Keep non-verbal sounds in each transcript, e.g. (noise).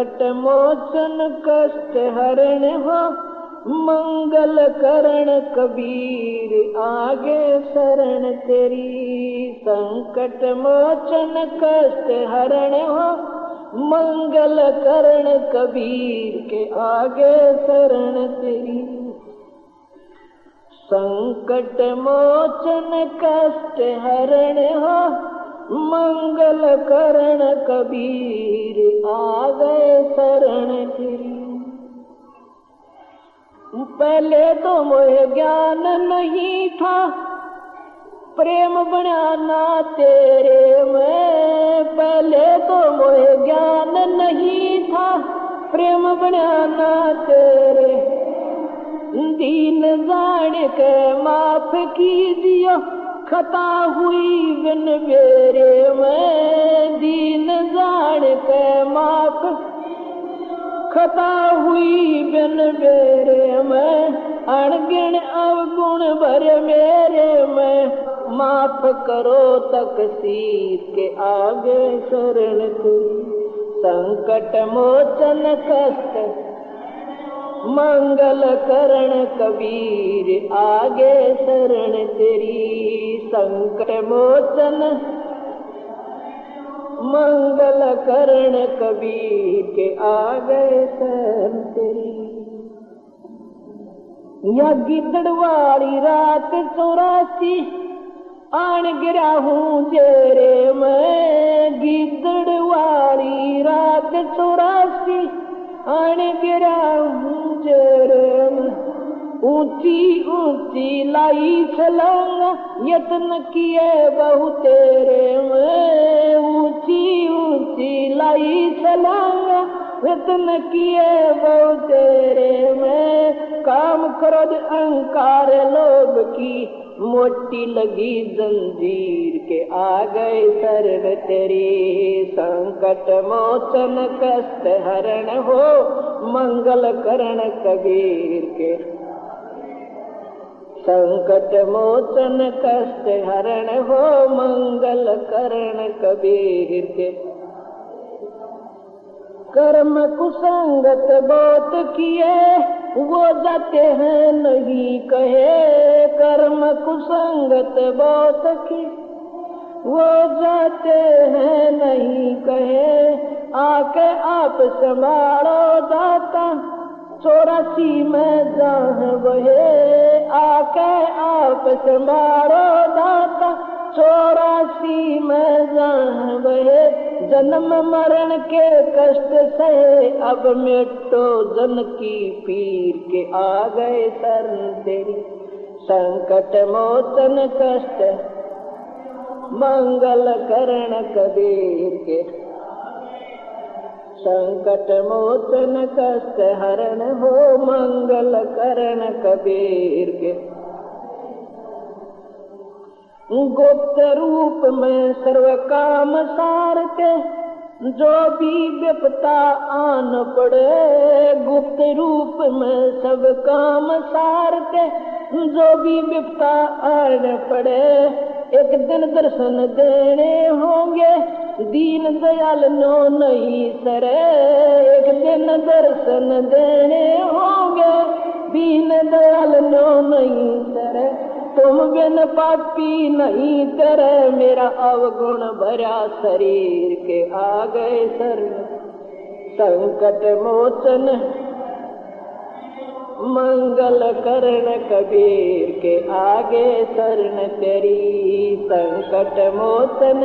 संकट मोचन कष्ट हरण हो, मंगल करण कबीर आगे शरण तेरी। संकट मोचन कष्ट हरण हो, मंगल करण कबीर के आगे शरण तेरी। संकट मोचन कष्ट हरण हो मंगल करण कबीर आ गए शरण तेरी पहले तो मोह ज्ञान नहीं था, प्रेम बनाना तेरे में। पहले तो मोह ज्ञान नहीं था, प्रेम बनाना तेरे। दीन जान के माफ़ कीजियो। खता हुई बिन मेरे में दीन जान के माफ़। खता हुई बिन मेरे में अणगिण अवगुण भर मेरे में। माफ़ करो तकसीर के आगे शरण संकट मोचन कष्ट मंगल करण कबीर, आगे शरण तेरी, संकट मोचन। मंगल करण कबीर के आगे शरण तेरी। या गिदड़वाड़ी रात चौरासी, आन गिरा हूँ जेरे मैं। गिदड़वाड़ी रात चौरासी आन गिरा हूँ जरम ऊंची ऊंची लाई छलांगा यत्न किए बहु तेरे ऊंची ऊंची लाई छलांगा यत्न किए बहु तेरे में। काम क्रोध अहंकार लोभ की मोटी लगी जंजीर के आ गए सर्व तेरी संकट मोचन कष्ट हरण हो, मंगल करण कबीर के। संकट मोचन कष्ट हरण हो, मंगल करण कबीर के। कर्म कुसंगत बहुत किए, वो जाते हैं नहीं कहे। कर्म कुसंगत बहुत की वो जाते हैं नहीं कहे। आके आप संभालो दाता, चौरासी में जहाँ बहे। आके आप संभालो दाता चौरासी में जहाँ बहे जन्म मरण के कष्ट सहे अब मिटो, जन की पीर के आ गए शरण तेरी। संकट, मोचन, कष्ट, मंगल करण कबीर के। संकट, मोचन, कष्ट, हरण हो, मंगल करण कबीर के। गुप्त रूप में सर्व काम सारते जो भी विपता आन पड़े, गुप्त रूप में सब काम सारते जो भी विपता आन पड़े, एक दिन दर्शन देने होंगे, दीन दयाल नो नहीं सरे, एक दिन दर्शन देने होंगे, दीन दयाल नो नहीं सरे। तुम बिन पापी नहीं कर मेरा अवगुण भरा शरीर के आ गए सर। संकट मोचन मंगल करण कबीर के आगे शरण तेरी संकट मोचन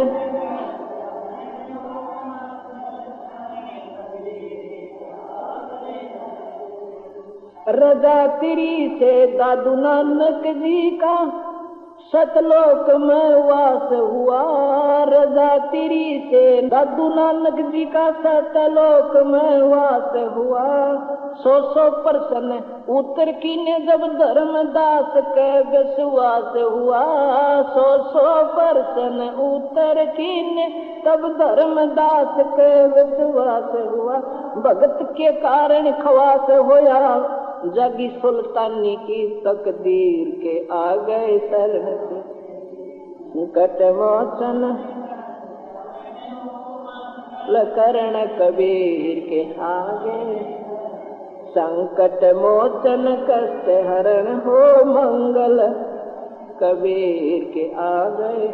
रजा तिरी से दादू नानक जी का सतलोक में वास हुआ। रजा तिरी से दादू नानक जी का सतलोक में वास हुआ। सौ सौ परसन उत्तर की ने जब धर्मदास के विश्वास हुआ। सौ सौ परसन उत्तर की ने तब धर्मदास के विश्वास हुआ। भगत के कारण खवास होया। जगी सुल्तानी की तकदीर के आ गए शरण से कट मोचन करण कबीर के आगे। संकट मोचन कष्ट हरण हो मंगल कबीर के आगे।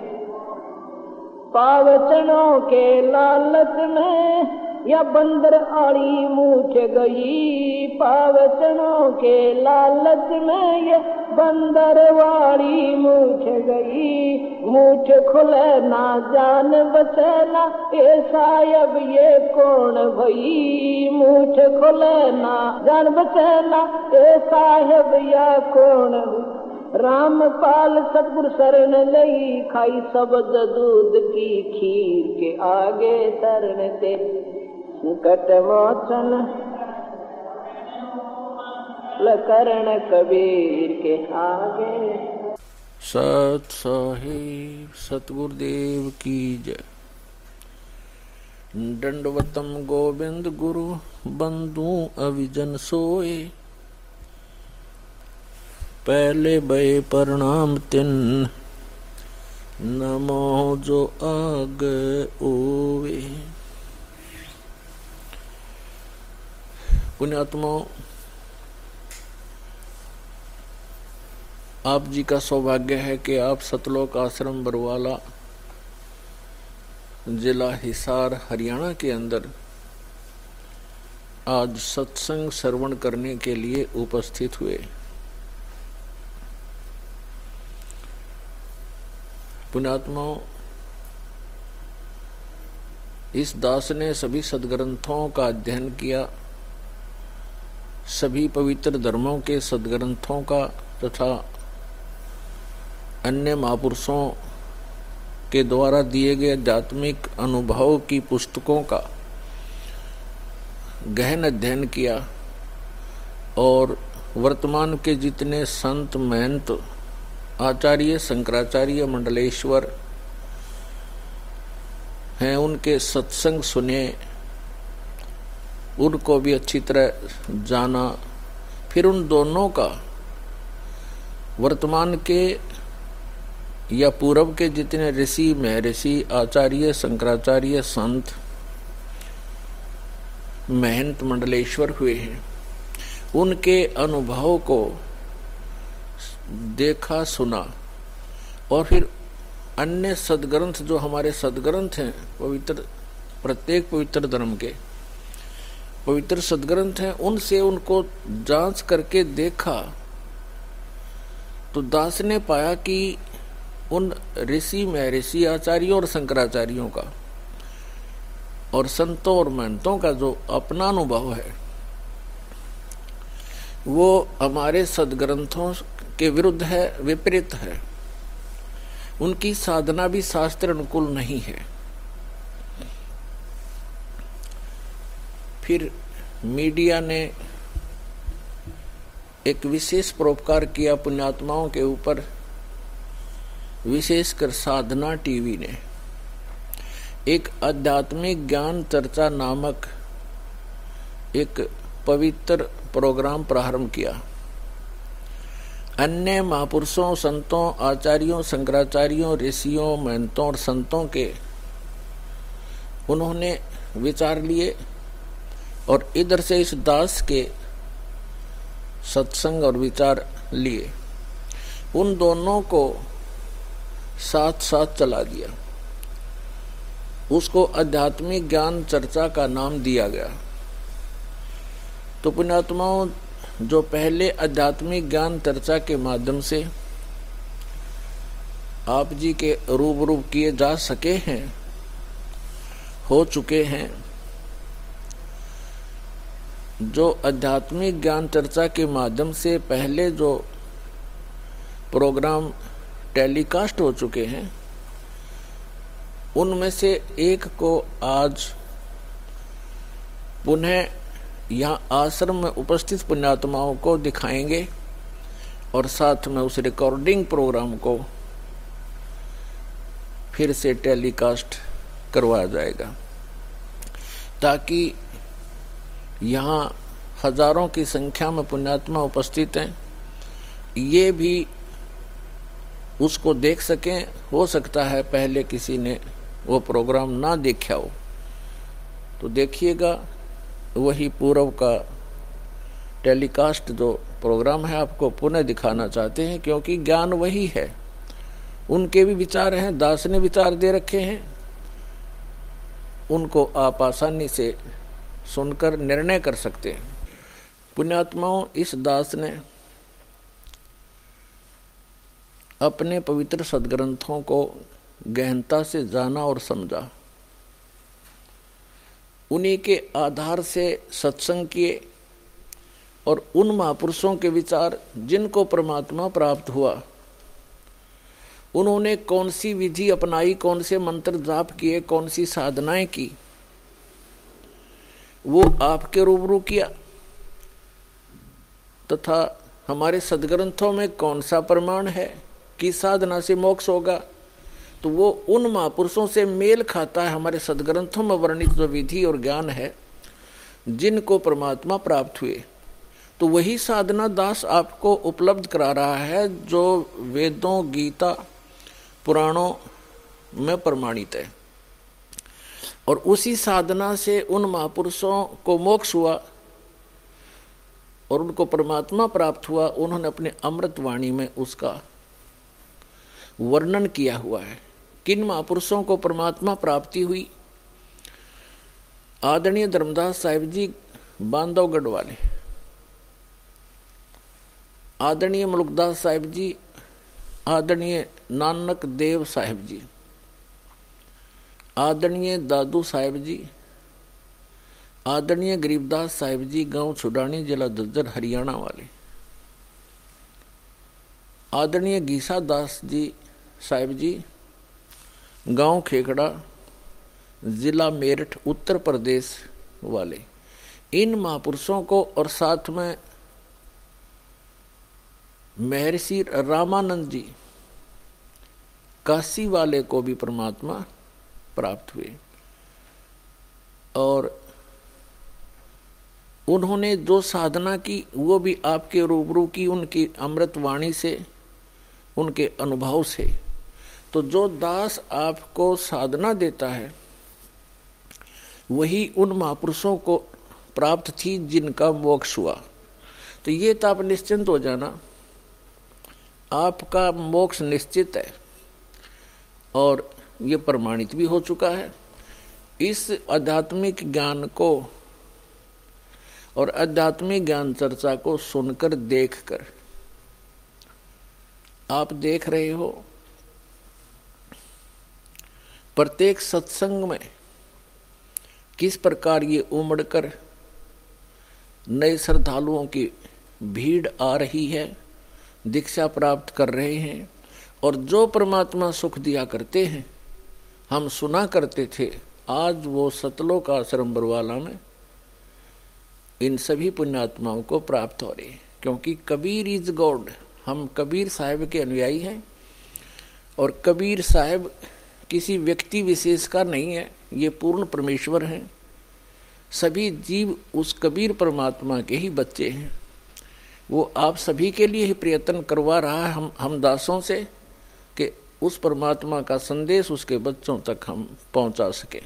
पावचनों के लालच में या बंदर आड़ी मूछ गई। पावचनों के लालच में ये बंदर वाड़ी मूछ गई। मूछ खुले ना जान बचना ये ये कौन भई? मूछ खुले ना जान बचना ये साहेब या कौन रामपाल सतगुर शरण लई खाई शब्द दूध की खीर के आगे शरण ते। संकट मोचन करण कबीर के आगे। सत साहिब सतगुरुदेव की जय। दंडवतम गोविंद गुरु, बंधु अविजन सोए। पहले बे प्रणाम तिन, नमो जो आग ओवे। पुण्यात्मा आप जी का सौभाग्य है कि आप सतलोक आश्रम बरवाला, जिला हिसार, हरियाणा के अंदर आज सत्संग श्रवण करने के लिए उपस्थित हुए। पुण्यात्माओं इस दास ने सभी सदग्रंथों का अध्ययन किया। सभी पवित्र धर्मों के सदग्रंथों का तथा अन्य महापुरुषों के द्वारा दिए गए आध्यात्मिक अनुभव की पुस्तकों का गहन अध्ययन किया और वर्तमान के जितने संत, महंत, आचार्य, शंकराचार्य, मंडलेश्वर हैं, उनके सत्संग सुने उनको भी अच्छी तरह जाना। फिर उन दोनों का वर्तमान के या पूर्व के जितने ऋषि महर्षि आचार्य, शंकराचार्य, संत, महंत मंडलेश्वर हुए हैं, उनके अनुभव को देखा, सुना। और फिर अन्य सदग्रंथ जो हमारे सदग्रंथ हैं, पवित्र, प्रत्येक पवित्र धर्म के पवित्र सदग्रंथ हैं, उनसे उनको जाँच करके देखा। तो दास ने पाया कि उन ऋषि, में ऋषि आचार्यों और शंकराचार्यों का और संतों और महंतों का जो अपना अनुभव है, वो हमारे सदग्रंथों के विरुद्ध है, विपरीत है। उनकी साधना भी शास्त्र अनुकूल नहीं है। फिर मीडिया ने एक विशेष परोपकार किया पुण्यात्माओं के ऊपर, विशेषकर साधना टीवी ने। एक आध्यात्मिक ज्ञान चर्चा नामक एक पवित्र प्रोग्राम प्रारंभ किया। अन्य महापुरुषों, संतों, आचार्यों, शंकराचार्यों, ऋषियों, महंतों और संतों के, उन्होंने विचार लिए। और इधर से इस दास के सत्संग और विचार लिए। उन दोनों को साथ साथ चला दिया। उसको आध्यात्मिक ज्ञान चर्चा का नाम दिया गया। तो पुण्यात्माओं, जो पहले आध्यात्मिक ज्ञान चर्चा के माध्यम से आप जी के रूप रूप किए जा सके हैं, हो चुके हैं जो आध्यात्मिक ज्ञान चर्चा के माध्यम से पहले जो प्रोग्राम टेलीकास्ट हो चुके हैं, उनमें से एक को आज पुनः यहाँ आश्रम में उपस्थित पुण्यात्माओं को दिखाएँगे और साथ में उस रिकॉर्डिंग प्रोग्राम को फिर से टेलीकास्ट करवाया जाएगा, ताकि यहाँ हज़ारों की संख्या में पुण्यात्मा उपस्थित हैं। ये भी उसको देख सकें, हो सकता है पहले किसी ने वो प्रोग्राम ना देखा हो। तो देखिएगा, वही पूर्व का टेलीकास्ट जो प्रोग्राम है, आपको पुनः दिखाना चाहते हैं, क्योंकि ज्ञान वही है। उनके भी विचार हैं, दास ने विचार दे रखे हैं। उनको आप आसानी से सुनकर निर्णय कर सकते हैं। पुण्यात्माओं, इस दास ने अपने पवित्र सदग्रंथों को गहनता से जाना और समझा। उन्हीं के आधार से सत्संग किए और उन महापुरुषों के विचार जिनको परमात्मा प्राप्त हुआ। उन्होंने कौन सी विधि अपनाई, कौन से मंत्र जाप किए, कौन सी साधनाएँ की वो आपके रूबरू किया। तथा हमारे सदग्रंथों में कौन सा प्रमाण है कि साधना से मोक्ष होगा? तो वो उन महापुरुषों से मेल खाता है, हमारे सदग्रंथों में वर्णित जो विधि और ज्ञान है, जिनको परमात्मा प्राप्त हुए। तो वही साधना दास आपको उपलब्ध करा रहा है, जो वेदों, गीता, पुराणों में प्रमाणित है। और उसी साधना से उन महापुरुषों को मोक्ष हुआ और उनको परमात्मा प्राप्त हुआ, उन्होंने अपने अमृत वाणी में उसका वर्णन किया हुआ है। किन महापुरुषों को परमात्मा प्राप्ति हुई? आदरणीय धर्मदास साहिब जी बांधवगढ़ वाले। आदरणीय मुलुकदास साहिब जी, आदरणीय नानक देव साहिब जी। आदरणीय दादू साहेब जी, आदरणीय गरीबदास साहेब जी, गाँव छुडानी जिला दज्जर हरियाणा वाले। आदरणीय गीसा दास जी साहिब जी, गाँव खेकड़ा जिला मेरठ, उत्तर प्रदेश वाले। इन महापुरुषों को और साथ में महर्षि रामानंद जी, काशी वाले को भी परमात्मा प्राप्त हुए। और उन्होंने जो साधना की, वो भी आपके रूबरू की उनकी अमृत वाणी से, उनके अनुभव से। तो जो दास आपको साधना देता है, वही उन महापुरुषों को प्राप्त थी जिनका मोक्ष हुआ। तो ये तो आप निश्चिंत हो जाना, आपका मोक्ष निश्चित है। और ये प्रमाणित भी हो चुका है। इस आध्यात्मिक ज्ञान को और आध्यात्मिक ज्ञान चर्चा को सुनकर देखकर आप देख रहे हो, प्रत्येक सत्संग में किस प्रकार ये उमड़कर नए श्रद्धालुओं की भीड़ आ रही है, दीक्षा प्राप्त कर रहे हैं और जो परमात्मा सुख दिया करते हैं हम सुना करते थे, आज वो सतलोक आश्रम बरवाला में इन सभी पुण्यात्माओं को प्राप्त हो रही क्योंकि कबीर इज़ गॉड। हम कबीर साहब के अनुयायी हैं और कबीर साहब किसी व्यक्ति विशेष का नहीं है, ये पूर्ण परमेश्वर हैं। सभी जीव उस कबीर परमात्मा के ही बच्चे हैं। वो आप सभी के लिए ही प्रयत्न करवा रहा है हम हम दासों से। उस परमात्मा का संदेश उसके बच्चों तक हम पहुँचा सके।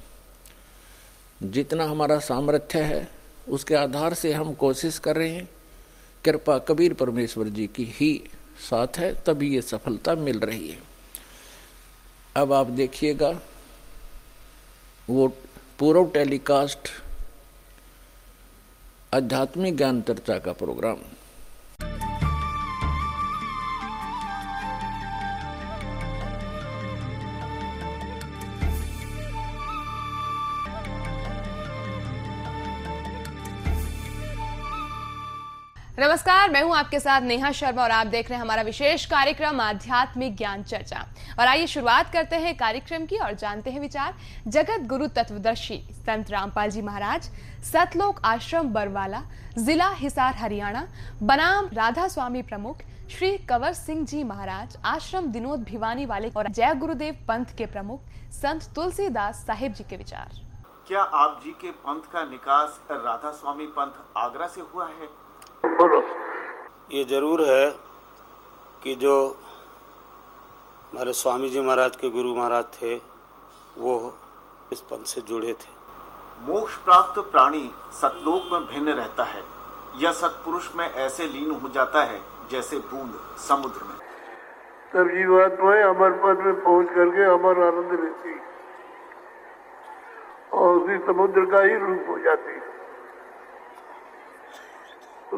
जितना हमारा सामर्थ्य है, उसके आधार से हम कोशिश कर रहे हैं। कृपा कबीर परमेश्वर जी की ही साथ है, तभी ये सफलता मिल रही है। अब आप देखिएगा, वो पूर्व टेलीकास्ट आध्यात्मिक ज्ञान चर्चा का प्रोग्राम। नमस्कार, मैं हूँ आपके साथ नेहा शर्मा और आप देख रहे हैं हमारा विशेष कार्यक्रम, आध्यात्मिक ज्ञान चर्चा। और आइए शुरुआत करते हैं कार्यक्रम की और जानते हैं विचार। जगत गुरु तत्वदर्शी संत रामपाल जी महाराज, सतलोक आश्रम बरवाला, जिला हिसार, हरियाणा। बनाम राधा स्वामी प्रमुख श्री कंवर सिंह जी महाराज, आश्रम दिनोद भिवानी वाले और जय गुरुदेव पंथ के प्रमुख संत तुलसीदास साहिब जी के विचार। क्या आप जी के पंथ का निकास राधा स्वामी पंथ आगरा से हुआ है? ये ज़रूर है कि जो हमारे स्वामी जी महाराज के गुरु महाराज थे वो इस पंथ से जुड़े थे। मोक्ष प्राप्त प्राणी सतलोक में भिन्न रहता है। या सतपुरुष में ऐसे लीन हो जाता है जैसे बूंद समुद्र में। तब जीवात्माएँ अमर पद में पहुँच करके अमर आनंद लेती और उसी समुद्र का ही रूप हो जाती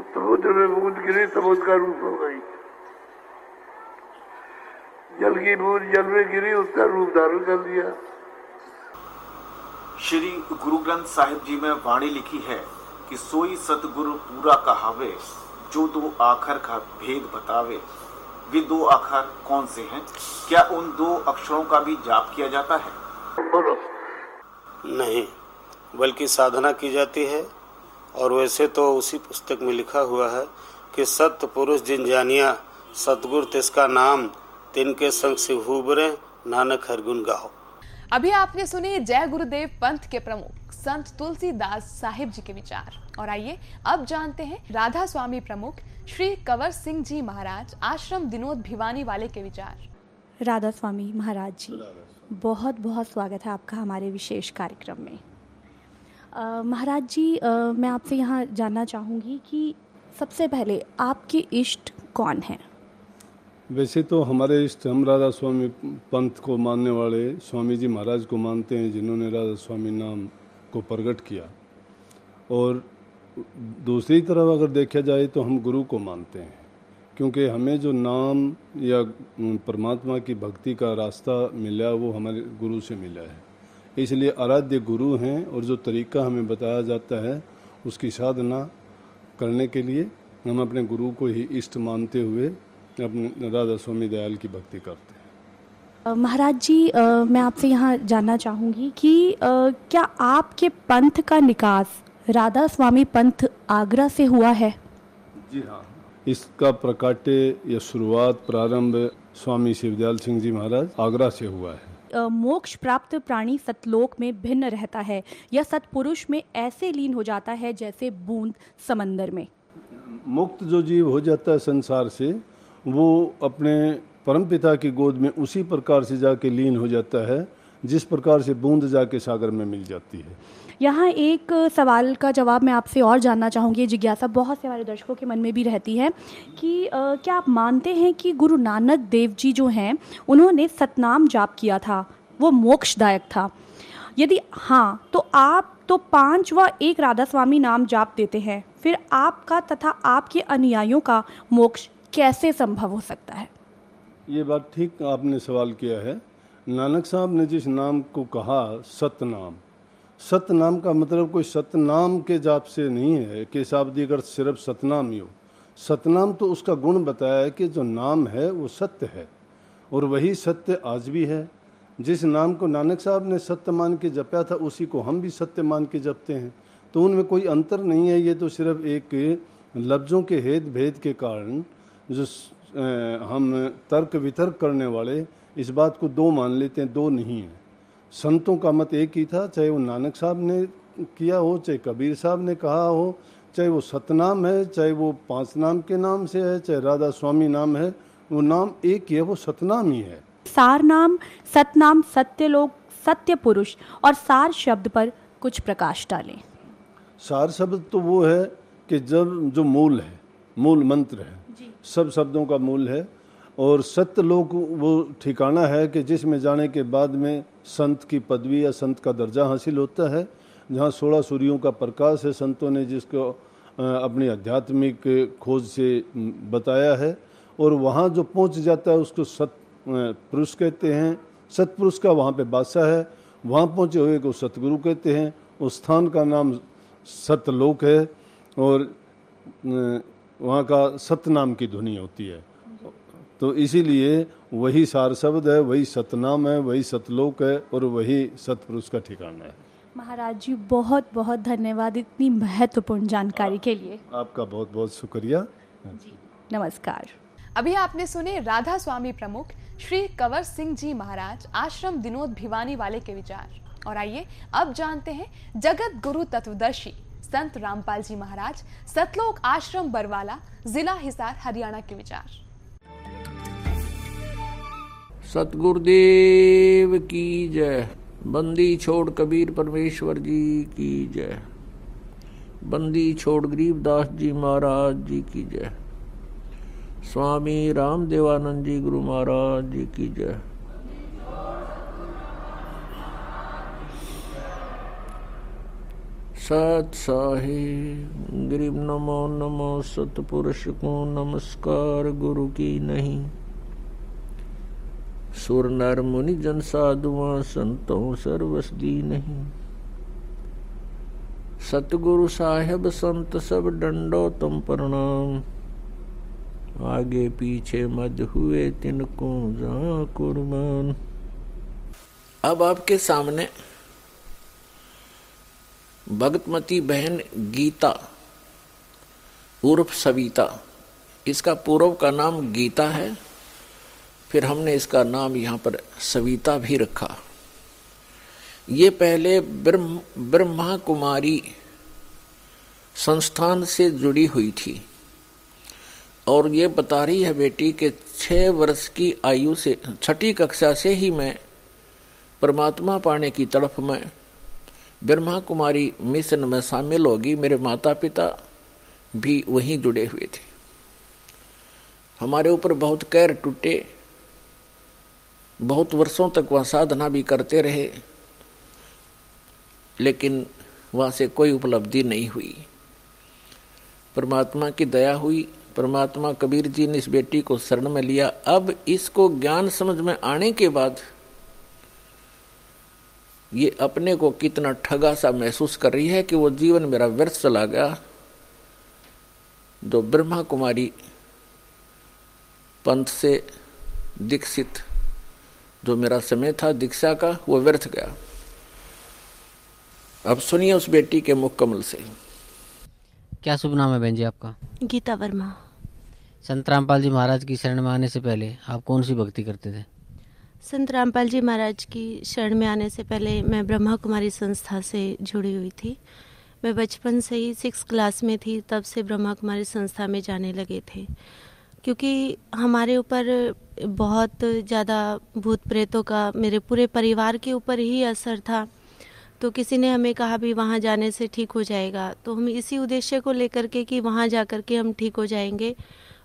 समुद्र में बूंद गिरी समुद्र का रूप हो। गई जल की बूंद जल में गिरी उसका रूप धारण कर दिया श्री गुरु ग्रंथ साहिब जी में वाणी लिखी है कि सोई सतगुरु पूरा कहावे जो दो आखर का भेद बतावे। वे दो आखर कौन से हैं? क्या उन दो अक्षरों का भी जाप किया जाता है? नहीं बल्कि साधना की जाती है। और वैसे तो उसी पुस्तक में लिखा हुआ है कि सत्य पुरुष जिन जानिया सतगुर तिसका नाम तिनके संग से हुबरे नानक हरगुन गाओ। अभी आपने सुने जय गुरुदेव पंथ के प्रमुख संत तुलसीदास साहिब जी के विचार। और आइए अब जानते हैं राधा स्वामी प्रमुख श्री कंवर सिंह जी महाराज आश्रम दिनोद भिवानी वाले के विचार। राधा स्वामी महाराज जी बहुत बहुत स्वागत है आपका हमारे विशेष कार्यक्रम में। महाराज जी मैं आपसे यहाँ जानना चाहूँगी कि सबसे पहले आपके इष्ट कौन हैं? वैसे तो हमारे इष्ट हम राधा स्वामी पंथ को मानने वाले स्वामी जी महाराज को मानते हैं, जिन्होंने राधा स्वामी नाम को प्रकट किया। और दूसरी तरफ़ अगर देखा जाए तो हम गुरु को मानते हैं, क्योंकि हमें जो नाम या परमात्मा की भक्ति का रास्ता मिला, वो हमारे गुरु से मिला है। इसलिए आराध्य गुरु हैं और जो तरीका हमें बताया जाता है उसकी साधना करने के लिए हम अपने गुरु को ही इष्ट मानते हुए अपने राधा स्वामी दयाल की भक्ति करते हैं। महाराज जी अ, मैं आपसे यहाँ जानना चाहूँगी कि अ, क्या आपके पंथ का निकास राधा स्वामी पंथ आगरा से हुआ है? जी हाँ। इसका प्रकाट्य या शुरुआत प्रारंभ स्वामी शिवदयाल सिंह जी महाराज आगरा से हुआ है। मोक्ष प्राप्त प्राणी सतलोक में भिन्न रहता है। या सतपुरुष में ऐसे लीन हो जाता है जैसे बूंद समंदर में। मुक्त जो जीव हो जाता है संसार से, वो अपने परमपिता की गोद में उसी प्रकार से जाके लीन हो जाता है, जिस प्रकार से बूंद जाके सागर में मिल जाती है। यहाँ एक सवाल का जवाब मैं आपसे और जानना चाहूँगी, ये जिज्ञासा बहुत से हमारे दर्शकों के मन में भी रहती है कि क्या आप मानते हैं कि गुरु नानक देव जी जो हैं, उन्होंने सतनाम जाप किया था? वो मोक्षदायक था। यदि हाँ तो आप तो पाँच व एक राधा स्वामी नाम जाप देते हैं, फिर आपका तथा आपके अनुयायियों का मोक्ष कैसे संभव हो सकता है? ये बात ठीक आपने सवाल किया है। नानक साहब ने जिस नाम को कहा, सतनाम सतनाम का मतलब कोई सतनाम के जाप से नहीं है, कि शाब्दिक अर्थ सिर्फ़ सतनाम ही हो। सतनाम तो उसका गुण बताया है कि जो नाम है, वो सत्य है। और वही सत्य आज भी है। जिस नाम को नानक साहब ने सत्य मान के जपया था, उसी को हम भी सत्य मान के जपते हैं। तो उनमें कोई अंतर नहीं है, ये तो सिर्फ़ एक लफ्ज़ों के हेद भेद के कारण जो हम तर्क वितर्क करने वाले इस बात को दो मान लेते हैं, दो नहीं है। संतों का मत एक ही था चाहे वो नानक साहब ने किया हो चाहे कबीर साहब ने कहा हो चाहे वो सतनाम है चाहे वो पाँच नाम के नाम से है चाहे राधा स्वामी नाम है वो नाम एक ही है वो सतनाम ही है। सार नाम सतनाम सत्यलोक सत्य पुरुष और सार शब्द पर कुछ प्रकाश डालें। सार शब्द तो वो है कि जब जो मूल है मूल मंत्र है सब शब्दों का मूल है और सत्य लोक वो ठिकाना है कि जिसमें जाने के बाद में संत की पदवी या संत का दर्जा हासिल होता है, जहाँ सोलह सूर्यों का प्रकाश है, संतों ने जिसको अपनी आध्यात्मिक खोज से बताया है। और वहाँ जो पहुँच जाता है, उसको सत पुरुष कहते हैं। सतपुरुष का वहाँ पे बादशाह है। वहाँ पहुँचे हुए को सतगुरु कहते हैं। उस स्थान का नाम सतलोक है और वहाँ का सतनाम की ध्वनि होती है। तो इसीलिए वही सार शब्द है वही सतनाम है वही सतलोक है और वही सतपुरुष का ठिकाना है। महाराज जी बहुत बहुत धन्यवाद इतनी महत्वपूर्ण जानकारी के लिए। आपका बहुत बहुत शुक्रिया नमस्कार। अभी आपने सुने राधा स्वामी प्रमुख श्री कंवर सिंह जी महाराज आश्रम दिनोद भिवानी वाले के विचार। और आइए अब जानते हैं जगत गुरु तत्वदर्शी संत रामपाल जी महाराज सतलोक आश्रम बरवाला जिला हिसार हरियाणा के विचार। सतगुरुदेव की जय। बंदी छोड़ कबीर परमेश्वर जी की जय। बंदी छोड़ गरीबदास जी महाराज जी की जय। स्वामी राम देवानंद जी गुरु महाराज जी की जय। सत साहे। गरीब नमो नमो सतपुरुष को नमस्कार, गुरु की नहीं। सुर नर मुनि जन साधुआ संतों सर्वसदी नहीं। सतगुरु साहेब संत सब डंडो तुम प्रणाम आगे पीछे मद हुए तिनको जा कुर्बान। अब आपके सामने भगतमती बहन गीता, उर्फ़ सविता। इसका पूर्व का नाम गीता है, फिर हमने इसका नाम यहाँ पर सविता भी रखा। ये पहले ब्रह्म ब्रह्मा कुमारी संस्थान से जुड़ी हुई थी। और ये बता रही है बेटी के छह वर्ष की आयु से, छठी कक्षा से ही मैं परमात्मा पाने की तड़फ में ब्रह्मा कुमारी मिशन में शामिल होगी। मेरे माता पिता भी वहीं जुड़े हुए थे। हमारे ऊपर बहुत कैर टूटे। बहुत वर्षों तक वह साधना भी करते रहे। लेकिन वहाँ से कोई उपलब्धि नहीं हुई। परमात्मा की दया हुई। परमात्मा कबीर जी ने इस बेटी को शरण में लिया। अब इसको ज्ञान समझ में आने के बाद ये अपने को कितना ठगा सा महसूस कर रही है कि वो जीवन मेरा व्यर्थ चला गया। जो ब्रह्मा कुमारी पंथ से दीक्षित जो मेरा समय था दीक्षा का वो व्यर्थ गया। अब सुनिए उस बेटी के मुख कमल से। क्या शुभ नाम है बहन जी आपका? गीता वर्मा। संत रामपाल जी महाराज की शरण में आने से पहले आप कौन सी भक्ति करते थे? संत रामपाल जी महाराज की शरण में आने से पहले मैं ब्रह्मा कुमारी संस्था से जुड़ी हुई थी। मैं बचपन से ही सिक्स क्लास में थी, तब से ब्रह्मा कुमारी संस्था में जाने लगे थे। क्योंकि हमारे ऊपर बहुत ज़्यादा भूत प्रेतों का मेरे पूरे परिवार के ऊपर ही असर था। तो किसी ने हमें कहा भी वहाँ जाने से ठीक हो जाएगा। तो हम इसी उद्देश्य को लेकर के कि वहाँ जा कर के हम ठीक हो जाएँगे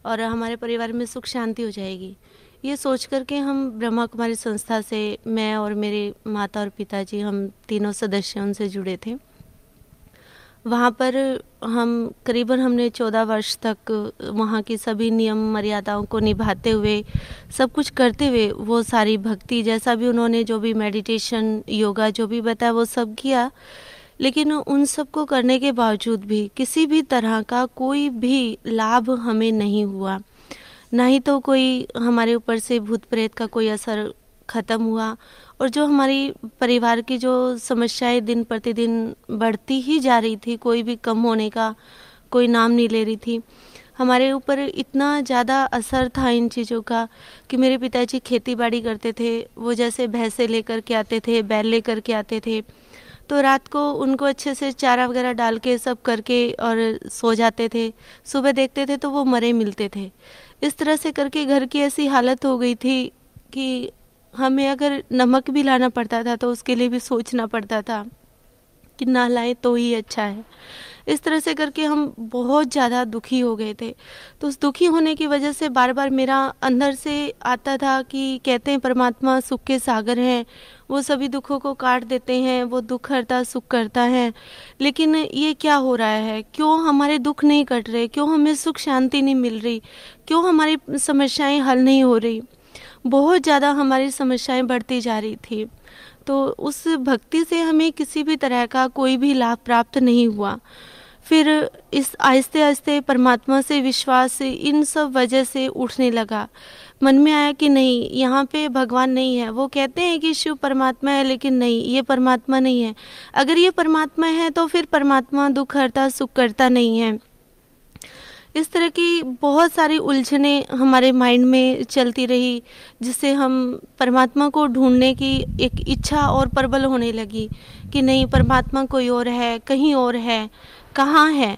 और हमारे परिवार में सुख शांति हो जाएगी। ये सोच कर के हम ब्रह्मा कुमारी संस्था से, मैं और मेरे माता और पिताजी, हम तीनों सदस्य उनसे जुड़े थे। वहाँ पर हम, करीबन हमने चौदह वर्ष तक वहाँ की सभी नियम मर्यादाओं को निभाते हुए, सब कुछ करते हुए वो सारी भक्ति, जैसा भी उन्होंने जो भी मेडिटेशन योगा जो भी बताया, वो सब किया। लेकिन उन सबको करने के बावजूद भी किसी भी तरह का कोई भी लाभ हमें नहीं हुआ। ना ही तो कोई हमारे ऊपर से भूत प्रेत का कोई असर ख़त्म हुआ और जो हमारी परिवार की जो समस्याएँ दिन प्रतिदिन बढ़ती ही जा रही थी, कोई भी कम होने का कोई नाम नहीं ले रही थी, हमारे ऊपर इतना ज़्यादा असर था इन चीज़ों का कि मेरे पिताजी खेती बाड़ी करते थे, वो जैसे भैंसे लेकर के आते थे, बैल लेकर के आते थे तो रात को उनको अच्छे से चारा वगैरह डाल के सब करके और सो जाते थे, सुबह देखते थे तो वो मरे मिलते थे। इस तरह से करके घर की ऐसी हालत हो गई थी कि हमें अगर नमक भी लाना पड़ता था तो उसके लिए भी सोचना पड़ता था कि ना लाए तो ही अच्छा है। इस तरह से करके हम बहुत ज़्यादा दुखी हो गए थे। तो उस दुखी होने की वजह से बार बार मेरा अंदर से आता था कि कहते हैं परमात्मा सुख के सागर हैं, वो सभी दुखों को काट देते हैं, वो दुख हरता, सुख करता है। लेकिन ये क्या हो रहा है? क्यों हमारे दुख नहीं कट रहे? क्यों हमें सुख शांति नहीं मिल रही? क्यों हमारी समस्याएँ हल नहीं हो रही? बहुत ज़्यादा हमारी समस्याएँ बढ़ती जा रही थी। तो उस भक्ति से हमें किसी भी तरह का कोई भी लाभ प्राप्त नहीं हुआ। फिर इस आहिस्ते आहिस्ते परमात्मा से विश्वास इन सब वजह से उठने लगा। मन में आया कि नहीं, यहाँ पे भगवान नहीं है। वो कहते हैं कि शिव परमात्मा है, लेकिन नहीं, ये परमात्मा नहीं है। अगर ये परमात्मा है तो फिर परमात्मा दुख हरता, सुख करता नहीं है। इस तरह की बहुत सारी उलझने हमारे माइंड में चलती रही, जिससे हम परमात्मा को ढूँढने की एक इच्छा और प्रबल होने लगी कि नहीं, परमात्मा कोई और है, कहीं और है। कहाँ हैं?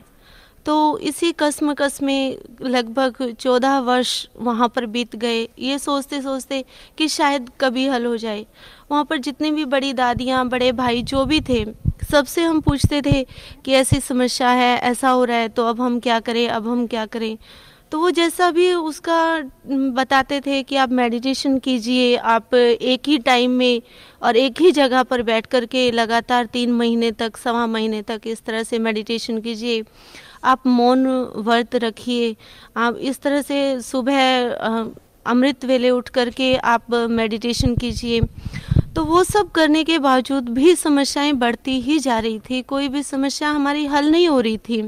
तो इसी कसमकस में लगभग चौदह वर्ष वहाँ पर बीत गए। ये सोचते सोचते कि शायद कभी हल हो जाए। वहाँ पर जितनी भी बड़ी दादियाँ, बड़े भाई जो भी थे, सबसे हम पूछते थे कि ऐसी समस्या है, ऐसा हो रहा है तो अब हम क्या करें, अब हम क्या करें? तो वो जैसा भी उसका बताते थे कि आप मेडिटेशन कीजिए, आप एक ही टाइम में और एक ही जगह पर बैठ कर के लगातार तीन महीने तक, सवा महीने तक इस तरह से मेडिटेशन कीजिए। आप मौन व्रत रखिए। आप इस तरह से सुबह अमृत वेले उठ करके आप मेडिटेशन कीजिए। तो वो सब करने के बावजूद भी समस्याएँ बढ़ती ही जा रही थी। कोई भी समस्या हमारी हल नहीं हो रही थी।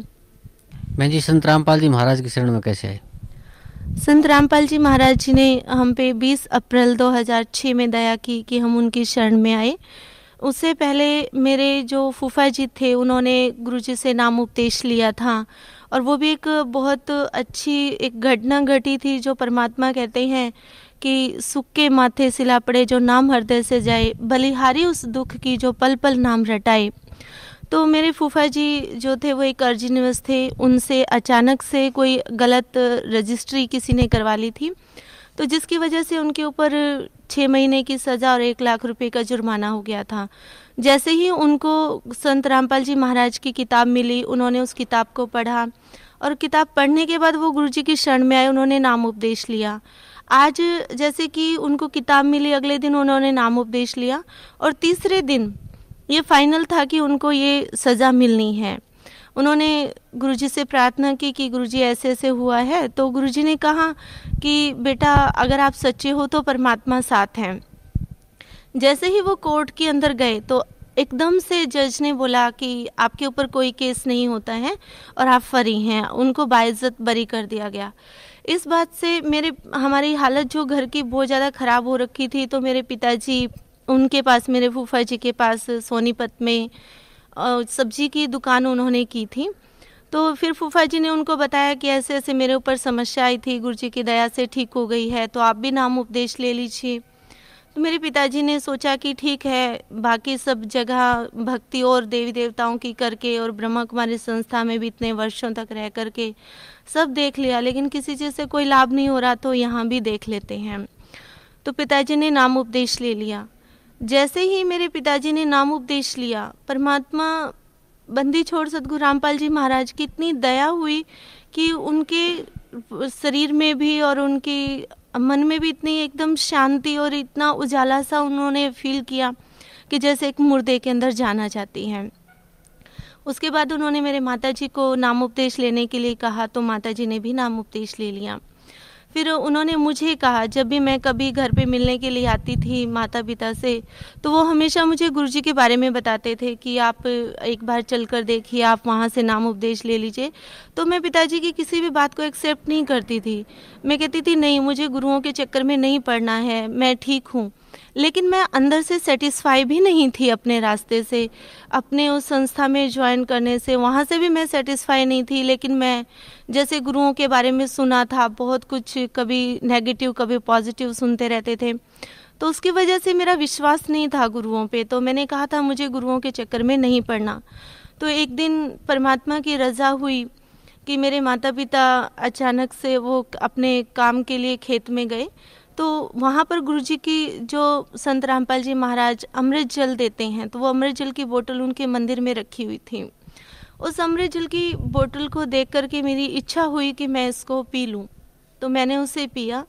मैं जी संत रामपाल जी महाराज की शरण में कैसे आए संत रामपाल जी महाराज जी ने हम पे 20 अप्रैल 2006 में दया की कि हम उनकी शरण में आए। उससे पहले मेरे जो फूफा जी थे, उन्होंने गुरु जी से नाम उपदेश लिया था और वो भी एक बहुत अच्छी एक घटना घटी थी जो परमात्मा कहते हैं कि सुख के माथे सिला पड़े जो नाम हृदय से जाए, बलिहारी उस दुख की जो पल पल नाम रटाए। तो मेरे फूफा जी जो थे, वो एक अर्जी निवास थे। उनसे अचानक से कोई गलत रजिस्ट्री किसी ने करवा ली थी। तो जिसकी वजह से उनके ऊपर छः महीने की सज़ा और एक लाख रुपए का जुर्माना हो गया था। जैसे ही उनको संत रामपाल जी महाराज की किताब मिली, उन्होंने उस किताब को पढ़ा और किताब पढ़ने के बाद वो गुरु जी की शरण में आए, उन्होंने नाम उपदेश लिया। आज जैसे कि उनको किताब मिली, अगले दिन उन्होंने नाम उपदेश लिया और तीसरे दिन ये फाइनल था कि उनको ये सज़ा मिलनी है। उन्होंने गुरुजी से प्रार्थना की कि गुरुजी ऐसे ऐसे हुआ है। तो गुरुजी ने कहा कि, बेटा, अगर आप सच्चे हो तो परमात्मा साथ हैं। जैसे ही वो कोर्ट के अंदर गए तो एकदम से जज ने बोला कि आपके ऊपर कोई केस नहीं होता है और आप फरी हैं। उनको बाइज्जत बरी कर दिया गया। इस बात से मेरे, हमारी हालत जो घर की बहुत ज़्यादा ख़राब हो रखी थी तो मेरे पिताजी उनके पास, मेरे फूफा जी के पास सोनीपत में सब्ज़ी की दुकान उन्होंने की थी। तो फिर फूफा जी ने उनको बताया कि ऐसे ऐसे मेरे ऊपर समस्या आई थी गुरु जी की दया से ठीक हो गई है तो आप भी नाम उपदेश ले लीजिए। तो मेरे पिताजी ने सोचा कि ठीक है, बाकी सब जगह भक्ति और देवी देवताओं की करके और ब्रह्मा कुमारी संस्था में भी इतने वर्षों तक रह करके सब देख लिया, लेकिन किसी चीज़ से कोई लाभ नहीं हो रहा तो यहाँ भी देख लेते हैं। तो पिताजी ने नाम उपदेश ले लिया। जैसे ही मेरे पिताजी ने नाम उपदेश लिया, परमात्मा बंदी छोड़ सदगुरु रामपाल जी महाराज की इतनी दया हुई कि उनके शरीर में भी और उनके मन में भी इतनी एकदम शांति और इतना उजाला सा उन्होंने फील किया कि जैसे एक मुर्दे के अंदर जाना चाहती हैं। उसके बाद उन्होंने मेरे माता जी को नाम उपदेश लेने के लिए कहा तो माता जी ने भी नाम उपदेश ले लिया। फिर उन्होंने मुझे कहा, जब भी मैं कभी घर पे मिलने के लिए आती थी माता पिता से तो वो हमेशा मुझे गुरु जी के बारे में बताते थे कि आप एक बार चल कर देखिए, आप वहाँ से नाम उपदेश ले लीजिए। तो मैं पिताजी की किसी भी बात को एक्सेप्ट नहीं करती थी। मैं कहती थी, नहीं, मुझे गुरुओं के चक्कर में नहीं पढ़ना है, मैं ठीक हूँ। लेकिन मैं अंदर से सेटिस्फाई भी नहीं थी अपने रास्ते से। अपने उस संस्था में ज्वाइन करने से वहाँ से भी मैं सेटिस्फाई नहीं थी, लेकिन मैं जैसे गुरुओं के बारे में सुना था, बहुत कुछ कभी नेगेटिव कभी पॉजिटिव सुनते रहते थे। तो उसकी वजह से मेरा विश्वास नहीं था गुरुओं पे तो मैंने कहा था, मुझे गुरुओं के चक्कर में नहीं पड़ना। तो एक दिन परमात्मा की रजा हुई कि मेरे माता पिता अचानक से वो अपने काम के लिए खेत में गए तो वहाँ पर गुरु जी की जो संत रामपाल जी महाराज अमृत जल देते हैं तो वो अमृत जल की बोतल उनके मंदिर में रखी हुई थी। उस अमृत जल की बोतल को देख करके मेरी इच्छा हुई कि मैं इसको पी लूँ। तो मैंने उसे पिया।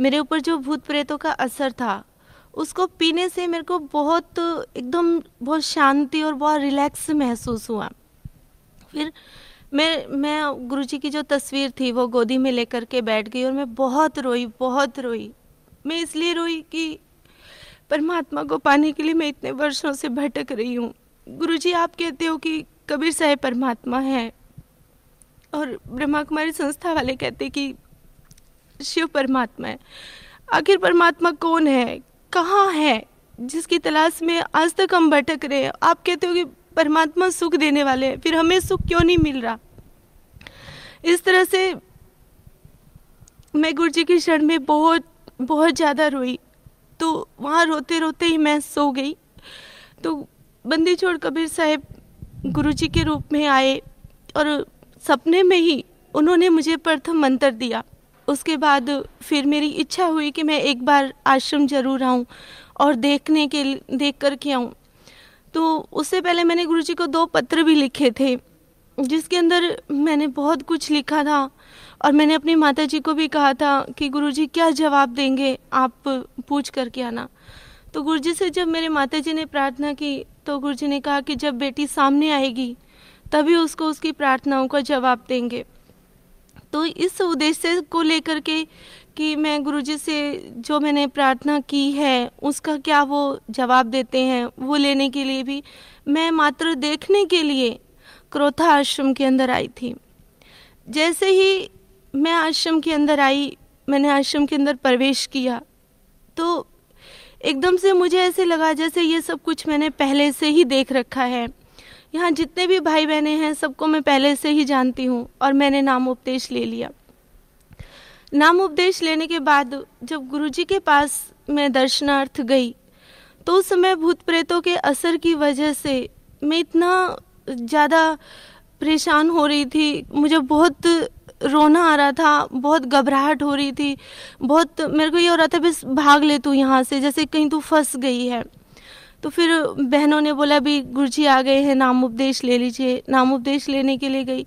मेरे ऊपर जो भूत प्रेतों का असर था, उसको पीने से मेरे को बहुत, एकदम बहुत शांति और बहुत रिलैक्स महसूस हुआ। फिर मैं मैं गुरुजी की जो तस्वीर थी, वो गोदी में लेकर के बैठ गई और मैं बहुत रोई बहुत रोई। मैं इसलिए रोई कि परमात्मा को पाने के लिए मैं इतने वर्षों से भटक रही हूँ। गुरु जी आप कहते हो कि कबीर साहेब परमात्मा है और ब्रह्मा कुमारी संस्था वाले कहते कि शिव परमात्मा है। आखिर परमात्मा कौन है? कहाँ है? जिसकी तलाश में आज तक हम भटक रहे हैं। आप कहते हो कि परमात्मा सुख देने वाले हैं। फिर हमें सुख क्यों नहीं मिल रहा? इस तरह से मैं गुरु जी की शरण में बहुत बहुत ज़्यादा रोई। तो वहाँ रोते रोते ही मैं सो गई। तो बंदी छोड़ कबीर साहब गुरु जी के रूप में आए और सपने में ही उन्होंने मुझे प्रथम मंत्र दिया। उसके बाद फिर मेरी इच्छा हुई कि मैं एक बार आश्रम ज़रूर आऊँ और देखने के, देख कर के आऊँ। तो उससे पहले मैंने गुरु जी को दो पत्र भी लिखे थे, जिसके अंदर मैंने बहुत कुछ लिखा था। और मैंने अपनी माता जी को भी कहा था कि गुरु जी क्या जवाब देंगे आप पूछ करके आना। तो गुरु जी से जब मेरे माता जी ने प्रार्थना की तो गुरु जी ने कहा कि जब बेटी सामने आएगी, तभी उसको उसकी प्रार्थनाओं का जवाब देंगे। तो इस उद्देश्य को लेकर के कि मैं गुरुजी से जो मैंने प्रार्थना की है, उसका क्या वो जवाब देते हैं? वो लेने के लिए भी, मैं मात्र देखने के लिए क्रोथा आश्रम के अंदर आई थी। जैसे ही मैं आश्रम के अंदर आई, मैंने आश्रम के अंदर प्रवेश किया तो एकदम से मुझे ऐसे लगा जैसे ये सब कुछ मैंने पहले से ही देख रखा है। यहाँ जितने भी भाई बहने हैं, सबको मैं पहले से ही जानती हूँ और मैंने नाम उपदेश ले लिया। नाम उपदेश लेने के बाद जब गुरुजी के पास मैं दर्शनार्थ गई तो उस समय भूत प्रेतों के असर की वजह से मैं इतना ज़्यादा परेशान हो रही थी। मुझे बहुत रोना आ रहा था, बहुत घबराहट हो रही थी, बहुत मेरे को ये हो रहा था, बस भाग ले तू यहाँ से, जैसे कहीं तू फंस गई है। तो फिर बहनों ने बोला भी गुरु जी आ गए हैं नाम उपदेश ले लीजिए। नाम उपदेश लेने के लिए गई।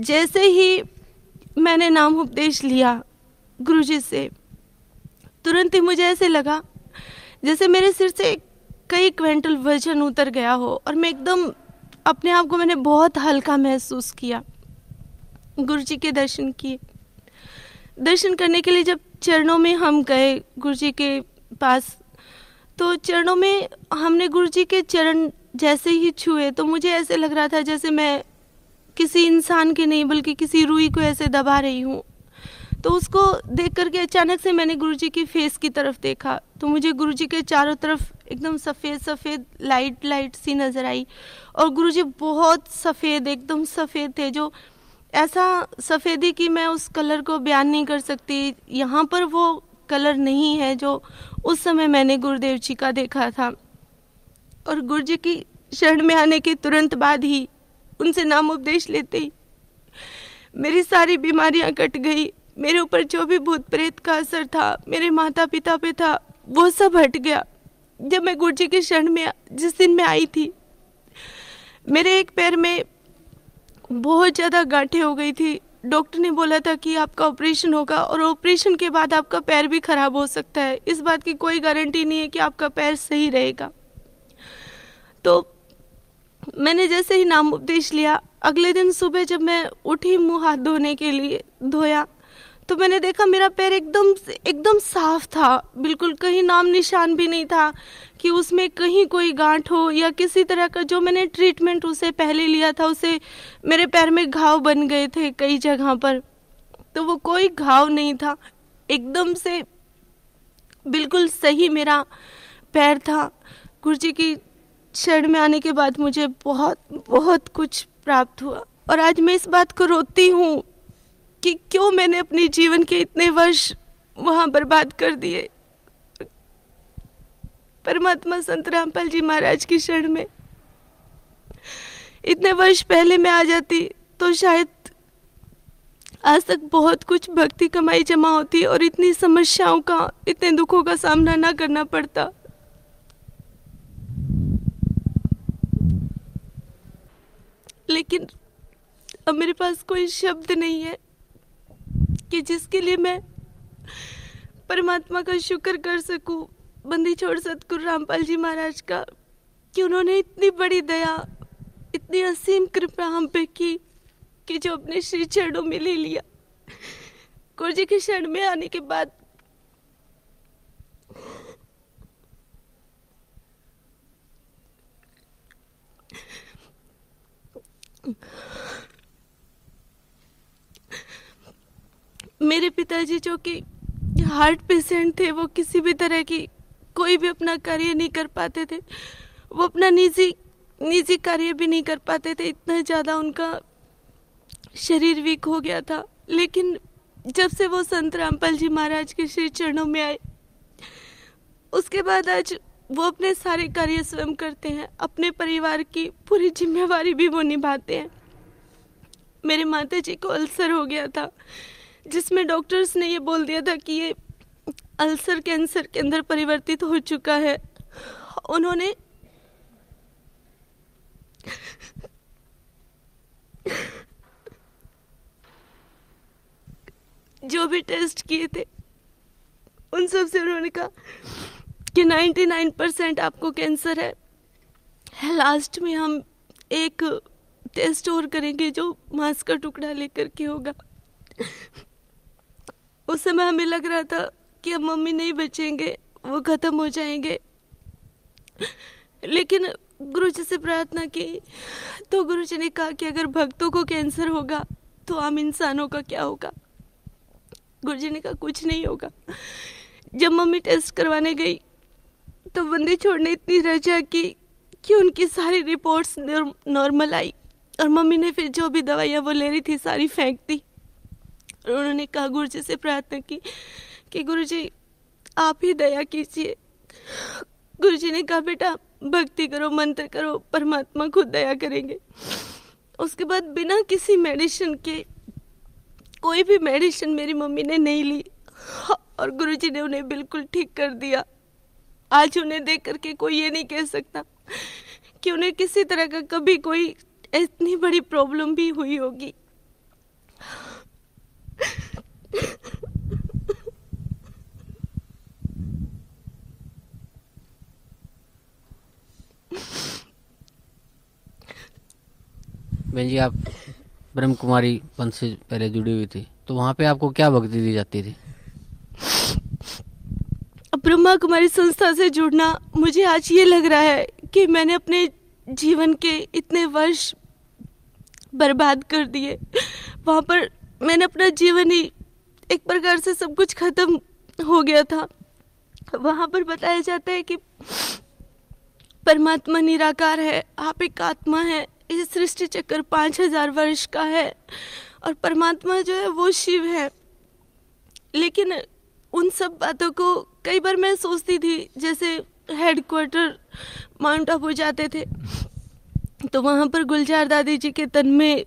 जैसे ही मैंने नाम उपदेश लिया गुरुजी से। तुरंत ही मुझे ऐसे लगा, जैसे मेरे सिर से कई क्विंटल वज़न उतर गया हो और मैं एकदम अपने आप को मैंने बहुत हल्का महसूस किया। गुरुजी के दर्शन किए। दर्शन करने के लिए जब चरणों में हम गए गुरुजी के पास तो चरणों में हमने गुरु जी के चरण जैसे ही छुए तो मुझे ऐसे लग रहा था जैसे मैं किसी इंसान के नहीं, बल्कि किसी रूई को ऐसे दबा रही हूँ। तो उसको देख करके अचानक से मैंने गुरुजी की फेस की तरफ़ देखा। तो मुझे गुरुजी के चारों तरफ़ एकदम सफ़ेद सफ़ेद लाइट लाइट सी नज़र आई और गुरुजी बहुत सफ़ेद, एकदम सफ़ेद थे जो ऐसा सफ़ेदी कि मैं उस कलर को बयान नहीं कर सकती। यहाँ पर वो कलर नहीं है जो उस समय मैंने गुरुदेव जी का देखा था। और गुरु जी की शरण में आने के तुरंत बाद ही उनसे नाम उपदेश लेते ही मेरी सारी बीमारियाँ कट गई। मेरे ऊपर जो भी भूत प्रेत का असर था, मेरे माता पिता पे था, वो सब हट गया। जब मैं गुरु जी के शरण में, जिस दिन मैं आई थी, मेरे एक पैर में बहुत ज़्यादा गांठें हो गई थी। डॉक्टर ने बोला था कि आपका ऑपरेशन होगा और ऑपरेशन के बाद आपका पैर भी खराब हो सकता है। इस बात की कोई गारंटी नहीं है कि आपका पैर सही रहेगा। तो मैंने जैसे ही नाम उपदेश लिया, अगले दिन सुबह जब मैं उठी मुँह हाथ धोने के लिए, धोया तो मैंने देखा मेरा पैर एकदम एकदम साफ़ था। बिल्कुल कहीं नाम निशान भी नहीं था कि उसमें कहीं कोई गांठ हो या किसी तरह का जो मैंने ट्रीटमेंट उसे पहले लिया था, उसे मेरे पैर में घाव बन गए थे कई जगह पर। तो वो कोई घाव नहीं था। एकदम से बिल्कुल सही मेरा पैर था। गुरु जी की शरण में आने के बाद मुझे बहुत बहुत कुछ प्राप्त हुआ। और आज मैं इस बात को रोती हूँ कि क्यों मैंने अपने जीवन के इतने वर्ष वहाँ बर्बाद कर दिए? परमात्मा संत रामपाल जी महाराज की शरण में। इतने वर्ष पहले मैं आ जाती तो शायद आज तक बहुत कुछ भक्ति कमाई जमा होती और इतनी समस्याओं का, इतने दुखों का सामना ना करना पड़ता। लेकिन अब मेरे पास कोई शब्द नहीं है। कि जिसके लिए मैं परमात्मा का शुक्र कर सकूँ, बंदी छोड़ सतगुरु रामपाल जी महाराज का, कि उन्होंने इतनी बड़ी दया, इतनी असीम कृपा हम पे की, कि जो अपने श्री चरणों में ले लिया। गुरु जी के शरण में आने के बाद मेरे पिताजी जो कि हार्ट पेशेंट थे, वो किसी भी तरह की कोई भी अपना कार्य नहीं कर पाते थे। वो अपना निजी निजी कार्य भी नहीं कर पाते थे। इतना ज़्यादा उनका शरीर वीक हो गया था। लेकिन जब से वो संत रामपाल जी महाराज के श्री चरणों में आए, उसके बाद आज वो अपने सारे कार्य स्वयं करते हैं। अपने परिवार की पूरी जिम्मेवारी भी वो निभाते हैं। मेरे माता जी को अल्सर हो गया था। जिसमें डॉक्टर्स ने ये बोल दिया था कि ये अल्सर कैंसर के अंदर परिवर्तित हो चुका है। उन्होंने जो भी टेस्ट किए थे, उन सबसे उन्होंने कहा कि 99 परसेंट आपको कैंसर है। लास्ट में हम एक टेस्ट और करेंगे जो मांस का टुकड़ा लेकर के होगा। उस समय हमें लग रहा था कि अब मम्मी नहीं बचेंगे, वो खत्म हो जाएँगे। लेकिन गुरु जी से प्रार्थना की तो गुरु जी ने कहा कि अगर भक्तों को कैंसर होगा तो आम इंसानों का क्या होगा? गुरु जी ने कहा, कुछ नहीं होगा। जब मम्मी टेस्ट करवाने गई तो बंदे छोड़ने इतनी रजा की, कि उनकी सारी रिपोर्ट्स नॉर्मल आई। और मम्मी ने फिर जो भी दवाइयाँ वो ले रही थी, सारी फेंक दी। और उन्होंने कहा, गुरु जी से प्रार्थना की कि गुरु जी, आप ही दया कीजिए। गुरु जी ने कहा, बेटा, भक्ति करो, मंत्र करो, परमात्मा खुद दया करेंगे। उसके बाद बिना किसी मेडिसिन के, कोई भी मेडिसिन मेरी मम्मी ने नहीं ली और गुरुजी ने उन्हें बिल्कुल ठीक कर दिया। आज उन्हें देख करके कोई ये नहीं कह सकता कि उन्हें किसी तरह का कभी कोई इतनी बड़ी प्रॉब्लम भी हुई होगी। बहन जी, आप ब्रह्म कुमारी पंथ से पहले जुड़ी हुई थी तो वहाँ पे आपको क्या भक्ति दी जाती थी? ब्रह्मा कुमारी संस्था से जुड़ना मुझे आज ये लग रहा है कि मैंने अपने जीवन के इतने वर्ष बर्बाद कर दिए। वहाँ पर मैंने अपना जीवन ही एक प्रकार से सब कुछ खत्म हो गया था। वहाँ पर बताया जाता है कि परमात्मा निराकार है, आप एक आत्मा है, इस सृष्टि चक्र पाँच हज़ार वर्ष का है और परमात्मा जो है वो शिव है। लेकिन उन सब बातों को कई बार मैं सोचती थी, जैसे हेडक्वार्टर माउंट आबू जाते थे। तो वहाँ पर गुलजार दादी जी के तन में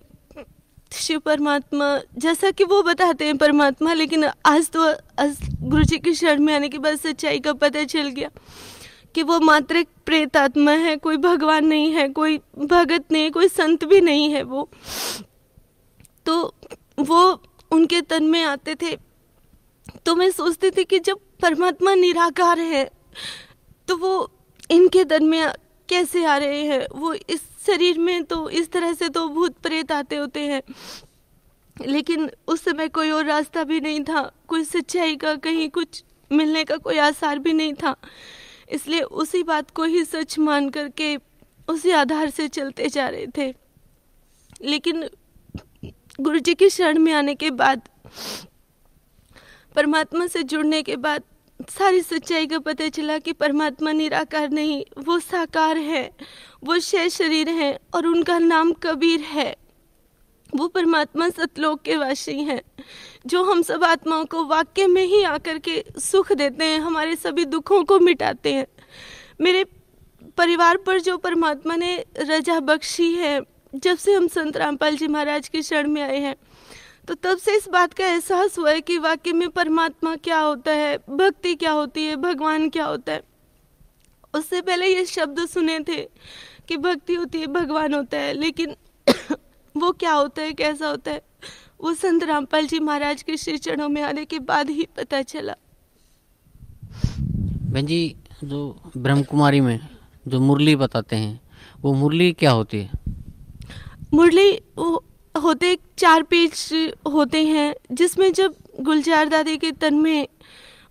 शिव परमात्मा, जैसा कि वो बताते हैं परमात्मा, लेकिन आज तो आज गुरु जी की शरण में आने के बाद सच्चाई का पता चल गया कि वो मात्र एक प्रेत आत्मा है, कोई भगवान नहीं है, कोई भगत नहीं, कोई संत भी नहीं है वो। तो वो उनके तन में आते थे। तो मैं सोचती थी कि जब परमात्मा निराकार है तो वो इनके तन में कैसे आ रहे हैं? वो इस शरीर में तो इस तरह से तो भूत प्रेत आते होते हैं। लेकिन उस समय कोई और रास्ता भी नहीं था। कोई सच्चाई का कहीं कुछ मिलने का कोई आसार भी नहीं था। इसलिए उसी बात को ही सच मान करके उसी आधार से चलते जा रहे थे। लेकिन गुरु जी की शरण में आने के बाद, परमात्मा से जुड़ने के बाद सारी सच्चाई का पता चला कि परमात्मा निराकार नहीं, वो साकार है, वो शय शरीर है और उनका नाम कबीर है। वो परमात्मा सतलोक के वासी हैं, जो हम सब आत्माओं को वाक्य में ही आकर के सुख देते हैं, हमारे सभी दुखों को मिटाते हैं। मेरे परिवार पर जो परमात्मा ने रजा बख्शी है, जब से हम संत रामपाल जी महाराज की शरण में आए हैं तो तब से इस बात का एहसास हुआ है कि वाक्य में परमात्मा क्या होता है भक्ति क्या होती है भगवान क्या होता है। उससे पहले ये शब्द सुने थे कि भक्ति होती है भगवान होता है लेकिन वो क्या होता है कैसा होता है वो संत रामपाल जी महाराज के श्री चरणों में आने के बाद ही पता चला। बहन जी जो ब्रह्म कुमारी में जो मुरली बताते हैं वो मुरली क्या होती है? मुरली वो होते चार पेज होते हैं, जिसमें जब गुलजार दादी के तन में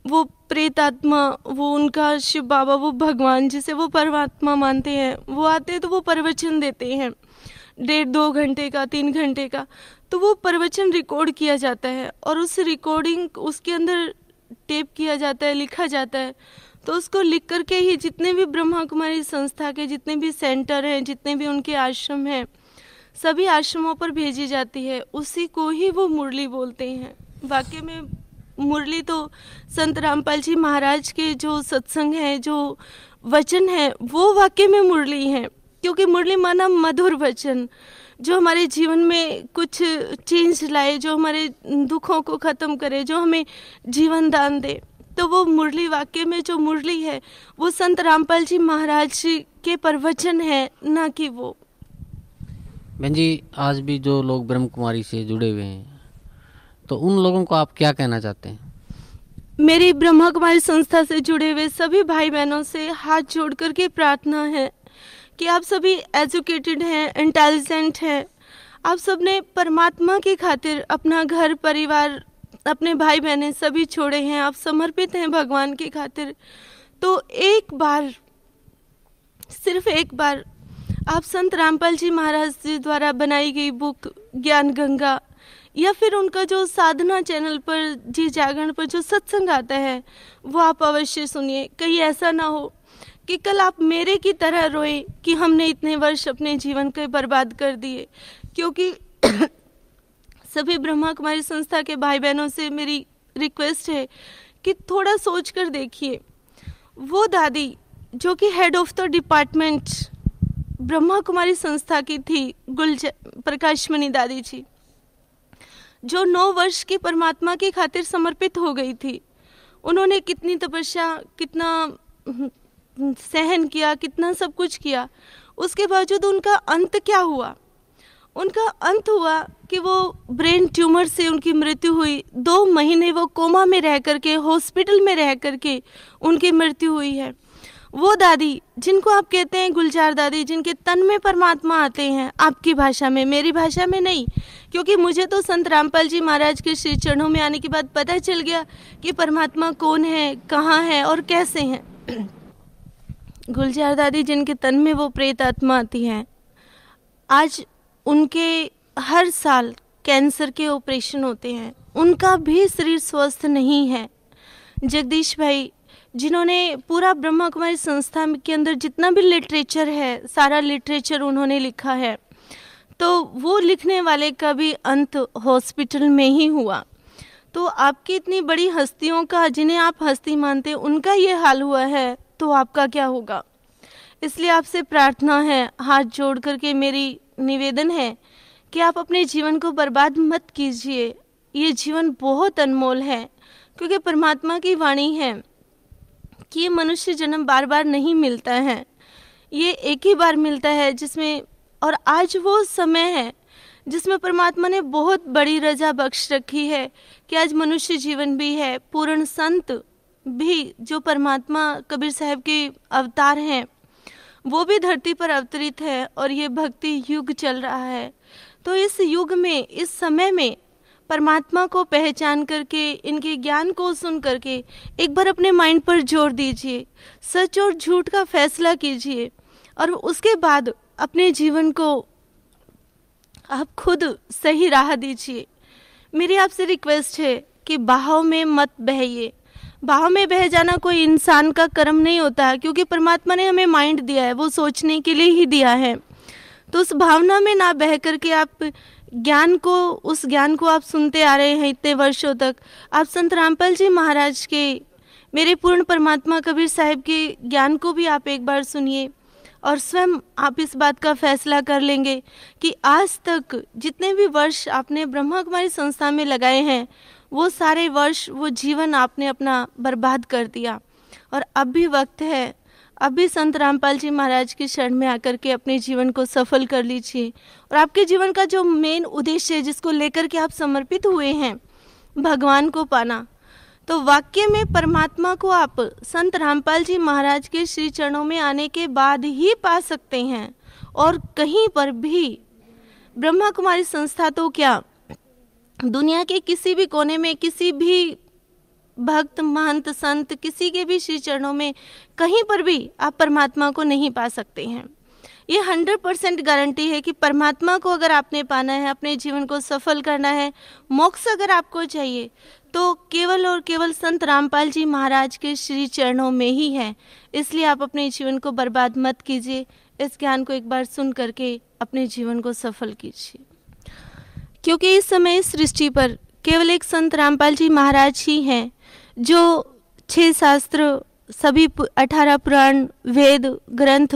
वो प्रेत आत्मा वो उनका शिव बाबा, वो भगवान जिसे वो परमात्मा मानते हैं, वो आते हैं तो वो प्रवचन देते हैं। डेढ़ दो घंटे का, तीन घंटे का तो वो प्रवचन रिकॉर्ड किया जाता है और उस रिकॉर्डिंग उसके अंदर टेप किया जाता है, लिखा जाता है। तो उसको लिख करके ही जितने भी ब्रह्मा कुमारी संस्था के जितने भी सेंटर हैं, जितने भी उनके आश्रम हैं सभी आश्रमों पर भेजी जाती है। उसी को ही वो मुरली बोलते हैं। वाकई में मुरली तो संत रामपाल जी महाराज के जो सत्संग है, जो वचन है, वो वाक्य में मुरली है। क्योंकि मुरली माना मधुर वचन, जो हमारे जीवन में कुछ चेंज लाए, जो हमारे दुखों को ख़त्म करे, जो हमें जीवन दान दे। तो वो मुरली वाक्य में जो मुरली है, वो संत रामपाल जी महाराज के प्रवचन है, ना कि वो। बहन जी, आज भी जो लोग ब्रह्म कुमारी से जुड़े हुए हैं तो उन लोगों को आप क्या कहना चाहते हैं? मेरी ब्रह्मा कुमारी संस्था से जुड़े हुए सभी भाई बहनों से हाथ जोड़ कर के प्रार्थना है कि आप सभी एजुकेटेड हैं, इंटेलिजेंट हैं। आप सबने परमात्मा की खातिर अपना घर, परिवार, अपने भाई बहने सभी छोड़े हैं, आप समर्पित हैं भगवान की खातिर। तो एक बार, सिर्फ़ एक बार आप संत रामपाल जी महाराज जी द्वारा बनाई गई बुक ज्ञान गंगा या फिर उनका जो साधना चैनल पर, जी जागरण पर जो सत्संग आता है, वो आप अवश्य सुनिए। कहीं ऐसा ना हो कि कल आप मेरे की तरह रोए कि हमने इतने वर्ष अपने जीवन को बर्बाद कर दिए। क्योंकि (coughs) सभी ब्रह्मा कुमारी संस्था के भाई बहनों से मेरी रिक्वेस्ट है कि थोड़ा सोच कर देखिए। वो दादी, जो कि head of the department Brahma Kumari संस्था की थी गुलज प्रकाशमणि दादी जी जो नौ वर्ष की परमात्मा की खातिर समर्पित हो गई थी उन्होंने कितनी तपस्या कितना सहन किया कितना सब कुछ किया उसके बावजूद उनका अंत क्या हुआ उनका अंत हुआ कि वो ब्रेन ट्यूमर से उनकी मृत्यु हुई दो महीने वो कोमा में रह करके हॉस्पिटल में रह करके उनकी मृत्यु हुई है वो दादी, जिनको आप कहते हैं गुलजार दादी, जिनके तन में परमात्मा आते हैं, आपकी भाषा में, मेरी भाषा में नहीं। क्योंकि मुझे तो संत रामपाल जी महाराज के श्री चरणों में आने के बाद पता चल गया कि परमात्मा कौन है, कहाँ है और कैसे हैं। (clears throat) गुलजार दादी, जिनके तन में वो प्रेत आत्मा आती है, आज उनके हर साल कैंसर के ऑपरेशन होते हैं। उनका भी शरीर स्वस्थ नहीं है। जगदीश भाई जिन्होंने पूरा ब्रह्मा कुमारी संस्था के अंदर जितना भी लिटरेचर है, सारा लिटरेचर उन्होंने लिखा है। तो वो लिखने वाले का भी अंत हॉस्पिटल में ही हुआ। तो आपकी इतनी बड़ी हस्तियों का, जिन्हें आप हस्ती मानते, उनका ये हाल हुआ है तो आपका क्या होगा? इसलिए आपसे प्रार्थना है, हाथ जोड़ करके मेरी निवेदन है कि आप अपने जीवन को बर्बाद मत कीजिए। ये जीवन बहुत अनमोल है, क्योंकि परमात्मा की वाणी है। कि ये मनुष्य जन्म बार बार नहीं मिलता है। ये एक ही बार मिलता है जिसमें, और आज वो समय है जिसमें परमात्मा ने बहुत बड़ी रजा बख्श रखी है कि आज मनुष्य जीवन भी है, पूर्ण संत भी जो परमात्मा कबीर साहब के अवतार हैं, वो भी धरती पर अवतरित है और ये भक्ति युग चल रहा है। तो इस युग में, इस समय में परमात्मा को पहचान करके, इनके ज्ञान को सुन करके, एक बार अपने माइंड पर ज़ोर दीजिए, सच और झूठ का फैसला कीजिए, और उसके बाद अपने जीवन को आप खुद सही राह दीजिए। मेरी आपसे रिक्वेस्ट है कि बहाव में मत बहिए भाव में बह जाना कोई इंसान का कर्म नहीं होता है क्योंकि परमात्मा ने हमें माइंड दिया है, वो सोचने के लिए ही दिया है। तो उस भावना में ना बह करके आप ज्ञान को, उस ज्ञान को आप सुनते आ रहे हैं इतने वर्षों तक। आप संत रामपाल जी महाराज के, मेरे पूर्ण परमात्मा कबीर साहिब के ज्ञान को भी आप एक बार सुनिए और स्वयं आप इस बात का फैसला कर लेंगे कि आज तक जितने भी वर्ष आपने ब्रह्मा कुमारी संस्था में लगाए हैं, वो सारे वर्ष, वो जीवन आपने अपना बर्बाद कर दिया। और अब भी वक्त है अब भी संत रामपाल जी महाराज की शरण में आकर के अपने जीवन को सफल कर लीजिए। और आपके जीवन का जो मेन उद्देश्य है, जिसको लेकर के आप समर्पित हुए हैं, भगवान को पाना। तो वाक्य में परमात्मा को आप संत रामपाल जी महाराज के श्री चरणों में आने के बाद ही पा सकते हैं। और कहीं पर भी ब्रह्मा कुमारी संस्था तो क्या दुनिया के किसी भी कोने में किसी भी भक्त, महंत, संत किसी के भी श्री चरणों में कहीं पर भी आप परमात्मा को नहीं पा सकते हैं। ये हंड्रेड परसेंट गारंटी है कि परमात्मा को अगर आपने पाना है, अपने जीवन को सफल करना है, मोक्ष अगर आपको चाहिए तो केवल और केवल संत रामपाल जी महाराज के श्री चरणों में ही है। इसलिए आप अपने जीवन को बर्बाद मत कीजिए। इस ज्ञान को एक बार सुन करके अपने जीवन को सफल कीजिए। क्योंकि इस समय इस सृष्टि पर केवल एक संत रामपाल जी महाराज ही हैं। जो छह शास्त्र सभी अठारह पुराण वेद ग्रंथ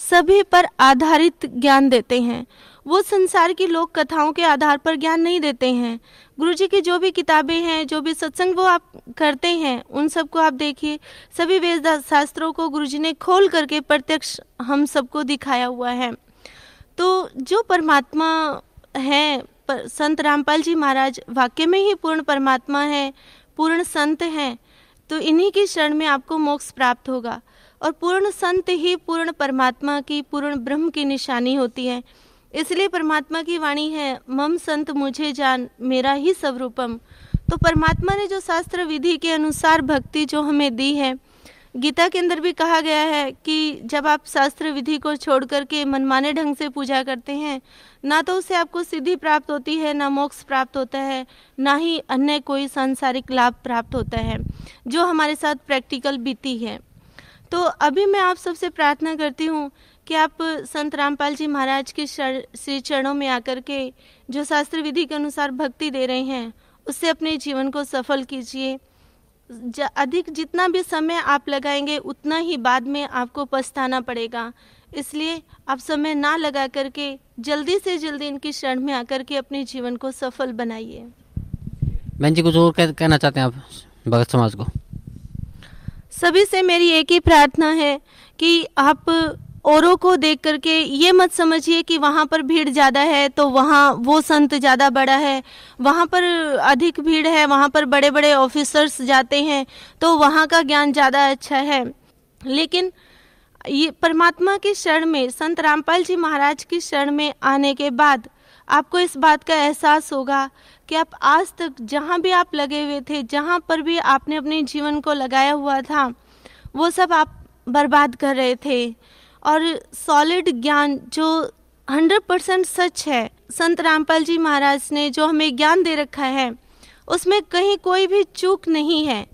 सभी पर आधारित ज्ञान देते हैं। वो संसार की लोक कथाओं के आधार पर ज्ञान नहीं देते हैं। गुरु जी की जो भी किताबें हैं जो भी सत्संग वो आप करते हैं उन सबको आप देखिए। सभी वेद शास्त्रों को गुरु जी ने खोल करके प्रत्यक्ष हम सबको दिखाया हुआ है। तो जो परमात्मा है पर, संत रामपाल जी महाराज वाक्य में ही पूर्ण परमात्मा है। पूर्ण संत हैं तो इन्हीं की शरण में आपको मोक्ष प्राप्त होगा। और पूर्ण संत ही पूर्ण परमात्मा की, पूर्ण ब्रह्म की निशानी होती है। इसलिए परमात्मा की वाणी है, मम संत मुझे जान, मेरा ही स्वरूपम। तो परमात्मा ने जो शास्त्र विधि के अनुसार भक्ति जो हमें दी है गीता के अंदर भी कहा गया है कि जब आप शास्त्र विधि को छोड़ करके मनमाने ढंग से पूजा करते हैं, ना तो उससे आपको सिद्धि प्राप्त होती है, ना मोक्ष प्राप्त होता है, ना ही अन्य कोई सांसारिक लाभ प्राप्त होता है, जो हमारे साथ प्रैक्टिकल बीती है। तो अभी मैं आप सबसे प्रार्थना करती हूँ कि आप संत रामपाल जी महाराज के श्री चरणों में आकर के जो शास्त्र विधि के अनुसार भक्ति दे रहे हैं, उससे अपने जीवन को सफल कीजिए। अधिक जितना भी समय आप लगाएँगे उतना ही बाद में आपको पछताना पड़ेगा। इसलिए आप समय ना लगा करके जल्दी से जल्दी इनकी शरण में आकर के अपने जीवन को सफल बनाइए। बहन जी कुछ और कहना चाहते हैं आप भगत समाज को? सभी से मेरी एक ही प्रार्थना है कि आप औरों को देख करके ये मत समझिए कि वहाँ पर भीड़ ज़्यादा है तो वहाँ वो संत ज़्यादा बड़ा है। वहाँ पर अधिक भीड़ है, वहाँ पर बड़े बड़े ऑफिसर्स जाते हैं तो वहाँ का ज्ञान ज़्यादा अच्छा है। लेकिन ये परमात्मा की शरण में, संत रामपाल जी महाराज की शरण में आने के बाद आपको इस बात का एहसास होगा कि आप आज तक जहाँ भी आप लगे हुए थे, जहाँ पर भी आपने अपने जीवन को लगाया हुआ था, वो सब आप बर्बाद कर रहे थे। और सॉलिड ज्ञान जो हंड्रेड परसेंट सच है। संत रामपाल जी महाराज ने जो हमें ज्ञान दे रखा है, उसमें कहीं कोई भी चूक नहीं है।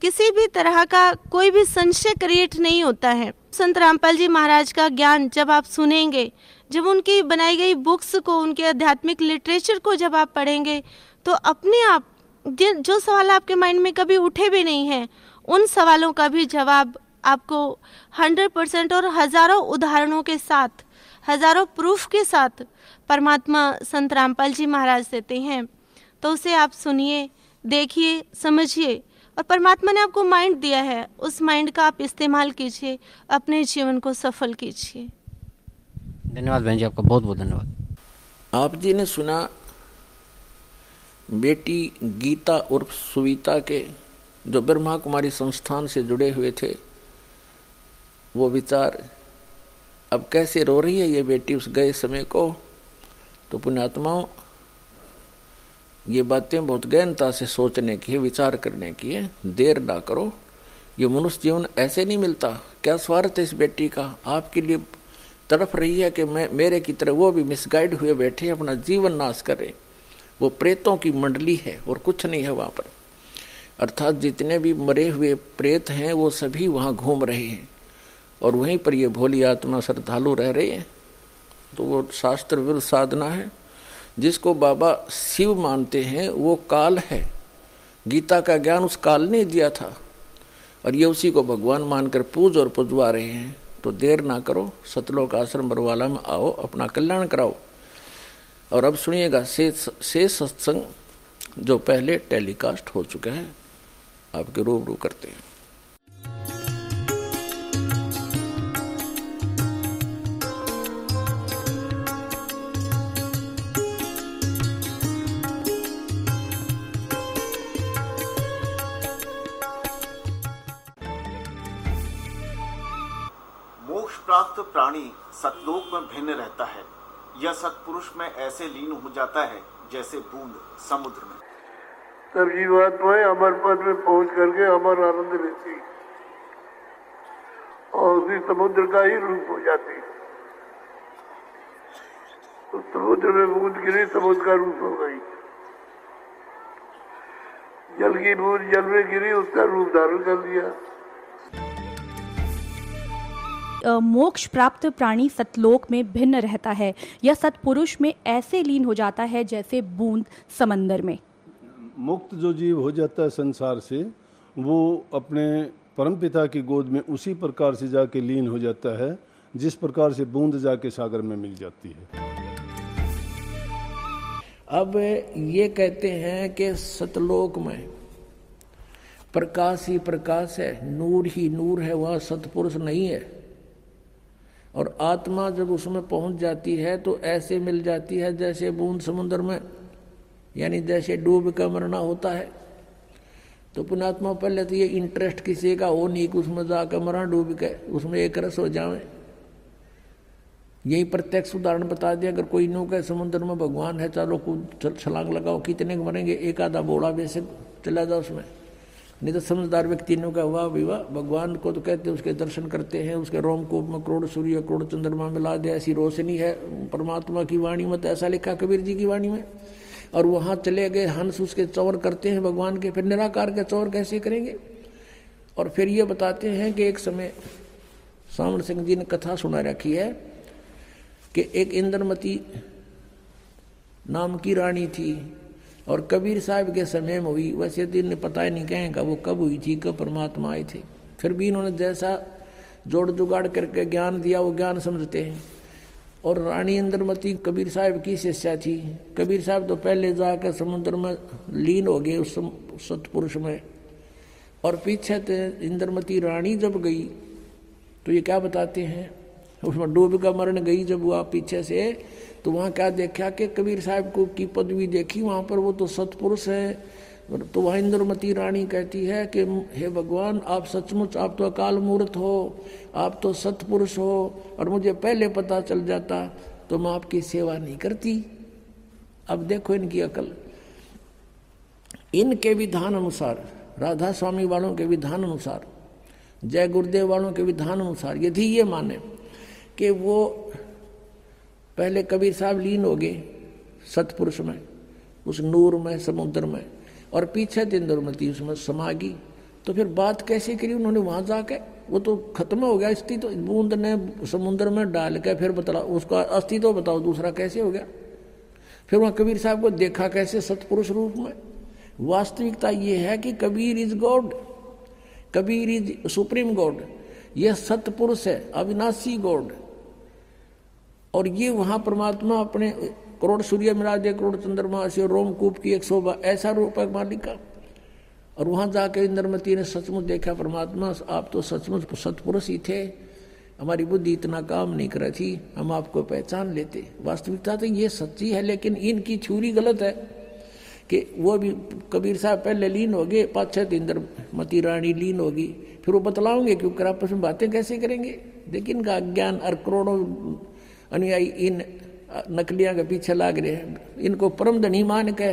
किसी भी तरह का कोई भी संशय क्रिएट नहीं होता है। संत रामपाल जी महाराज का ज्ञान जब आप सुनेंगे, जब उनकी बनाई गई बुक्स को, उनके आध्यात्मिक लिटरेचर को जब आप पढ़ेंगे तो अपने आप जो सवाल आपके माइंड में कभी उठे भी नहीं है, उन सवालों का भी जवाब आपको हंड्रेड परसेंट और हज़ारों उदाहरणों के साथ हज़ारों प्रूफ के साथ परमात्मा संत रामपाल जी महाराज देते हैं। तो उसे आप सुनिए देखिए समझिए और परमात्मा ने आपको माइंड दिया है। उस माइंड का आप इस्तेमाल कीजिए अपने जीवन को सफल कीजिए। धन्यवाद बहन जी आपका बहुत बहुत धन्यवाद। आप जी ने सुना बेटी गीता उर्फ़ सुविता के जो ब्रह्मा कुमारी संस्थान से जुड़े हुए थे वो विचार, अब कैसे रो रही है ये बेटी उस गए समय को? तो पुण्यात्माओं, ये बातें बहुत गहनता से सोचने की है, विचार करने की है, देर ना करो। ये मनुष्य जीवन ऐसे नहीं मिलता। क्या स्वार्थ है इस बेटी का? आपके लिए तड़प रही है कि मैं, मेरे की तरह वो भी मिसगाइड हुए बैठे अपना जीवन नाश करें। वो प्रेतों की मंडली है और कुछ नहीं है वहाँ पर। अर्थात जितने भी मरे हुए प्रेत हैं, वो सभी वहाँ घूम रहे हैं। और वहीं पर ये भोली आत्मा श्रद्धालु रह रही है। तो वो शास्त्र विरुद्ध साधना है। जिसको बाबा शिव मानते हैं, वो काल है। गीता का ज्ञान उस काल ने दिया था। और ये उसी को भगवान मानकर पूज और पुजवा रहे हैं। तो देर ना करो, सतलोक आश्रम बरवाला में आओ, अपना कल्याण कराओ। और अब सुनिएगा से सत्संग जो पहले टेलीकास्ट हो चुका है, आपके रूबरू करते हैं। प्राप्त प्राणी सतलोक में भिन्न रहता है। यह सतपुरुष में ऐसे लीन हो जाता है, जैसे बूंद समुद्र में। तब जीवात्माएँ अमर पद में पहुँच करके अमर आनंद लेती। और उसी समुद्र का ही रूप हो जाती। तो समुद्र में बूंद गिरी समुद्र का रूप हो गई। जल की बूंद जल में गिरी, उसका रूप धारण कर लिया। मोक्ष प्राप्त प्राणी सतलोक में भिन्न रहता है या सतपुरुष में ऐसे लीन हो जाता है जैसे बूंद समंदर में। मुक्त जो जीव हो जाता है संसार से वो अपने परमपिता की गोद में उसी प्रकार से जाके लीन हो जाता है जिस प्रकार से बूंद जाके सागर में मिल जाती है। अब ये कहते हैं कि सतलोक में प्रकाश ही प्रकाश है नूर ही नूर है वह सतपुरुष नहीं है। और आत्मा जब उसमें पहुँच जाती है तो ऐसे मिल जाती है जैसे बूंद समुद्र में, यानी जैसे डूब कर मरना होता है। तो पुणात्मा पहले तो ये इंटरेस्ट किसी का हो नहीं कि उसमें जाकर मरा, डूब के उसमें एक रस हो जाए यही प्रत्यक्ष उदाहरण बता दिया, अगर कोई नो कहे, समुद्र में भगवान है चलो कूद छलांग लगाओ, कितने मरेंगे, एक आधा बोड़ा वैसे चला जाओ उसमें। नहीं तो समझदार व्यक्ति ने कहा वाह विवाह, भगवान को तो कहते हैं, उसके दर्शन करते हैं, उसके रोमकूप में, करोड़ सूर्य, करोड़ चंद्रमा में ला दे, ऐसी रोशनी है, परमात्मा की वाणी में तो ऐसा लिखा, कबीर जी की वाणी में। और वहाँ चले गए, हंस उसके चौर करते हैं भगवान के, फिर निराकार के चौर कैसे करेंगे? और फिर ये बताते हैं कि एक समय सावण सिंह जी ने कथा सुना रखी है कि एक इंद्रमती नाम की रानी थी। और कबीर साहब के समय में हुई, वैसे तो इन्हें पता ही नहीं कहेगा वो कब हुई थी, कब परमात्मा आए थे। फिर भी इन्होंने जैसा जोड़ जुगाड़ करके ज्ञान दिया, वो ज्ञान समझते हैं। और रानी इंद्रमती कबीर साहब की शिष्या थी। कबीर साहब तो पहले जाकर समुद्र में लीन हो गए उस सतपुरुष में। और पीछे थे इंद्रमती रानी जब गई तो ये क्या बताते हैं? उसमें डूब का मरण गई जब वह पीछे से तो वहाँ क्या देखा कि कबीर साहब को की पदवी देखी, वहाँ पर वो तो सतपुरुष है। तो वह इंद्रमती रानी कहती है कि, हे भगवान, आप सचमुच, आप तो अकाल मूर्त हो, आप तो सतपुरुष हो, और मुझे पहले पता चल जाता तो मैं आपकी सेवा नहीं करती। अब देखो इनकी अकल। इनके विधान अनुसार, राधा स्वामी वालों के विधान अनुसार, जय गुरुदेव वालों के विधान अनुसार, यदि ये माने कि वो पहले कबीर साहब लीन हो गए सतपुरुष में, उस नूर में, समुद्र में, और पीछे इंद्रमती उसमें समा गई तो फिर बात कैसे करी उन्होंने वहाँ जाके? वो तो खत्म हो गया अस्थि तो बूंद ने समुद्र में डाल के फिर बता उसका अस्थि तो बताओ, दूसरा कैसे हो गया? फिर वहाँ कबीर साहब को देखा कैसे सतपुरुष रूप में? वास्तविकता ये है कि Kabir is God, Kabir is supreme God, यह सतपुरुष है, अविनाशी गॉड। और ये वहाँ परमात्मा अपने करोड़ सूर्य मिला दे करोड़ चंद्रमा से रोमकूप की एक शोभा, ऐसा रूप है मालिक का। और वहाँ जाके इंद्रमती ने सचमुच देखा, परमात्मा आप तो सचमुच सतपुरुष ही थे। हमारी बुद्धि इतना काम नहीं कर थी, हम आपको पहचान लेते। वास्तविकता तो ये सच्ची है, लेकिन इनकी छुरी गलत है कि वो भी कबीर साहब पहले लीन हो गए, पाँच इंद्र मती रानी लीन होगी फिर वो बतलाओगे क्योंकि आपस में बातें कैसे करेंगे? लेकिन इनका अज्ञान और करोड़ों अनुयायी इन नकलियाँ के पीछे लाग रहे हैं। इनको परम धनी मान के,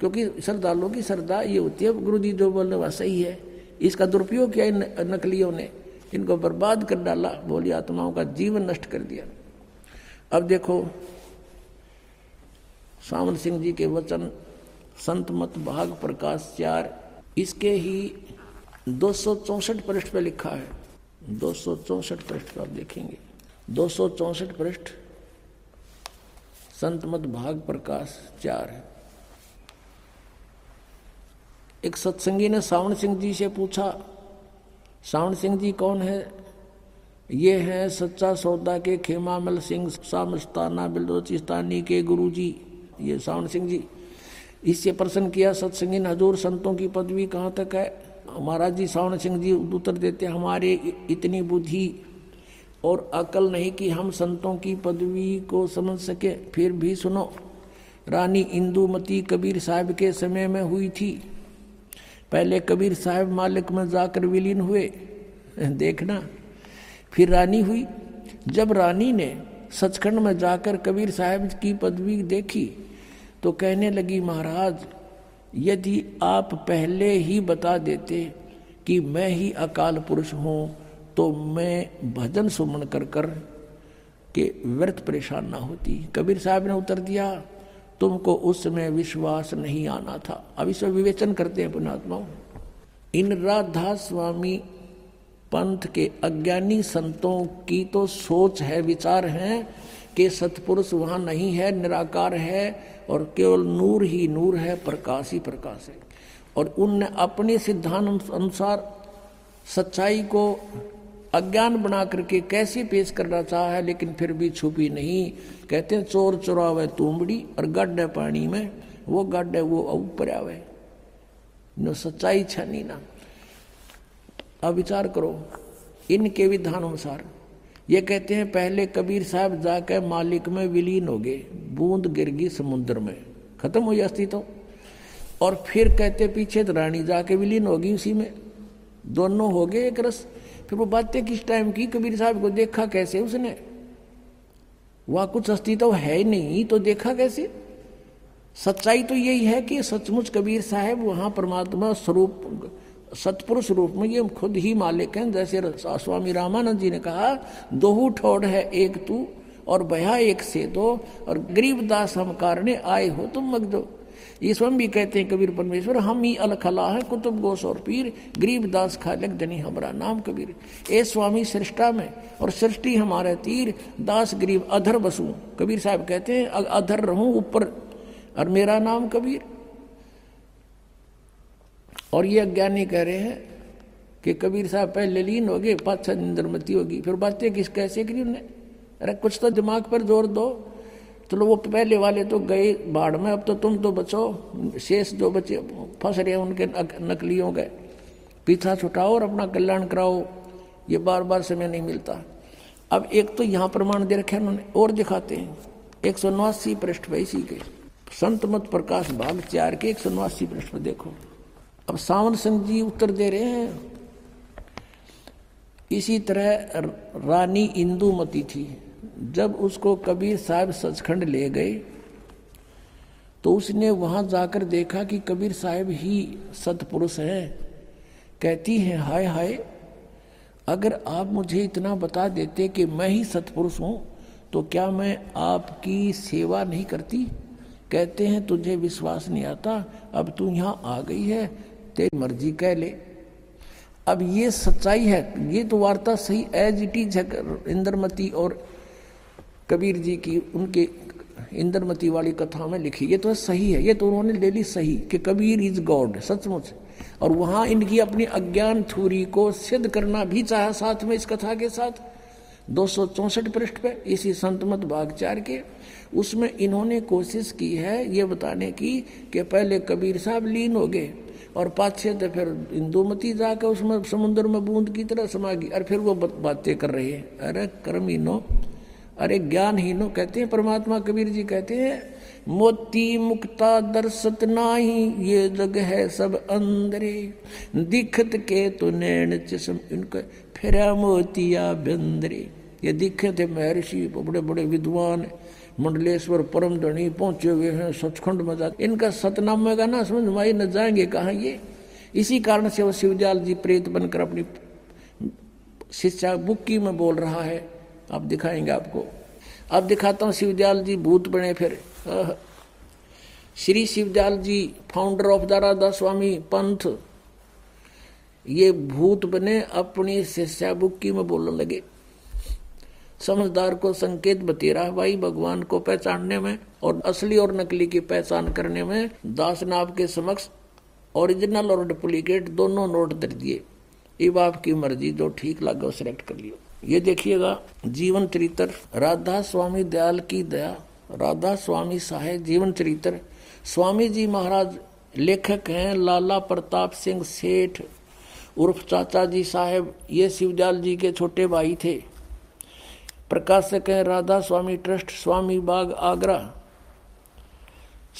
क्योंकि श्रद्धालुओं की श्रद्धा ये होती है गुरु जी जो बोलने वह सही है। इसका दुरुपयोग किया इन नकलियों ने। इनको बर्बाद कर डाला, बोली आत्माओं का जीवन नष्ट कर दिया। अब देखो, सावन सिंह जी के वचन, संत मत भाग प्रकाश चार, इसके ही दो सौ चौसठ पृष्ठ पे लिखा है। दो सौ चौसठ पृष्ठ पे आप देखेंगे। दो सौ चौसठ पृष्ठ। संत मत भाग प्रकाश चार है। एक सत्संगी ने सावण सिंह जी से पूछा, सावण सिंह जी कौन है? ये है सच्चा सौदा के खेमामल सिंह, सामस्ताना बिलोचिस्तानी के गुरु जी ये सावण सिंह जी, इससे प्रश्न किया, सत्संगी ने, हजूर, संतों की पदवी कहाँ तक है? महाराज जी, सावण सिंह जी उत्तर देते हमारे इतनी बुद्धि और अकल नहीं कि हम संतों की पदवी को समझ सके। फिर भी सुनो, रानी इंदुमती कबीर साहब के समय में हुई थी। पहले कबीर साहब मालिक में जाकर विलीन हुए। देखना, फिर रानी हुई। जब रानी ने सचखंड में जाकर कबीर साहब की पदवी देखी तो कहने लगी, महाराज, यदि आप पहले ही बता देते कि मैं ही अकाल पुरुष हूँ तो मैं भजन सुमन कर कर के व्यर्थ परेशान ना होती। कबीर साहब ने उत्तर दिया, तुमको उस समय विश्वास नहीं आना था। अब इस विवेचन करते हैं पुणात्माओं इन राधा स्वामी पंथ के अज्ञानी संतों की तो सोच है, विचार है कि सतपुरुष वहाँ नहीं है, निराकार है और केवल नूर ही नूर है, प्रकाश ही प्रकाश है। और उनने अपने सिद्धांत अनुसार सच्चाई को अज्ञान बना करके कैसे पेश करना चाहा है, लेकिन फिर भी छुपी नहीं। कहते हैं, चोर चुरावे तुमड़ी और गड्ढे पानी में, वो गड्ढ है वो ऊपर आवे। नो सच्चाई छनी ना। अब विचार करो, इनके विधान अनुसार ये कहते हैं, पहले कबीर साहब जाकर मालिक में विलीन हो गए, बूंद गिर गई समुद्र में। खत्म हुई अस्तित्व और फिर कहते पीछे तो रानी जाके विलीन होगी उसी में। दोनों हो गए एक रस। फिर वो बातें किस टाइम की? कबीर साहब को देखा कैसे उसने? वहाँ कुछ अस्तित्व है नहीं तो देखा कैसे? सच्चाई तो यही है कि सचमुच कबीर साहब वहाँ परमात्मा स्वरूप, सतपुरुष रूप में ये खुद ही मालिक हैं। जैसे स्वामी रामानंद जी ने कहा, दोहू ठोड़ है एक तू और भया एक से दो, और गरीब दास हम कारणे आए हो तुम मग दो। ये स्वयं भी कहते हैं, कबीर परमेश्वर, हम ही अलखला है, कुतुब गोस और पीर, गरीब दास खालक जनी हमारा नाम, कबीर। ए स्वामी, सृष्टा में, और सृष्टि हमारे तीर, दास गरीब अधर बसू। कबीर साहब कहते हैं अधर रहूँ ऊपर, और मेरा नाम कबीर। और ये अज्ञानी कह रहे हैं कि कबीर साहब पहले लीन हो गए पाँच छह इंद्रमती होगी। फिर बातें किस कैसे करी उन्हें अरे कुछ तो दिमाग पर ज़ोर दो। चलो वो पहले वाले तो गए बाढ़ में, अब तो तुम तो बचो। शेष जो बचे, फंस रहे उनके नकलियों गए पीछा छुटाओ और अपना कल्याण कराओ। ये बार बार समय नहीं मिलता। अब एक तो यहाँ प्रमाण दे रखे उन्होंने, और दिखाते हैं। एक सौ नवासी पृष्ठ पे इसी के। संत मत प्रकाश भाग चार के एक सौ नवासी पृष्ठ पे देखो। अब सावन सिंह जी उत्तर दे रहे हैं। इसी तरह रानी इंदुमती थी। जब उसको कबीर साहब सचखंड ले गए तो उसने वहाँ जाकर देखा कि कबीर साहब ही सतपुरुष हैं। कहती हैं, हाय हाय, अगर आप मुझे इतना बता देते कि मैं ही सतपुरुष हूँ तो क्या मैं आपकी सेवा नहीं करती? कहते हैं, तुझे विश्वास नहीं आता, अब तू यहाँ आ गई है, तेरी मर्ज़ी कह ले। अब ये सच्चाई है, ये तो वार्ता सही एज इट इज़ इंद्रमती और कबीर जी की उनके इंद्रमती वाली कथा में लिखी। ये तो सही है, ये तो उन्होंने ले ली सही कि कबीर इज़ गॉड सचमुच। और वहाँ इनकी अपनी अज्ञान थूरी को सिद्ध करना भी चाहा साथ में इस कथा के साथ। दो पृष्ठ पे इसी संतमत भागचार के, उसमें इन्होंने कोशिश की है ये बताने की कि पहले कबीर साहब लीन हो गए और पाछे तो फिर इंदुमती जाकर उसमें समुद्र में बूंद की तरह समा गई और फिर वो बातें कर रही है। अरे कर्म नो। अरे ज्ञान हीनो कहते हैं, परमात्मा कबीर जी कहते हैं, मोती मुक्ता दर्शत नाही, ये जग है सब अंदरे दिखत के तो नैन चम इनके, फिर मोतिया बंदरे। ये दिखे थे महर्षि बड़े बड़े विद्वान, मंडलेश्वर परम धनी पहुँचे हुए हैं सचखंड में जाते इनका सतनाम का ना समझ माई न जाएँगे कहा ये? इसी कारण से वो शिवजाल जी प्रेत बनकर अपनी शिक्षा बुक्की में बोल रहा है अब दिखाएँगे आपको। अब दिखाता हूँ शिवदयाल जी भूत बने फिर। श्री शिवदयाल जी फाउंडर ऑफ़ दारादा स्वामी पंथ। ये भूत बने अपनी शिष्या बुक्की में बोलने लगे। समझदार को संकेत बतेरा भाई, भगवान को पहचानने में और असली और नकली की पहचान करने में दास नाब के समक्ष ओरिजिनल और डुप्लीकेट दोनों नोट दे दिए। अब आपकी मर्ज़ी, जो ठीक लगा सिलेक्ट कर लियो। ये देखिएगा, जीवन चरित्र राधा स्वामी दयाल की दया राधा स्वामी साहेब, जीवन चरित्र। स्वामी जी महाराज लेखक हैं, लाला प्रताप सिंह सेठ, उर्फ़ चाचा जी साहेब, ये शिवदयाल जी के छोटे भाई थे। प्रकाशक हैं राधा स्वामी ट्रस्ट, स्वामी बाग आगरा।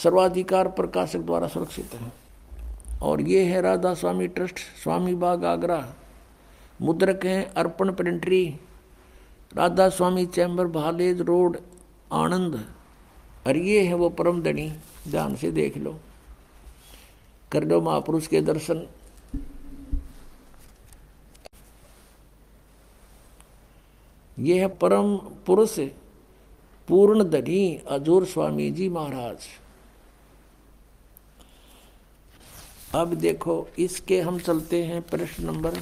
सर्वाधिकार प्रकाशक द्वारा सुरक्षित है। और ये है राधा स्वामी ट्रस्ट, स्वामी बाग आगरा। मुद्रक हैं, अर्पण प्रिंटरी राधा स्वामी चैम्बर भालेज रोड, आनंद। और ये है वो परम धनी, ध्यान से देख लो। कर लो महापुरुष के दर्शन। ये है परम पुरुष, पूर्ण धनी, अजूर स्वामी जी महाराज। अब देखो, इसके हम चलते हैं प्रश्न नंबर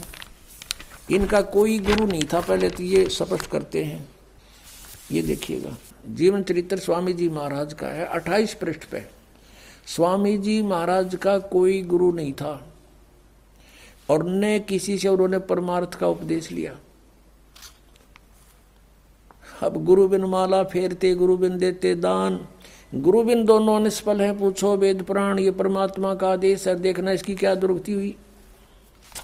इनका कोई गुरु नहीं था, पहले तो ये स्पष्ट करते हैं। ये देखिएगा, जीवन चरित्र स्वामी जी महाराज का है, अट्ठाईस पृष्ठ पे। स्वामी जी महाराज का कोई गुरु नहीं था। और न किसी से उन्होंने परमार्थ का उपदेश लिया। अब गुरु बिन माला फेरते गुरु बिन देते दान। गुरु बिन दोनों निष्फल है, पूछो वेद प्राण, ये परमात्मा का आदेश है, देखना इसकी क्या दुर्गति हुई।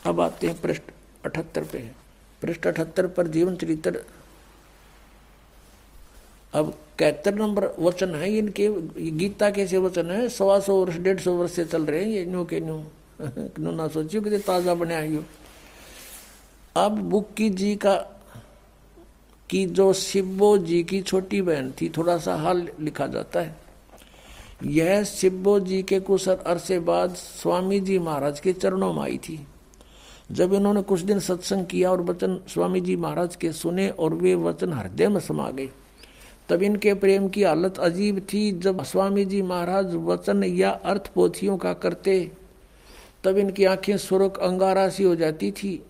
अब आते हैं पृष्ठ। अठहत्तर पे है। पृष्ठ अठहत्तर पर जीवन चरित्र। अब इकहत्तर नंबर वचन है, इनके गीता कैसे वचन है, सवा सौ वर्ष, डेढ़ सौ वर्ष से चल रहे हैं ये न्यू के न्यू (laughs) न्यू ना सोचियो कि ताज़ा बने आइयो अब बुक्की जी का, कि जो शिवो जी की छोटी बहन थी, थोड़ा सा हाल लिखा जाता है। यह शिवो जी के कुछ अरसे बाद स्वामी जी महाराज के चरणों में आई थी। जब इन्होंने कुछ दिन सत्संग किया और वचन स्वामी जी महाराज के सुने और वे वचन हृदय में समा गए। तब इनके प्रेम की हालत अजीब थी। जब स्वामी जी महाराज वचन या अर्थ पोथियों का करते, तब इनकी आँखें सुरख अंगारा सी हो जाती थी।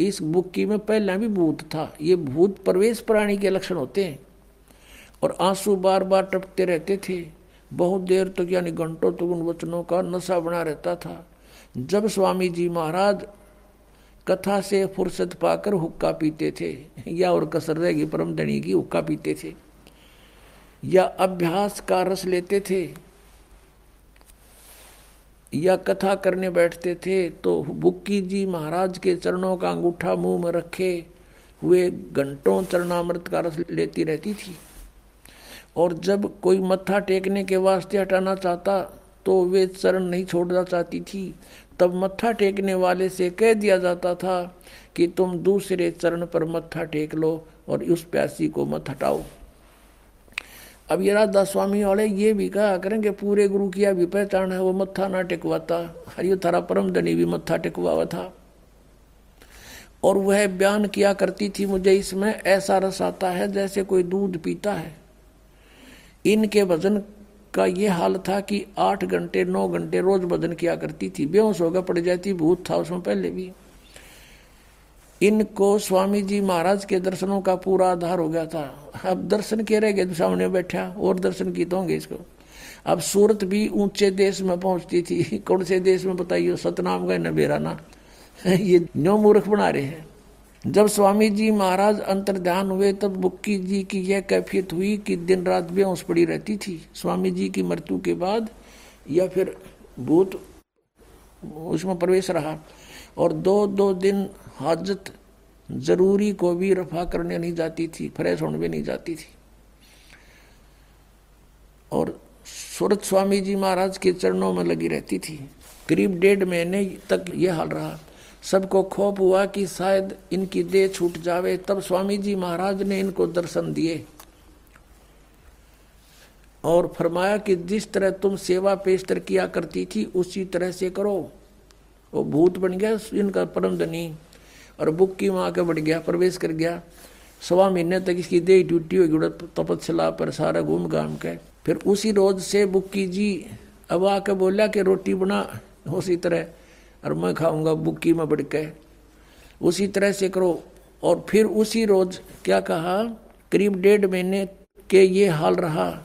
इस बुक्की में पहले भी भूत था। ये भूत प्रवेश प्राणी के लक्षण होते हैं और आँसू बार बार टपकते रहते थे। बहुत देर तक तो यानी घंटों तक तो उन वचनों का नशा बना रहता था। जब स्वामी जी महाराज कथा से फुर्सत पाकर हुक्का पीते थे, या और कसर रहेगी परम धनी की, हुक्का पीते थे, या अभ्यास का रस लेते थे, या कथा करने बैठते थे तो बुक्की जी महाराज के चरणों का अंगूठा मुँह में रखे हुए घंटों चरणामृत का रस लेती रहती थी। और जब कोई मत्था टेकने के वास्ते हटाना चाहता तो वे चरण नहीं छोड़ना चाहती थी तब मत्था टेकने वाले से कह दिया जाता था कि तुम दूसरे चरण पर मत्था टेक लो और उस प्यासी को मत हटाओ। अब ये राधा स्वामी वाले ये भी कहा करेंगे, पूरे गुरु की भी पहचान है, वो मत्था ना टिकवाता। हरियो थारा परम धनी भी मत्था टिकवा था। और वह बयान किया करती थी मुझे, इसमें ऐसा रस आता है जैसे कोई दूध पीता है। इनके भजन का ये हाल था कि आठ घंटे, नौ घंटे रोज बदन किया करती थी। बेहोश होगा पड़ जाती, भूत था उसमें पहले भी। इनको स्वामी जी महाराज के दर्शनों का पूरा आधार हो गया था। अब दर्शन के रह गए तो सामने बैठा, और दर्शन की तो होंगे इसको। अब सूरत भी ऊँचे देश में पहुँचती थी। (laughs) कौन से देश में बताइए सतनाम गए न बेरा ना (laughs) ये न्यो मूर्ख बना रहे हैं। जब स्वामी जी महाराज अंतर ध्यान हुए, तब बुक्की जी की यह कैफियत हुई कि दिन रात बेहोश पड़ी रहती थी। स्वामी जी की मृत्यु के बाद या फिर भूत, उसमें प्रवेश रहा और दो दो दिन हाजत ज़रूरी को भी रफा करने नहीं जाती थी, फ्रेश होने भी नहीं जाती थी। और सूरत स्वामी जी महाराज के चरणों में लगी रहती थी। करीब डेढ़ महीने तक यह हाल रहा। सबको खोप हुआ कि शायद इनकी देह छूट जावे। तब स्वामी जी महाराज ने इनको दर्शन दिए और फरमाया कि जिस तरह तुम सेवा पेशतर किया करती थी, उसी तरह से करो। वो भूत बन गया, इनका परम धनी। और बुक की वहाँ के बढ़ गया, प्रवेश कर गया। सवा महीने तक इसकी देह टूटी हुई तपस्या पर सारा घूम घाम के। फिर उसी रोज से बुक्की जी अब आके बोला कि रोटी बना, उसी तरह। और मैं खाऊँगा बुक्की में बढ़ के। उसी तरह से करो। और फिर उसी रोज क्या कहा? करीब डेढ़ महीने के ये हाल रहा।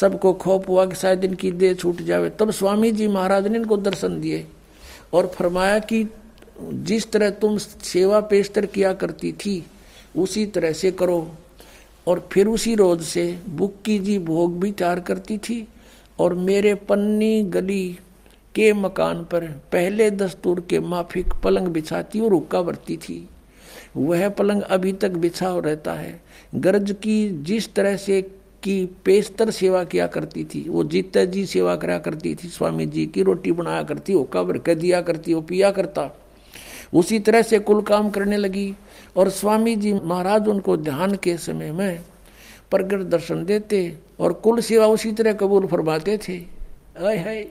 सबको खोप हुआ कि शायद इनकी देह छूट जावे। तब स्वामी जी महाराज ने इनको दर्शन दिए और फरमाया कि जिस तरह तुम सेवा पेशतर किया करती थी, उसी तरह से करो। और फिर उसी रोज से बुक्की जी भोग भी तैयार करती थी और मेरे पन्नी गली के मकान पर पहले दस्तूर के माफिक पलंग बिछाती और हुक्का बरती थी। वह पलंग अभी तक बिछा रहता है। गर्ज की जिस तरह से की पेस्तर सेवा किया करती थी, वो जीता जी सेवा करा करती थी, स्वामी जी की रोटी बनाया करती, हुक्का भर कर दिया करती वो पिया करता। उसी तरह से कुल काम करने लगी और स्वामी जी महाराज उनको ध्यान के समय में प्रगट दर्शन देते और कुल सेवा उसी तरह कबूल फरमाते थे। आय हाय।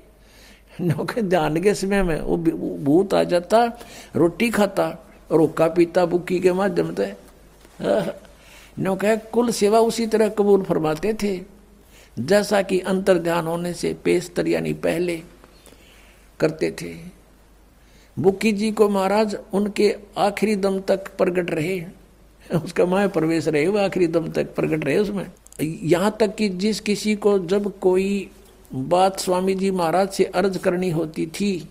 नौके ध्यान के समय में वो भूत आ जाता, रोटी खाता, रोका पीता बुक्की के माध्यम से नौके कुल सेवा उसी तरह कबूल फरमाते थे। जैसा कि अंतर ध्यान होने से पेशतर यानी पहले करते थे। बुक्की जी को महाराज, उनके आखिरी दम तक प्रकट रहे। (laughs) उसका माया प्रवेश रहे, वो आखिरी दम तक प्रकट रहे उसमें। यहाँ तक कि जिस किसी को जब कोई बात स्वामी जी महाराज से अर्ज़ करनी होती थी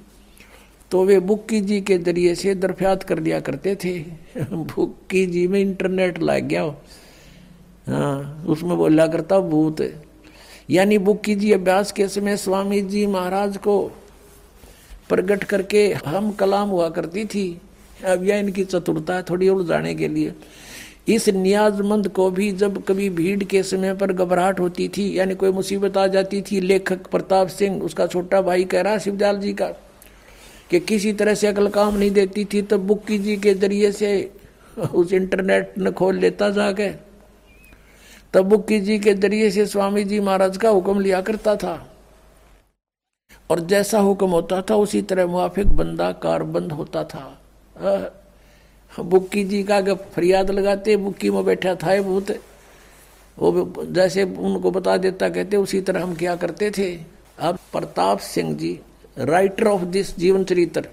तो वे बुक्की जी के ज़रिए से दरफ्यात कर लिया करते थे। (laughs) बुक्की जी में इंटरनेट लग गया। हाँ उसमें बोला करता भूत। यानी बुक्की जी अभ्यास के समय स्वामी जी महाराज को प्रकट करके हम कलाम हुआ करती थी। अब यह इनकी चतुरता है, थोड़ी उलझाने के लिए। इस नियाजमंद को भी जब कभी भीड़ के समय पर घबराहट होती थी, यानी कोई मुसीबत आ जाती थी, लेखक प्रताप सिंह, उसका छोटा भाई कह रहा शिवजाल जी का, कि किसी तरह से अकल काम नहीं देती थी, तब बुक्की जी के ज़रिए से उस इंटरनेट ने खोल लेता जाके। तब बुक्की जी के ज़रिए से स्वामी जी महाराज का हुक्म लिया करता था। और जैसा हुक्म होता था, उसी तरह मुआफिक बंदा कारबंद होता था। बुक्की जी का फरियाद लगाते, बुक्की में बैठा था भूत। वो जैसे उनको बता देता, कहते, उसी तरह हम क्या करते थे? अब Pratap Singh ji writer of this जीवन चरित्र,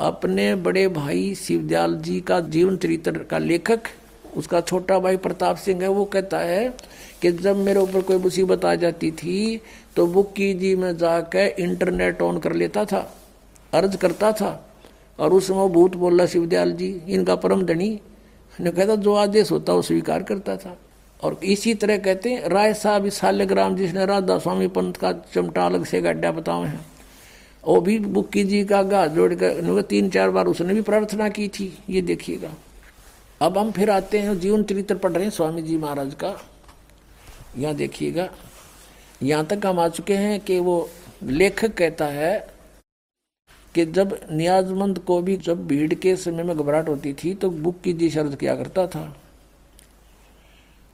अपने बड़े भाई शिवदयाल जी का जीवन चरित्र का लेखक, उसका छोटा भाई प्रताप सिंह है, वो कहता है कि जब मेरे ऊपर कोई मुसीबत आ जाती थी तो बुक्की जी में जाकर इंटरनेट ऑन कर लेता था, अर्ज़ करता था। और उस समय भूत बोला शिवदयाल जी, इनका परम धनी ने कहता जो आदेश होता वो स्वीकार करता था। और इसी तरह कहते हैं, राय साहब साल्यग्राम जिसने राधा स्वामी पंथ का चमटा अलग से गड्ढा बताओ हैं वो भी बुक्की जी का गा जोड़ कर तीन चार बार उसने भी प्रार्थना की थी, ये देखिएगा। अब हम फिर आते हैं, जीवन चरित्र पढ़ रहे हैं स्वामी जी महाराज का। यहाँ देखिएगा, यहाँ तक हम आ चुके हैं कि वो लेखक कहता है कि जब नियाजमंद को भी जब भीड़ के समय में घबराहट होती थी तो बुक्की जी शर्त किया करता था।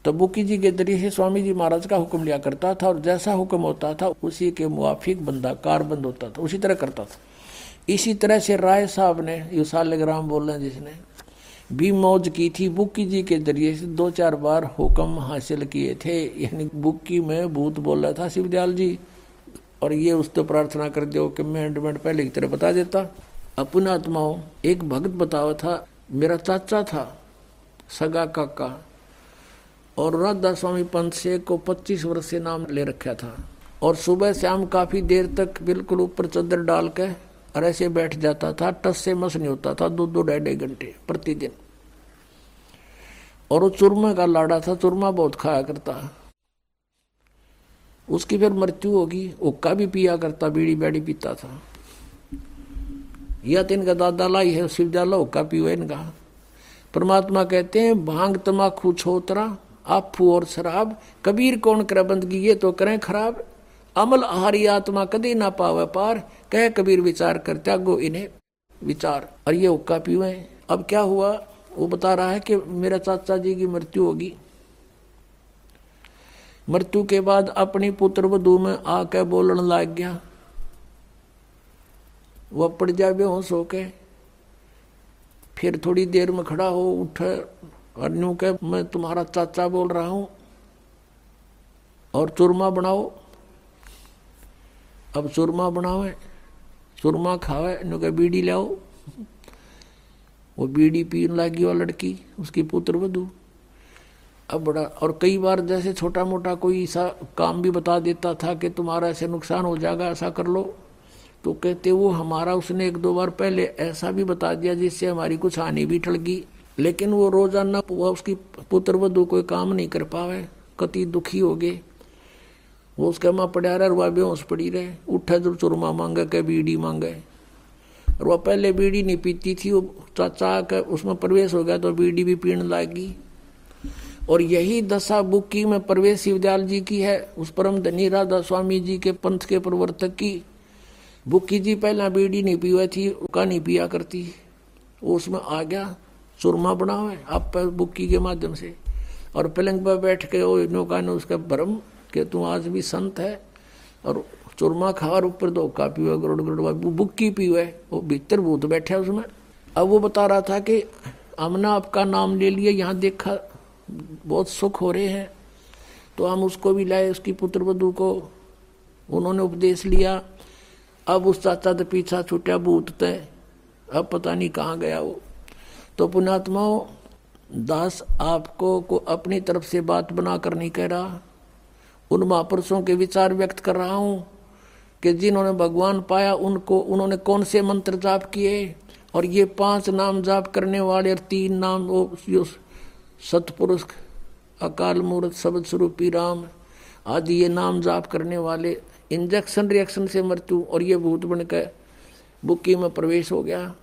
तो बुक्की जी के ज़रिए स्वामी जी महाराज का हुक्म लिया करता था और जैसा हुक्म होता था, उसी के मुआफिक बंदा, कारबंद होता था, उसी तरह करता था। इसी तरह से राय साहब ने युसालग्राम बोल रहे जिसने, भी मौज की थी बुक्की जी के ज़रिए से दो चार बार हुक्म हासिल किए थे। यानी बुक्की में भूत बोल था शिवदयाल जी। और ये उस तो प्रार्थना कर दो कि मैं एंडमेंट पहले की तरह बता देता। अपना आत्माओं, एक भक्त बतावा था, मेरा चाचा था, सगा काका, और राधा स्वामी पंत से को 25 वर्ष से नाम ले रखा था। और सुबह शाम काफ़ी देर तक बिल्कुल ऊपर चादर डाल के और ऐसे बैठ जाता था, टस से मस नहीं होता था दो दो ढाई ढाई घंटे प्रतिदिन। और वो चूरमा का लाड़ा था, चूरमा बहुत खाया करता। उसकी फिर मृत्यु होगी ओक्का भी पिया करता, बीड़ी बैड़ी पीता था। या तो इनका दादा लाई है शिव जाला ओक्का पियो इनका। परमात्मा कहते हैं, भाँग तमाखू छोतरा, आफू और शराब, कबीर कौन करे बंदगी, ये तो करें खराब। अमल आहारी आत्मा कदी ना पावे पार, कह कबीर विचार कर त्यागो इन्हें विचार। और ये हुक्का पीवे अब क्या हुआ? वो बता रहा है कि मेरा चाचा जी की मृत्यु होगी। मृत्यु के बाद अपनी पुत्र वधु में आके बोलन लग गया। वह पड़ जाए बेहोश होके फिर थोड़ी देर में खड़ा हो उठे और के मैं तुम्हारा चाचा बोल रहा हूँ। और चूरमा बनाओ। अब चूरमा बनावे, चूरमा खावे, न्यू के बीड़ी लाओ। वो बीड़ी पीने लगी वो लड़की, उसकी पुत्र वधु। अब बड़ा, और कई बार जैसे छोटा मोटा कोई ऐसा काम भी बता देता था कि तुम्हारा ऐसे नुकसान हो जाएगा, ऐसा कर लो। तो कहते, वो हमारा उसने एक दो बार पहले ऐसा भी बता दिया जिससे हमारी कुछ हानि भी गई लेकिन वो रोज़ाना वह उसकी पुत्र वधु कोई काम नहीं कर पावे, कति दुखी हो गए। वो उसके माँ पड़ा रहा वह बेहोश पड़ी रहे। उठे जो चुरमा मांगे के बीड़ी मांगे। और वह पहले बीड़ी नहीं पीती थी, वो चाचा का उसमें प्रवेश हो गया तो बीड़ी भी पीने लगी। और यही दशा बुक्की में प्रवेश शिवदयाल जी की है, उस परम धनी राधा स्वामी जी के पंथ के प्रवर्तक की। बुक्की जी पहला बीड़ी नहीं पीवा थी का नहीं पिया करती। वो उसमें आ गया चुरमा बना हुआ आप बुक्की के माध्यम से। और पलंग पर बैठ के वो नौका ने उसका भ्रम कि तू आज भी संत है, और चुरमा खा और ऊपर धोखा पीवे, गरुड़ गरुड़ बुक्की पीवे, वो भीतर भूत बैठे उसमें। अब वो बता रहा था कि हमने आपका नाम ले लिया, यहाँ देखा बहुत सुख हो रहे हैं तो हम उसको भी लाए, उसकी पुत्र वधु को। उन्होंने उपदेश लिया। अब उस चाचा तो पीछा छूटा भूत तय अब पता नहीं कहाँ गया वो। तो पुणात्माओं दास आपको को अपनी तरफ़ से बात बना कर नहीं कह रहा। उन महापुरुषों के विचार व्यक्त कर रहा हूँ कि जिन्होंने भगवान पाया, उनको, उन्होंने कौन से मंत्र जाप किए? और ये पाँच नाम जाप करने वाले और तीन नाम वो सतपुरुष, अकाल मूर्त शब्द स्वरूपी राम, आदि ये नाम जाप करने वाले इंजेक्शन रिएक्शन से मृत्यु और ये भूत बनकर बुक्की में प्रवेश हो गया।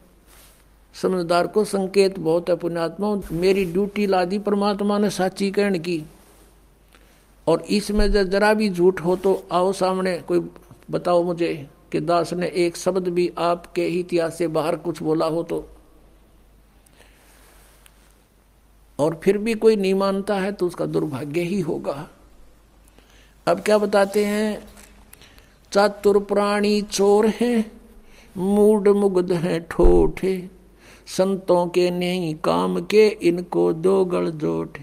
समझदार को संकेत बहुत है, पुण्यात्मा, मेरी ड्यूटी ला दी परमात्मा ने कहने की। और इसमें जब जरा भी झूठ हो तो आओ सामने, कोई बताओ मुझे कि दास ने एक शब्द भी आपके इतिहास से बाहर कुछ बोला हो तो। और फिर भी कोई नहीं मानता है तो उसका दुर्भाग्य ही होगा। अब क्या बताते हैं? चातुर प्राणी चोर हैं, मूड मुग्ध हैं ठोठे, संतों के नहीं काम के इनको दो गढ़ जोट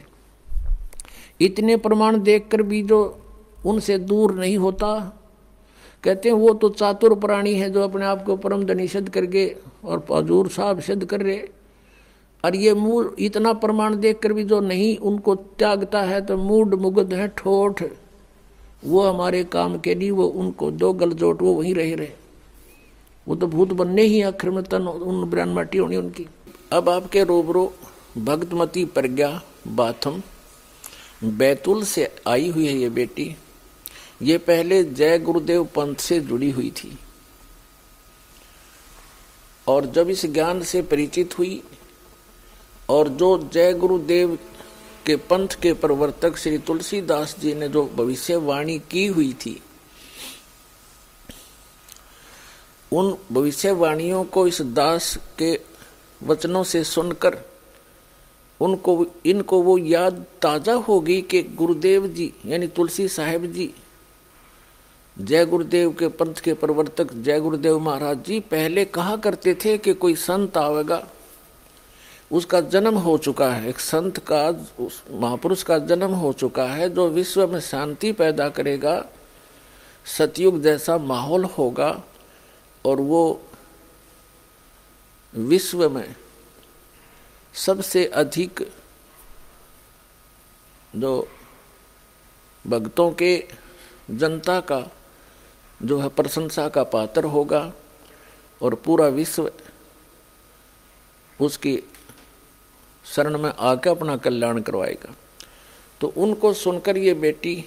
इतने प्रमाण देखकर भी जो उनसे दूर नहीं होता, कहते हैं, वो तो चातुर प्राणी है जो अपने आप को परम धनी सिद्ध करके और हजूर साहब सिद्ध कर रहे। और ये मूल इतना प्रमाण देखकर भी जो नहीं उनको त्यागता है तो मूड मुग्ध है, ठोठ। वो हमारे काम के लिए, वो उनको दो गलजोट वो वहीं रह रहे। वो तो भूत बनने ही आखिर में तन, उन ब्रान माटी होनी उनकी। अब आपके रोबरो भक्तमती प्रज्ञा बाथम, बैतुल से आई हुई है ये बेटी। ये पहले जय गुरुदेव पंथ से जुड़ी हुई थी। और जब इस ज्ञान से परिचित हुई और जो जय गुरुदेव के पंथ के प्रवर्तक श्री तुलसीदास जी ने जो भविष्यवाणी की हुई थी, उन भविष्यवाणियों को इस दास के वचनों से सुनकर उनको, इनको वो याद ताज़ा होगी कि गुरुदेव जी, यानी तुलसी साहेब जी, जय गुरुदेव के पंथ के प्रवर्तक जय गुरुदेव महाराज जी पहले कहा करते थे कि कोई संत आवेगा उसका जन्म हो चुका है। एक संत का, उस महापुरुष का जन्म हो चुका है, जो विश्व में शांति पैदा करेगा, सतयुग जैसा माहौल होगा, और वो विश्व में सबसे अधिक जो भक्तों के जनता का, जो है प्रशंसा का पात्र होगा, और पूरा विश्व उसकी शरण में आकर अपना कल्याण करवाएगा। तो उनको सुनकर ये बेटी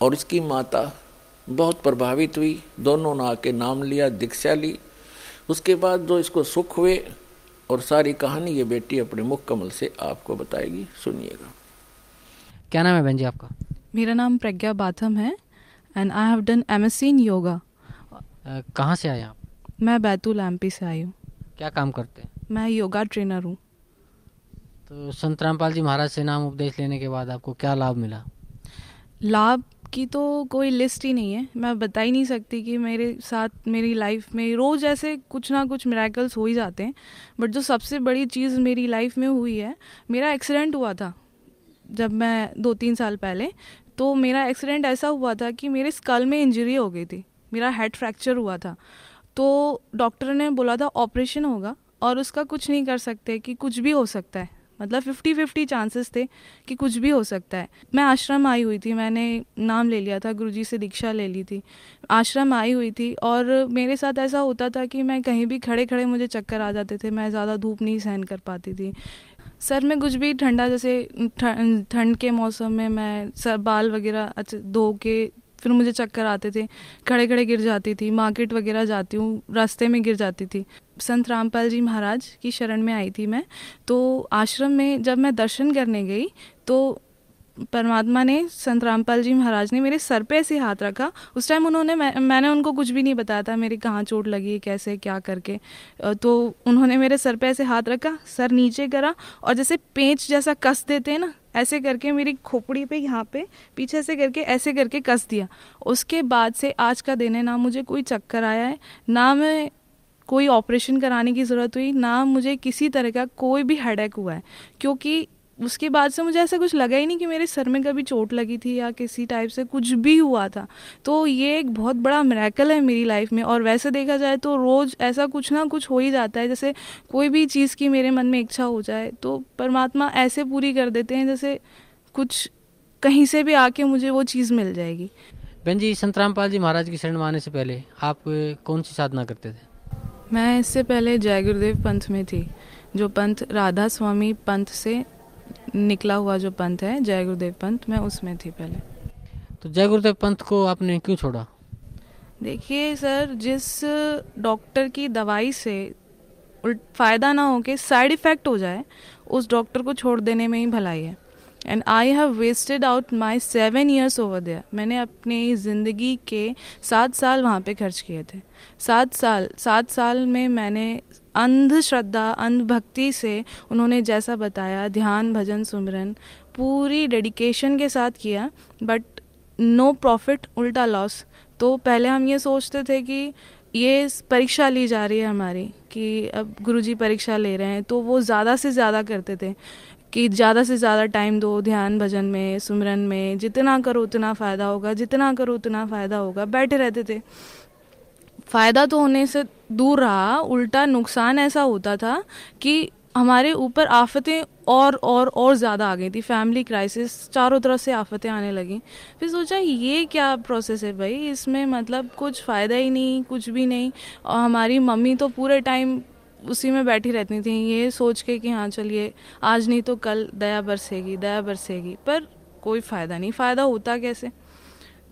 और इसकी माता बहुत प्रभावित हुई। दोनों ने आके नाम लिया दीक्षा ली। उसके बाद जो इसको सुख हुए और सारी कहानी ये बेटी अपने मुख कमल से आपको बताएगी। सुनिएगा। क्या नाम है बहन जी आपका? मेरा नाम प्रज्ञा बाथम है and I have done M in yoga कहाँ से आए आप? मैं बैतूल एम से आई हूँ। क्या काम करते हैं? मैं योगा ट्रेनर हूँ। तो संत रामपाल जी महाराज से नाम उपदेश लेने के बाद आपको क्या लाभ मिला? लाभ की तो कोई लिस्ट ही नहीं है। मैं बता ही नहीं सकती कि मेरे साथ मेरी लाइफ में रोज़ ऐसे कुछ ना कुछ मेराकल्स हो ही जाते हैं। बट जो सबसे बड़ी चीज़ मेरी लाइफ में हुई है मेरा एक्सीडेंट हुआ था जब मैं दो तीन साल पहले। तो मेरा एक्सीडेंट ऐसा हुआ था कि मेरे स्कल में इंजरी हो गई थी। मेरा हेड फ्रैक्चर हुआ था। तो डॉक्टर ने बोला था ऑपरेशन होगा। और उसका कुछ नहीं कर सकते कि कुछ भी हो सकता है। मतलब फिफ्टी फिफ्टी चांसेस थे कि कुछ भी हो सकता है। मैं आश्रम आई हुई थी, मैंने नाम ले लिया था, गुरुजी से दीक्षा ले ली थी। आश्रम आई हुई थी और मेरे साथ ऐसा होता था कि मैं कहीं भी खड़े खड़े मुझे चक्कर आ जाते थे, मैं ज़्यादा धूप नहीं सहन कर पाती थी। सर में कुछ भी ठंडा, जैसे ठंड के मौसम में मैं सर, बाल वगैरह अच्छा धो के फिर मुझे चक्कर आते थे खड़े खड़े गिर जाती थी, मार्केट वगैरह जाती हूँ, रास्ते में गिर जाती थी। संत रामपाल जी महाराज की शरण में आई थी मैं। तो आश्रम में जब मैं दर्शन करने गई तो परमात्मा ने संत रामपाल जी महाराज ने मेरे सर पे ऐसे हाथ रखा। उस टाइम उन्होंने मैं, मैंने उनको कुछ भी नहीं बताया था मेरी कहाँ चोट लगी कैसे क्या करके। तो उन्होंने मेरे सर पे ऐसे हाथ रखा सर नीचे करा और जैसे पेंच जैसा कस देते हैं ना ऐसे करके मेरी खोपड़ी पे यहाँ पे पीछे से करके ऐसे करके कस दिया। उसके बाद से आज का दिन है ना मुझे कोई चक्कर आया है ना मैं कोई ऑपरेशन कराने की ज़रूरत हुई ना मुझे किसी तरह का कोई भी हेडेक हुआ है। क्योंकि उसके बाद से मुझे ऐसा कुछ लगा ही नहीं कि मेरे सर में कभी चोट लगी थी या किसी टाइप से कुछ भी हुआ था। तो ये एक बहुत बड़ा मेरेकल है मेरी लाइफ में और वैसे देखा जाए तो रोज़ ऐसा कुछ ना कुछ हो ही जाता है जैसे कोई भी चीज़ की मेरे मन में इच्छा हो जाए तो परमात्मा ऐसे पूरी कर देते हैं जैसे कुछ कहीं से भी आके मुझे वो चीज़ मिल जाएगी। बहन जी संत रामपाल जी महाराज की शरण माने से पहले आप कौन सी साधना करते थे? मैं इससे पहले जय गुरुदेव पंथ में थी जो पंथ राधा स्वामी पंथ से निकला हुआ जो पंथ है जय गुरुदेव पंथ मैं उसमें थी पहले। तो जय गुरुदेव पंथ को आपने क्यों छोड़ा? देखिए सर जिस डॉक्टर की दवाई से फ़ायदा ना हो के साइड इफ़ेक्ट हो जाए उस डॉक्टर को छोड़ देने में ही भलाई है। And I have wasted out my seven years over there मैंने अपनी ज़िंदगी के सात साल वहाँ पे खर्च किए थे। सात साल सात साल में मैंने अंधश्रद्धा, अंधभक्ति से उन्होंने जैसा बताया, ध्यान, भजन, सुमरन, पूरी डेडिकेशन के साथ किया बट नो प्रॉफिट उल्टा लॉस तो पहले हम ये सोचते थे कि ये परीक्षा ली जा रही है हमारी, कि अब गुरुजी परीक्षा ले रहे हैं तो वो ज़्यादा से ज़्यादा करते थे, कि ज़्यादा से ज़्यादा टाइम दो, ध्यान, भजन में, सुमरन में, जितना करो उतना फ़ायदा होगा, जितना करो उतना फ़ायदा होगा, बैठे रहते थे। फ़ायदा तो होने से दूर रहा, उल्टा नुकसान ऐसा होता था कि हमारे ऊपर आफतें और और और ज़्यादा आ गई थी। फैमिली क्राइसिस चारों तरफ़ से आफतें आने लगी। फिर सोचा, ये क्या प्रोसेस है भाई? इसमें मतलब कुछ फ़ायदा ही नहीं, कुछ भी नहीं। और हमारी मम्मी तो पूरे टाइम उसी में बैठी रहती थी। ये सोच के कि हाँ चलिए, आज नहीं तो कल दया बरसेगी दया बरसेगी। पर कोई फ़ायदा नहीं। फ़ायदा होता कैसे?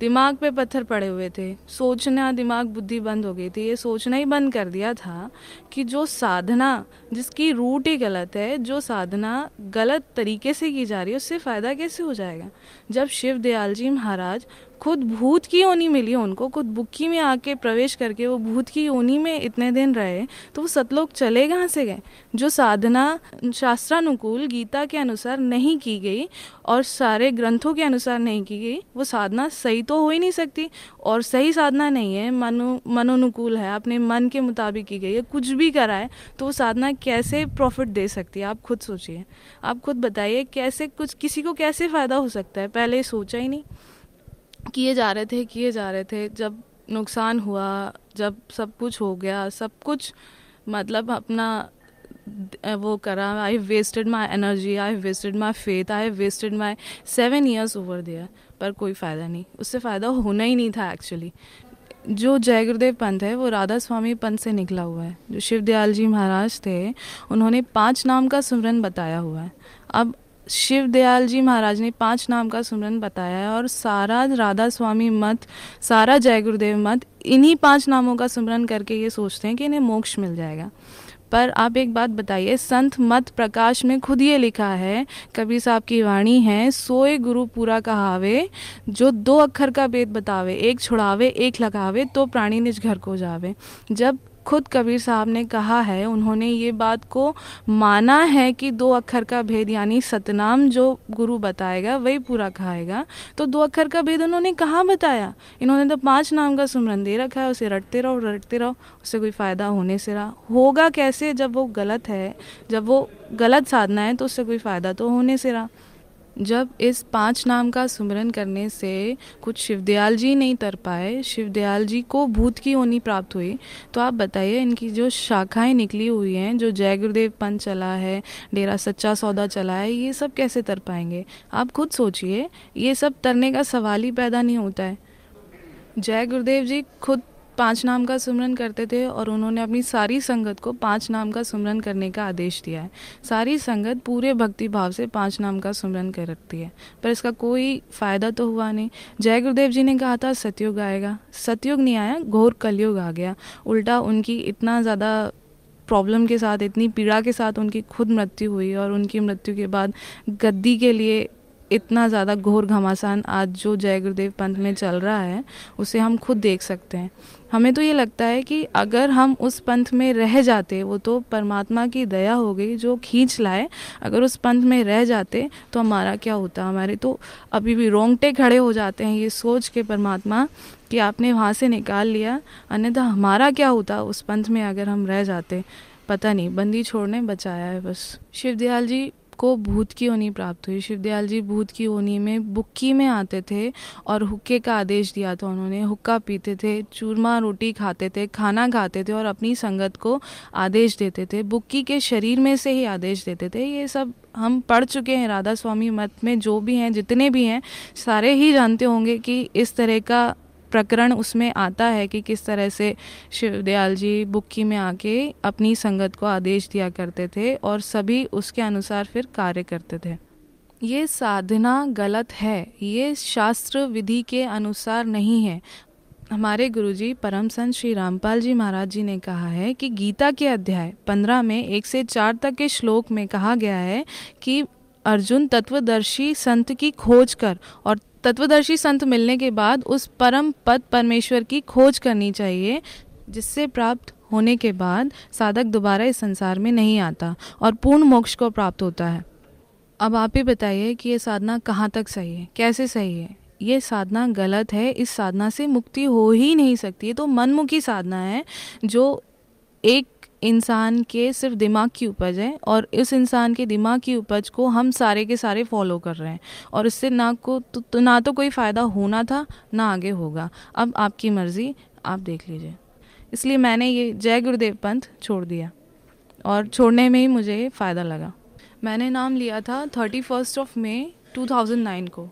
दिमाग पे पत्थर पड़े हुए थे। सोचना, दिमाग बुद्धि बंद हो गई थी। ये सोचना ही बंद कर दिया था कि जो साधना, जिसकी रूट ही गलत है, जो साधना गलत तरीके से की जा रही है, उससे फ़ायदा कैसे हो जाएगा? जब शिव दयाल जी महाराज खुद भूत की योनी मिली उनको, खुद बुक्की में आके प्रवेश करके वो भूत की योनी में इतने दिन रहे तो वो सतलोक चले कहाँ से गए? जो साधना शास्त्रानुकूल गीता के अनुसार नहीं की गई और सारे ग्रंथों के अनुसार नहीं की गई, वो साधना सही तो हो ही नहीं सकती और सही साधना नहीं है, मनो, मनोनुकूल है, अपने मन के मुताबिक की गई है, कुछ भी कराए तो वो साधना कैसे प्रॉफिट दे सकती है? आप खुद सोचिए। आप खुद बताइए, कैसे कुछ, किसी को कैसे फ़ायदा हो सकता है? पहले सोचा ही नहीं। किए जा रहे थे, किए जा रहे थे। जब नुकसान हुआ, जब सब कुछ हो गया, सब कुछ मतलब अपना वो करा। I wasted my energy I wasted my faith I wasted my seven years over दिया पर कोई फ़ायदा नहीं। उससे फ़ायदा होना ही नहीं था एक्चुअली जो जय गुरुदेव पंथ है, वो राधा स्वामी पंथ से निकला हुआ है। जो शिव दयाल जी महाराज थे, उन्होंने पाँच नाम का सुमरन बताया हुआ है। अब शिव दयाल जी महाराज ने पाँच नाम का सुमरन बताया है और सारा राधा स्वामी मत, सारा जय गुरुदेव मत, इन्हीं पाँच नामों का सुमरन करके ये सोचते हैं कि इन्हें मोक्ष मिल जाएगा। पर आप एक बात बताइए, संत मत प्रकाश में खुद ये लिखा है, कबीर साहब की वाणी है, सोए गुरु पूरा कहावे, जो दो अक्षर का भेद बतावे, एक छुड़ावे, एक लगावे तो प्राणी निज घर को जावे। जब खुद कबीर साहब ने कहा है, उन्होंने ये बात को माना है कि दो अक्षर का भेद यानी सतनाम जो गुरु बताएगा, वही पूरा खाएगा तो दो अक्षर का भेद उन्होंने कहाँ बताया? इन्होंने तो पाँच नाम का सुमरन दे रखा है, उसे रटते रहो रटते रहो उससे कोई फ़ायदा होने से रहा। होगा कैसे जब वो गलत है, जब वो गलत साधना है तो उससे कोई फ़ायदा तो होने से रहा। जब इस पाँच नाम का सुमरन करने से कुछ शिवदयाल जी नहीं तर पाए शिवदयाल जी को भूत की होनी प्राप्त हुई तो आप बताइए, इनकी जो शाखाएँ निकली हुई हैं, जो जय गुरुदेव पंथ चला है, डेरा सच्चा सौदा चला है, ये सब कैसे तर पाएँगे? आप खुद सोचिए, ये सब तरने का सवाल ही पैदा नहीं होता है। जय गुरुदेव जी, खुद पाँच नाम का सुमरन करते थे और उन्होंने अपनी सारी संगत को पाँच नाम का सुमरन करने का आदेश दिया है। सारी संगत पूरे भक्ति भाव से पाँच नाम का सुमरन करती है, पर इसका कोई फ़ायदा तो हुआ नहीं। जय गुरुदेव जी ने कहा था, सतयुग आएगा। सतयुग नहीं आया, घोर कलयुग आ गया। उल्टा उनकी इतना ज़्यादा प्रॉब्लम के साथ, इतनी पीड़ा के साथ उनकी खुद मृत्यु हुई और उनकी मृत्यु के बाद गद्दी के लिए इतना ज़्यादा घोर घमासान आज जो जय गुरुदेव पंथ में चल रहा है, उसे हम खुद देख सकते हैं। हमें तो ये लगता है कि अगर हम उस पंथ में रह जाते, वो तो परमात्मा की दया हो गई जो खींच लाए, अगर उस पंथ में रह जाते तो हमारा क्या होता? हमारे तो अभी भी रोंगटे खड़े हो जाते हैं ये सोच के परमात्मा कि आपने वहाँ से निकाल लिया, अन्यथा हमारा क्या होता उस पंथ में अगर हम रह जाते? पता नहीं, बंदी छोड़ने बचाया है बस। शिवदयाल जी को भूत की ओनी प्राप्त हुई। शिवदयाल जी भूत की ओनी में बुक्की में आते थे और हुक्के का आदेश दिया था उन्होंने। हुक्का पीते थे, चूरमा रोटी खाते थे, खाना खाते थे और अपनी संगत को आदेश देते थे। बुक्की के शरीर में से ही आदेश देते थे। ये सब हम पढ़ चुके हैं। राधा स्वामी मत में जो भी हैं, जितने भी हैं, सारे ही जानते होंगे कि इस तरह का प्रकरण उसमें आता है कि किस तरह से शिवदयाल जी बुक्की में आके अपनी संगत को आदेश दिया करते थे और सभी उसके अनुसार फिर कार्य करते थे। ये साधना गलत है। ये शास्त्र विधि के अनुसार नहीं है। हमारे गुरुजी परम संत श्री रामपाल जी महाराज जी ने कहा है कि गीता के अध्याय पंद्रह में एक से चार तक के श्लोक में कहा गया है कि अर्जुन तत्वदर्शी संत की खोज कर और तत्वदर्शी संत मिलने के बाद उस परम पद परमेश्वर की खोज करनी चाहिए, जिससे प्राप्त होने के बाद साधक दोबारा इस संसार में नहीं आता और पूर्ण मोक्ष को प्राप्त होता है। अब आप ही बताइए कि ये साधना कहाँ तक सही है? कैसे सही है? ये साधना गलत है, इस साधना से मुक्ति हो ही नहीं सकती। है तो मनमुखी साधना है, जो एक इंसान के सिर्फ़ दिमाग की उपज है और इस इंसान के दिमाग की उपज को हम सारे के सारे फॉलो कर रहे हैं। और इससे ना को तो, तो ना तो कोई फ़ायदा होना था ना आगे होगा। अब आपकी मर्ज़ी आप देख लीजिए। इसलिए मैंने ये जय गुरुदेव पंथ छोड़ दिया और छोड़ने में ही मुझे फ़ायदा लगा। मैंने नाम लिया था thirty first of May two thousand nine को।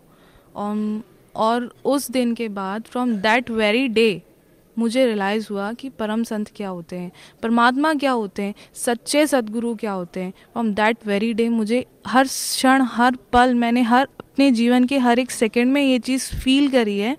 और उस दिन के बाद फ्रॉम दैट वेरी डे मुझे रियलाइज़ हुआ कि परम संत क्या होते हैं, परमात्मा क्या होते हैं, सच्चे सदगुरु क्या होते हैं। फ्रॉम दैट वेरी डे मुझे हर क्षण, हर पल मैंने हर, अपने जीवन के हर एक सेकेंड में ये चीज़ फील करी है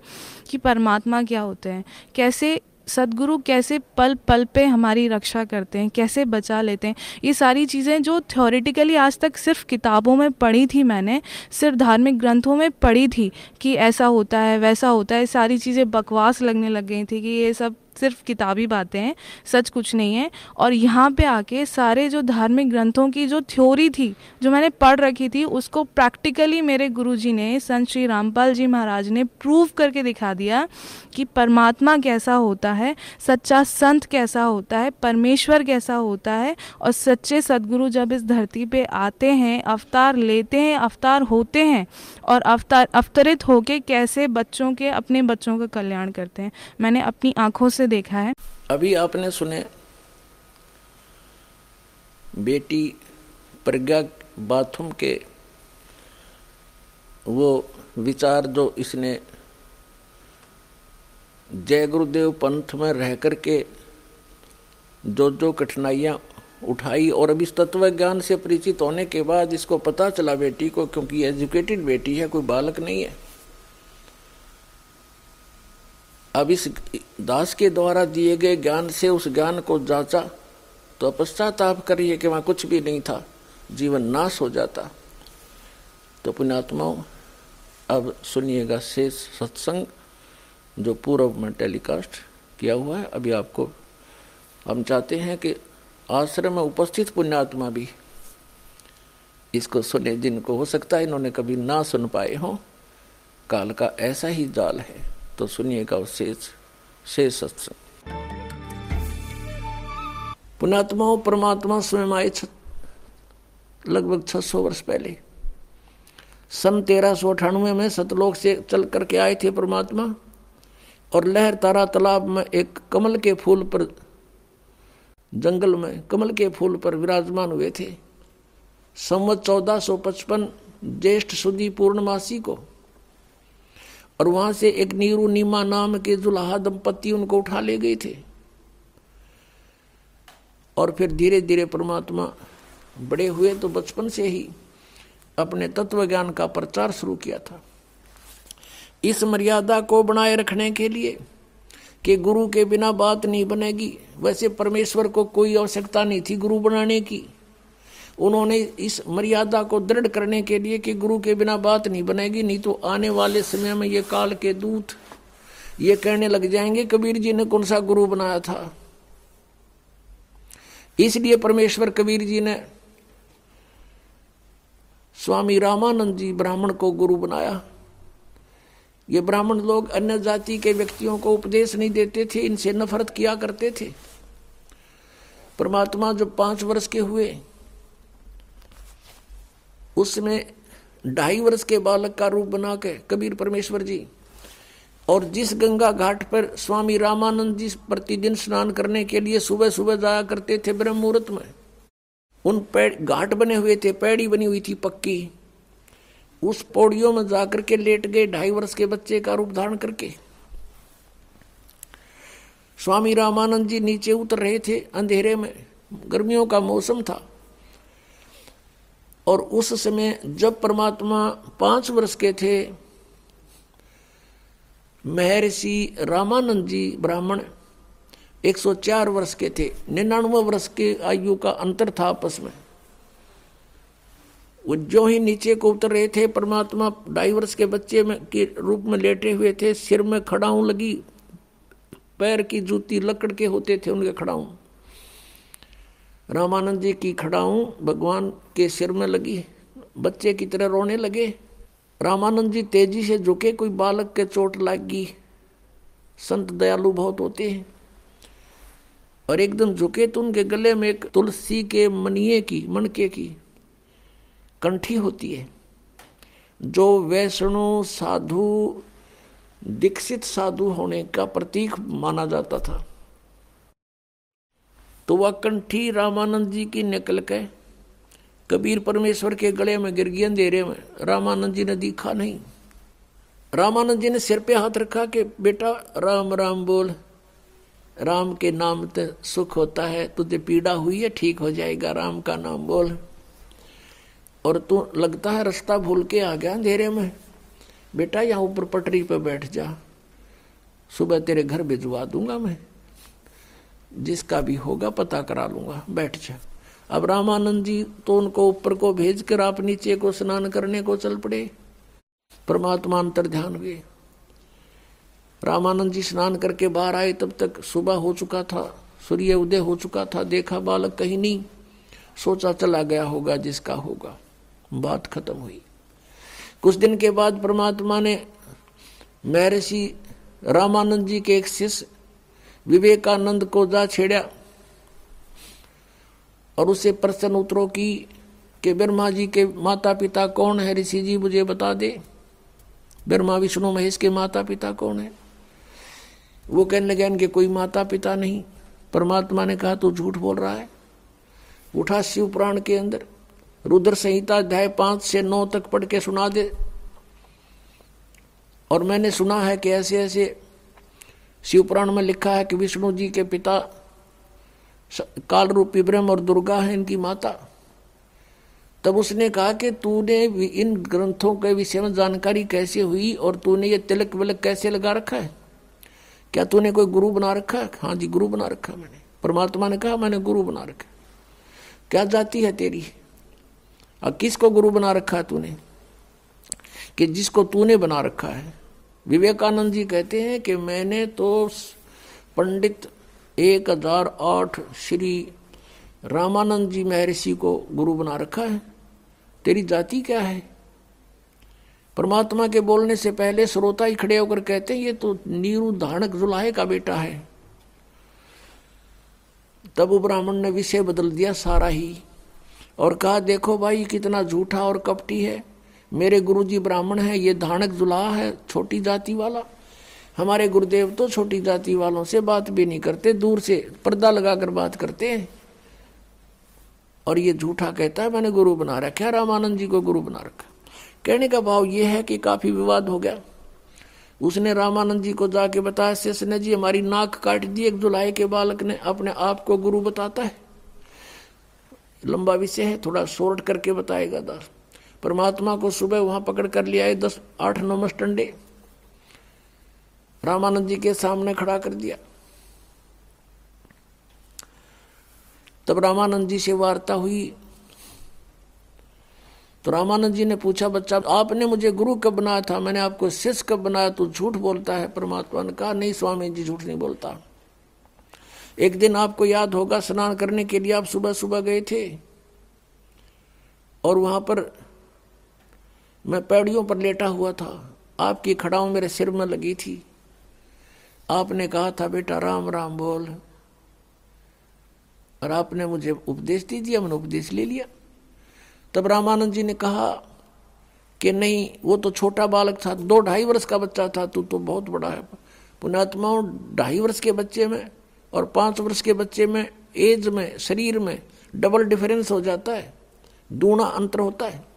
कि परमात्मा क्या होते हैं। कैसे सदगुरु कैसे पल पल पे हमारी रक्षा करते हैं, कैसे बचा लेते हैं? ये सारी चीज़ें जो थ्योरेटिकली आज तक सिर्फ़ किताबों में पढ़ी थी मैंने, सिर्फ़ धार्मिक ग्रंथों में पढ़ी थी कि ऐसा होता है, वैसा होता है, सारी चीज़ें बकवास लगने लग गई थी कि ये सब सिर्फ़ किताबी बातें हैं, सच कुछ नहीं है। और यहाँ पे आके सारे जो धार्मिक ग्रंथों की जो थ्योरी थी, जो मैंने पढ़ रखी थी, उसको प्रैक्टिकली मेरे गुरुजी ने, संत श्री रामपाल जी महाराज ने प्रूव करके दिखा दिया कि परमात्मा कैसा होता है, सच्चा संत कैसा होता है, परमेश्वर कैसा होता है, और सच्चे सदगुरु जब इस धरती पे आते हैं, अवतार लेते हैं, अवतार होते हैं, और अवतार, अवतरित होके कैसे बच्चों के, अपने बच्चों का कल्याण करते हैं। मैंने अपनी आँखों से देखा है। अभी आपने सुने, बेटी प्रज्ञा बाथरूम के वो विचार जो इसने जय गुरुदेव पंथ में रह करके जो जो कठिनाइयाँ उठाई और अब इस तत्व ज्ञान से परिचित होने के बाद इसको पता चला बेटी को, क्योंकि एजुकेटेड बेटी है, कोई बालक नहीं है। अब इस दास के द्वारा दिए गए ज्ञान से उस ज्ञान को जांचा तो पश्चाताप करिए कि वहाँ कुछ भी नहीं था, जीवन नाश हो जाता। तो पुण्यात्माओं अब सुनिएगा शेष सत्संग, जो पूर्व में टेलीकास्ट किया हुआ है। अभी आपको, हम चाहते हैं कि आश्रम में उपस्थित पुण्यात्मा भी इसको सुने, जिनको हो सकता है इन्होंने कभी ना सुन पाए हों। काल का ऐसा ही जाल है। तो सुनिएगा शेष शेष सत्संग पुणात्माओं परमात्मा स्वयं आए लगभग छह सौ वर्ष पहले। सन तेरह सौ अठानवे में सतलोक से चल करके आए थे परमात्मा, और लहर तारा तालाब में एक कमल के फूल पर, जंगल में कमल के फूल पर विराजमान हुए थे। संवत चौदह सौ पचपन ज्येष्ठ सुदी पूर्णमासी को और वहाँ से एक नीरू नीमा नाम के जुलाहा दंपति उनको उठा ले गए थे। और फिर धीरे धीरे परमात्मा बड़े हुए तो बचपन से ही अपने तत्व ज्ञान का प्रचार शुरू किया था। इस मर्यादा को बनाए रखने के लिए कि गुरु के बिना बात नहीं बनेगी, वैसे परमेश्वर को कोई आवश्यकता नहीं थी गुरु बनाने की। उन्होंने इस मर्यादा को दृढ़ करने के लिए कि गुरु के बिना बात नहीं बनेगी, नहीं तो आने वाले समय में ये काल के दूत ये कहने लग जाएँगे, कबीर जी ने कौन सा गुरु बनाया था? इसलिए परमेश्वर कबीर जी ने स्वामी रामानंद जी ब्राह्मण को गुरु बनाया। ये ब्राह्मण लोग अन्य जाति के व्यक्तियों को उपदेश नहीं देते थे, इनसे नफरत किया करते थे। परमात्मा जब पाँच वर्ष के हुए उसमें ढाई वर्ष के बालक का रूप बना के कबीर परमेश्वर जी और जिस गंगा घाट पर स्वामी रामानंद जी प्रतिदिन स्नान करने के लिए सुबह सुबह जाया करते थे ब्रह्म मुहूर्त में, उन पेड़, घाट बने हुए थे, पैड़ी बनी हुई थी पक्की। उस पौड़ियों में जाकर के लेट गए ढाई वर्ष के बच्चे का रूप धारण करके। स्वामी रामानंद जी नीचे उतर रहे थे, अंधेरे में। गर्मियों का मौसम था। और उस समय जब परमात्मा पाँच वर्ष के थे, महर्षि रामानंद जी ब्राह्मण 104 वर्ष के थे, निन्यानवे वर्ष के आयु का अंतर था आपस में। वो जो ही नीचे को उतर रहे थे, परमात्मा ढाई वर्ष के बच्चे में के रूप में लेटे हुए थे, सिर में खड़ाऊ लगी, पैर की जूती लकड़ के होते थे, उनके खड़ाऊ। रामानंद जी की खड़ाऊ, भगवान के सिर में लगी बच्चे की तरह रोने लगे। रामानंद जी तेज़ी से झुके, कोई बालक के चोट लग। संत दयालु बहुत होते हैं। और एकदम झुके तो उनके गले में एक तुलसी के मनिए की मनके की कंठी होती है। जो वैष्णु, साधु, दीक्षित साधु होने का प्रतीक माना जाता था। तो वह कंठी रामानंद जी की निकल के कबीर परमेश्वर के गले में गिर गई अंधेरे में रामानंद जी ने दिखा नहीं। रामानंद जी ने सिर पे हाथ रखा कि, बेटा, राम राम बोल। राम के नाम से सुख होता है, तुझे पीड़ा हुई है, ठीक हो जाएगा, राम का नाम बोल। और तू, लगता है रास्ता भूल के आ गया अंधेरे में। बेटा, यहाँ ऊपर पटरी पे बैठ जा। सुबह तेरे घर भिजवा दूँगा मैं। जिसका भी होगा पता करा लूँगा, बैठ जा। अब रामानंद जी तो उनको ऊपर को भेज कर आप नीचे को स्नान करने को चल पड़े। परमात्मा अंतर ध्यान हुए। रामानंद जी स्नान करके बाहर आए, तब तक सुबह हो चुका था, सूर्य उदय हो चुका था, देखा बालक कहीं नहीं। सोचा चला गया होगा, जिसका होगा। बात खत्म हुई। कुछ दिन के बाद परमात्मा ने महर्षि रामानंद जी के एक शिष्य विवेकानंद को जा छेड़ा और उसे प्रश्न उत्तरों की कि ब्रह्मा जी के माता पिता कौन है? ऋषि जी मुझे बता दे। ब्रह्मा, विष्णु, महेश के माता पिता कौन है? वो कहने लगे, इनके कोई माता पिता नहीं। परमात्मा ने कहा, तू झूठ बोल रहा है। उठा शिव पुराण के अंदर। रुद्र संहिता अध्याय पाँच से नौ तक पढ़ के सुना दे। और मैंने सुना है कि ऐसे ऐसे शिव पुराण में लिखा है कि विष्णु जी के पिता काल रूपी ब्रह्म और दुर्गा है इनकी माता। तब उसने कहा कि तूने इन ग्रंथों के विषय में जानकारी कैसे हुई और तूने ये तिलक विलक कैसे लगा रखा है? क्या तूने कोई गुरु बना रखा है? हाँ जी, गुरु बना रखा मैंने। परमात्मा ने कहा, मैंने गुरु बना रखा क्या जाति है तेरी? और किसको गुरु बना रखा है तूने? कि जिसको तूने बना रखा है? विवेकानंद जी कहते हैं कि मैंने तो पंडित एक हज़ार आठ श्री रामानंद जी महर्षि को गुरु बना रखा है। तेरी जाति क्या है? परमात्मा के बोलने से पहले श्रोता ही खड़े होकर कहते हैं, ये तो नीरू धानक जुलाहे का बेटा है। तब ब्राह्मण ने विषय बदल दिया सारा ही और कहा, देखो भाई, कितना झूठा और कपटी है। मेरे गुरुजी ब्राह्मण है, ये धानक जुलाहा है, छोटी जाति वाला। हमारे गुरुदेव तो छोटी जाति वालों से बात भी नहीं करते, दूर से पर्दा लगाकर बात करते हैं। और ये झूठा कहता है, मैंने गुरु बना रखा रामानंद जी को गुरु बना रखा कहने का भाव ये है कि काफ़ी विवाद हो गया। उसने रामानंद जी को जाके बताया शेष ने जी, हमारी नाक काट दी, एक जुलाई के बालक ने अपने आप को गुरु बताता है। लंबा विषय है, थोड़ा शॉर्ट करके बताएगा दास। परमात्मा को सुबह वहाँ पकड़ कर लिया है दस, आठ, नौ मस्टंडे। रामानंद जी के सामने खड़ा कर दिया। तब रामानंद जी से वार्ता हुई। तो रामानंद जी ने पूछा, बच्चा, आपने मुझे गुरु कब बनाया था? मैंने आपको शिष्य कब बनाया? तो झूठ बोलता है। परमात्मा ने कहा, नहीं स्वामी जी, झूठ नहीं बोलता। एक दिन आपको याद होगा, स्नान करने के लिए आप सुबह सुबह गए थे और वहाँ पर मैं पैड़ियों पर लेटा हुआ था। आपकी खड़ाऊ मेरे सिर में लगी थी। आपने कहा था, बेटा, राम राम, बोल। और आपने मुझे उपदेश दे दिया, मैंने उपदेश ले लिया। तब रामानंद जी ने कहा कि नहीं, वो तो छोटा बालक था, दो ढाई वर्ष का बच्चा था, तू तो बहुत बड़ा है। पुणात्माओं ढाई वर्ष के बच्चे में और पाँच वर्ष के बच्चे में, एज में, शरीर में डबल डिफरेंस हो जाता है, दूना अंतर होता है।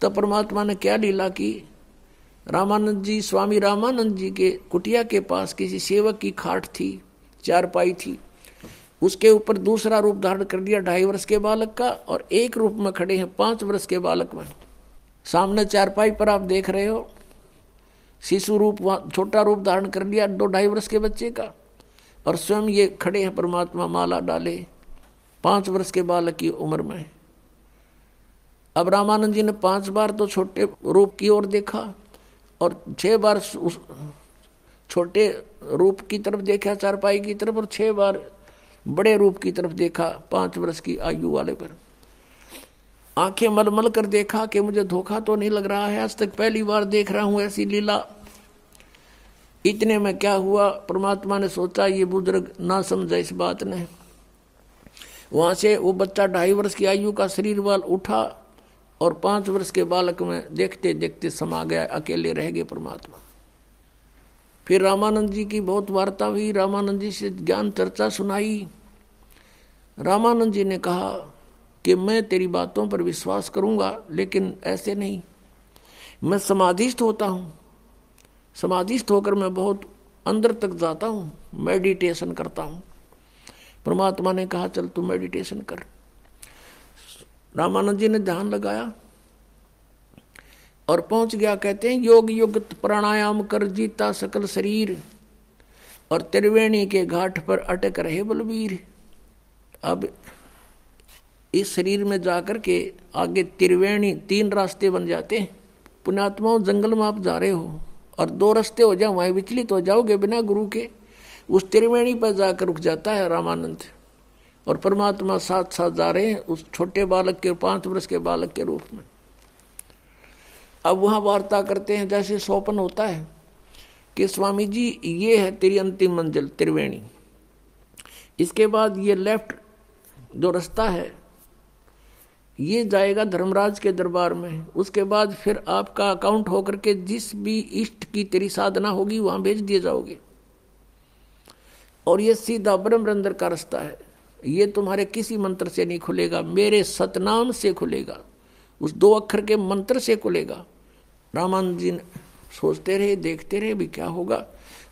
तब परमात्मा ने क्या लीला की? रामानंद जी, स्वामी रामानंद जी के कुटिया के पास किसी सेवक की खाट थी चार पाई थी। उसके ऊपर दूसरा रूप धारण कर दिया ढाई वर्ष के बालक का और एक रूप में खड़े हैं पाँच वर्ष के बालक में। सामने चारपाई पर आप देख रहे हो। शिशु रूप छोटा रूप धारण कर लिया दो ढाई वर्ष के बच्चे का। और स्वयं ये खड़े हैं, परमात्मा माला डाले। पाँच वर्ष के बालक की उम्र में। अब रामानंद जी ने पाँच बार तो छोटे रूप की ओर देखा और छह बार उस छोटे रूप की तरफ़ देखा, चारपाई की तरफ़ और छह बार बड़े रूप की तरफ़ देखा, पाँच वर्ष की आयु वाले पर। आँखें मलमल कर देखा कि मुझे धोखा तो नहीं लग रहा है, आज तक पहली बार देख रहा हूँ ऐसी लीला। इतने में क्या हुआ? परमात्मा ने सोचा, ये बुज़ुर्ग ना समझा इस बात ने। वहाँ से वो बच्चा ढाई वर्ष की आयु का शरीर वाल उठा और पाँच वर्ष के बालक में देखते देखते समा गया, अकेले रह गए परमात्मा। फिर रामानंद जी की बहुत वार्ता हुई, रामानंद जी से ज्ञान चर्चा सुनाई। रामानंद जी ने कहा कि मैं तेरी बातों पर विश्वास करूँगा, लेकिन ऐसे नहीं। मैं समाधिस्थ होता हूँ। समाधिस्थ होकर मैं बहुत अंदर तक जाता हूँ, मेडिटेशन करता हूँ। परमात्मा ने कहा, चल तू मेडिटेशन कर। रामानंद जी ने ध्यान लगाया और पहुँच गया, कहते हैं, योग युक्त प्राणायाम कर जीता सकल शरीर और त्रिवेणी के घाट पर अटक रहे बलबीर अब इस शरीर में जाकर के आगे त्रिवेणी तीन रास्ते बन जाते हैं। पुण्यात्माओं जंगल में आप जा रहे हो और दो रास्ते हो जाओ वहाँ विचलित हो जाओगे बिना गुरु के। उस त्रिवेणी पर जाकर रुक जाता है रामानंद। और परमात्मा साथ साथ जा रहे हैं उस छोटे बालक के पाँच वर्ष के बालक के रूप में। अब वहाँ वार्ता करते हैं, जैसे स्वप्न होता है कि स्वामी जी, ये है तेरी अंतिम मंजिल, त्रिवेणी। इसके बाद ये लेफ़्ट जो रास्ता है, ये जाएगा धर्मराज के दरबार में। उसके बाद फिर आपका अकाउंट होकर के जिस भी इष्ट की तेरी साधना होगी, वहाँ भेज दिए जाओगे। और ये सीधा ब्रह्मरंदर का रास्ता है। ये तुम्हारे किसी मंत्र से नहीं खुलेगा, मेरे सतनाम से खुलेगा, उस दो अक्षर के मंत्र से खुलेगा। रामानंद जी सोचते रहे, देखते रहे भी क्या होगा।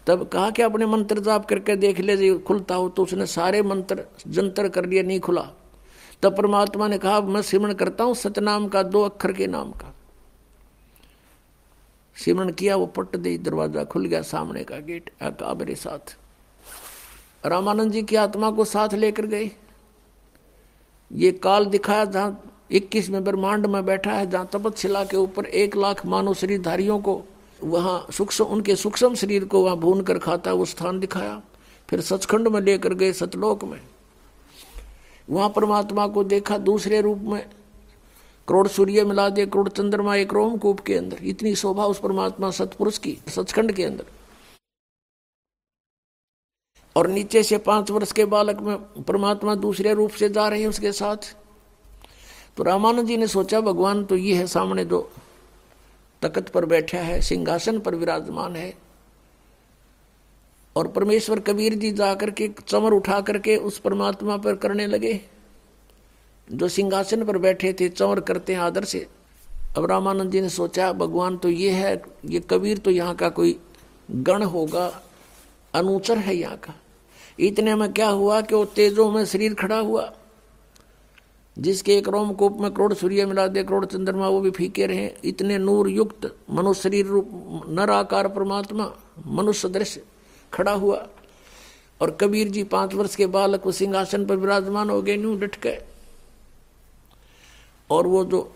तब कहा कि अपने मंत्र जाप करके देख ले खुलता हो तो उसने सारे मंत्र जंतर कर लिए, नहीं खुला। तब परमात्मा ने कहा मैं सिमरण करता हूँ सतनाम का, दो अक्षर के नाम का। सिमरण किया, वो पट दे, दरवाज़ा खुल गया, सामने का गेट आका मेरे साथ। रामानंद जी की आत्मा को साथ लेकर गए। ये काल दिखाया जहाँ इक्कीस में ब्रह्मांड में बैठा है, जहाँ तपतशिला के ऊपर एक लाख मानव शरीरधारियों को वहाँ सूक्ष्म उनके सूक्ष्म शरीर को वहाँ भून कर खाता वो स्थान दिखाया। फिर सचखंड में लेकर गए सतलोक में। वहाँ परमात्मा को देखा, दूसरे रूप में करोड़ सूर्य मिला दे करोड़ चंद्रमा एक रोमकूप के अंदर। इतनी शोभा उस परमात्मा सतपुरुष की, सचखंड के अंदर। और नीचे से पाँच वर्ष के बालक में परमात्मा दूसरे रूप से जा रहे हैं उसके साथ। तो रामानंद जी ने सोचा, भगवान तो ये है, सामने जो तकत पर बैठा है, सिंहासन पर विराजमान है। और परमेश्वर कबीर जी जाकर के चमर उठा करके उस परमात्मा पर करने लगे। जो सिंहासन पर बैठे थे, चमर करते हैं आदर से। अब रामानंद जी ने सोचा, भगवान तो ये है, ये कबीर तो यहाँ का कोई गण होगा, अनुचर है यहाँ का। इतने में क्या हुआ कि वो तेजों में शरीर खड़ा हुआ, जिसके एक रोम रोमकूप में करोड़ सूर्य मिला दे, करोड़ चंद्रमा वो भी फीके रहे, इतने नूर युक्त मनुष्य शरीर रूप नर आकार परमात्मा, मनुष्य दृश्य खड़ा हुआ। और कबीर जी पाँच वर्ष के बालक उस सिंहासन पर विराजमान हो गए, न्यू डट गए। और वो जो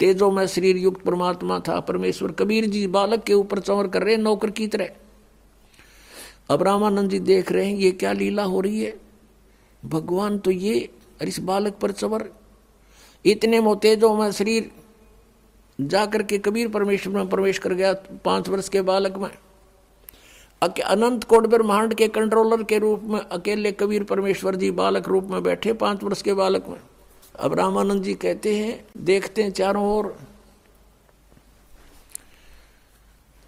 तेजो में शरीर युक्त परमात्मा था, परमेश्वर कबीर जी बालक के ऊपर चंवर कर रहे, नौकर की तरह। अब रामानंद जी देख रहे हैं, ये क्या लीला हो रही है? भगवान तो ये, और इस बालक पर चवर इतने मोतेजों में शरीर जाकर के कबीर परमेश्वर में प्रवेश कर गया पाँच वर्ष के बालक में। अनंत कोट ब्रह्मांड के कंट्रोलर के रूप में अकेले कबीर परमेश्वर जी बालक रूप में बैठे पाँच वर्ष के बालक में। अब रामानंद जी कहते हैं, देखते हैं चारों ओर।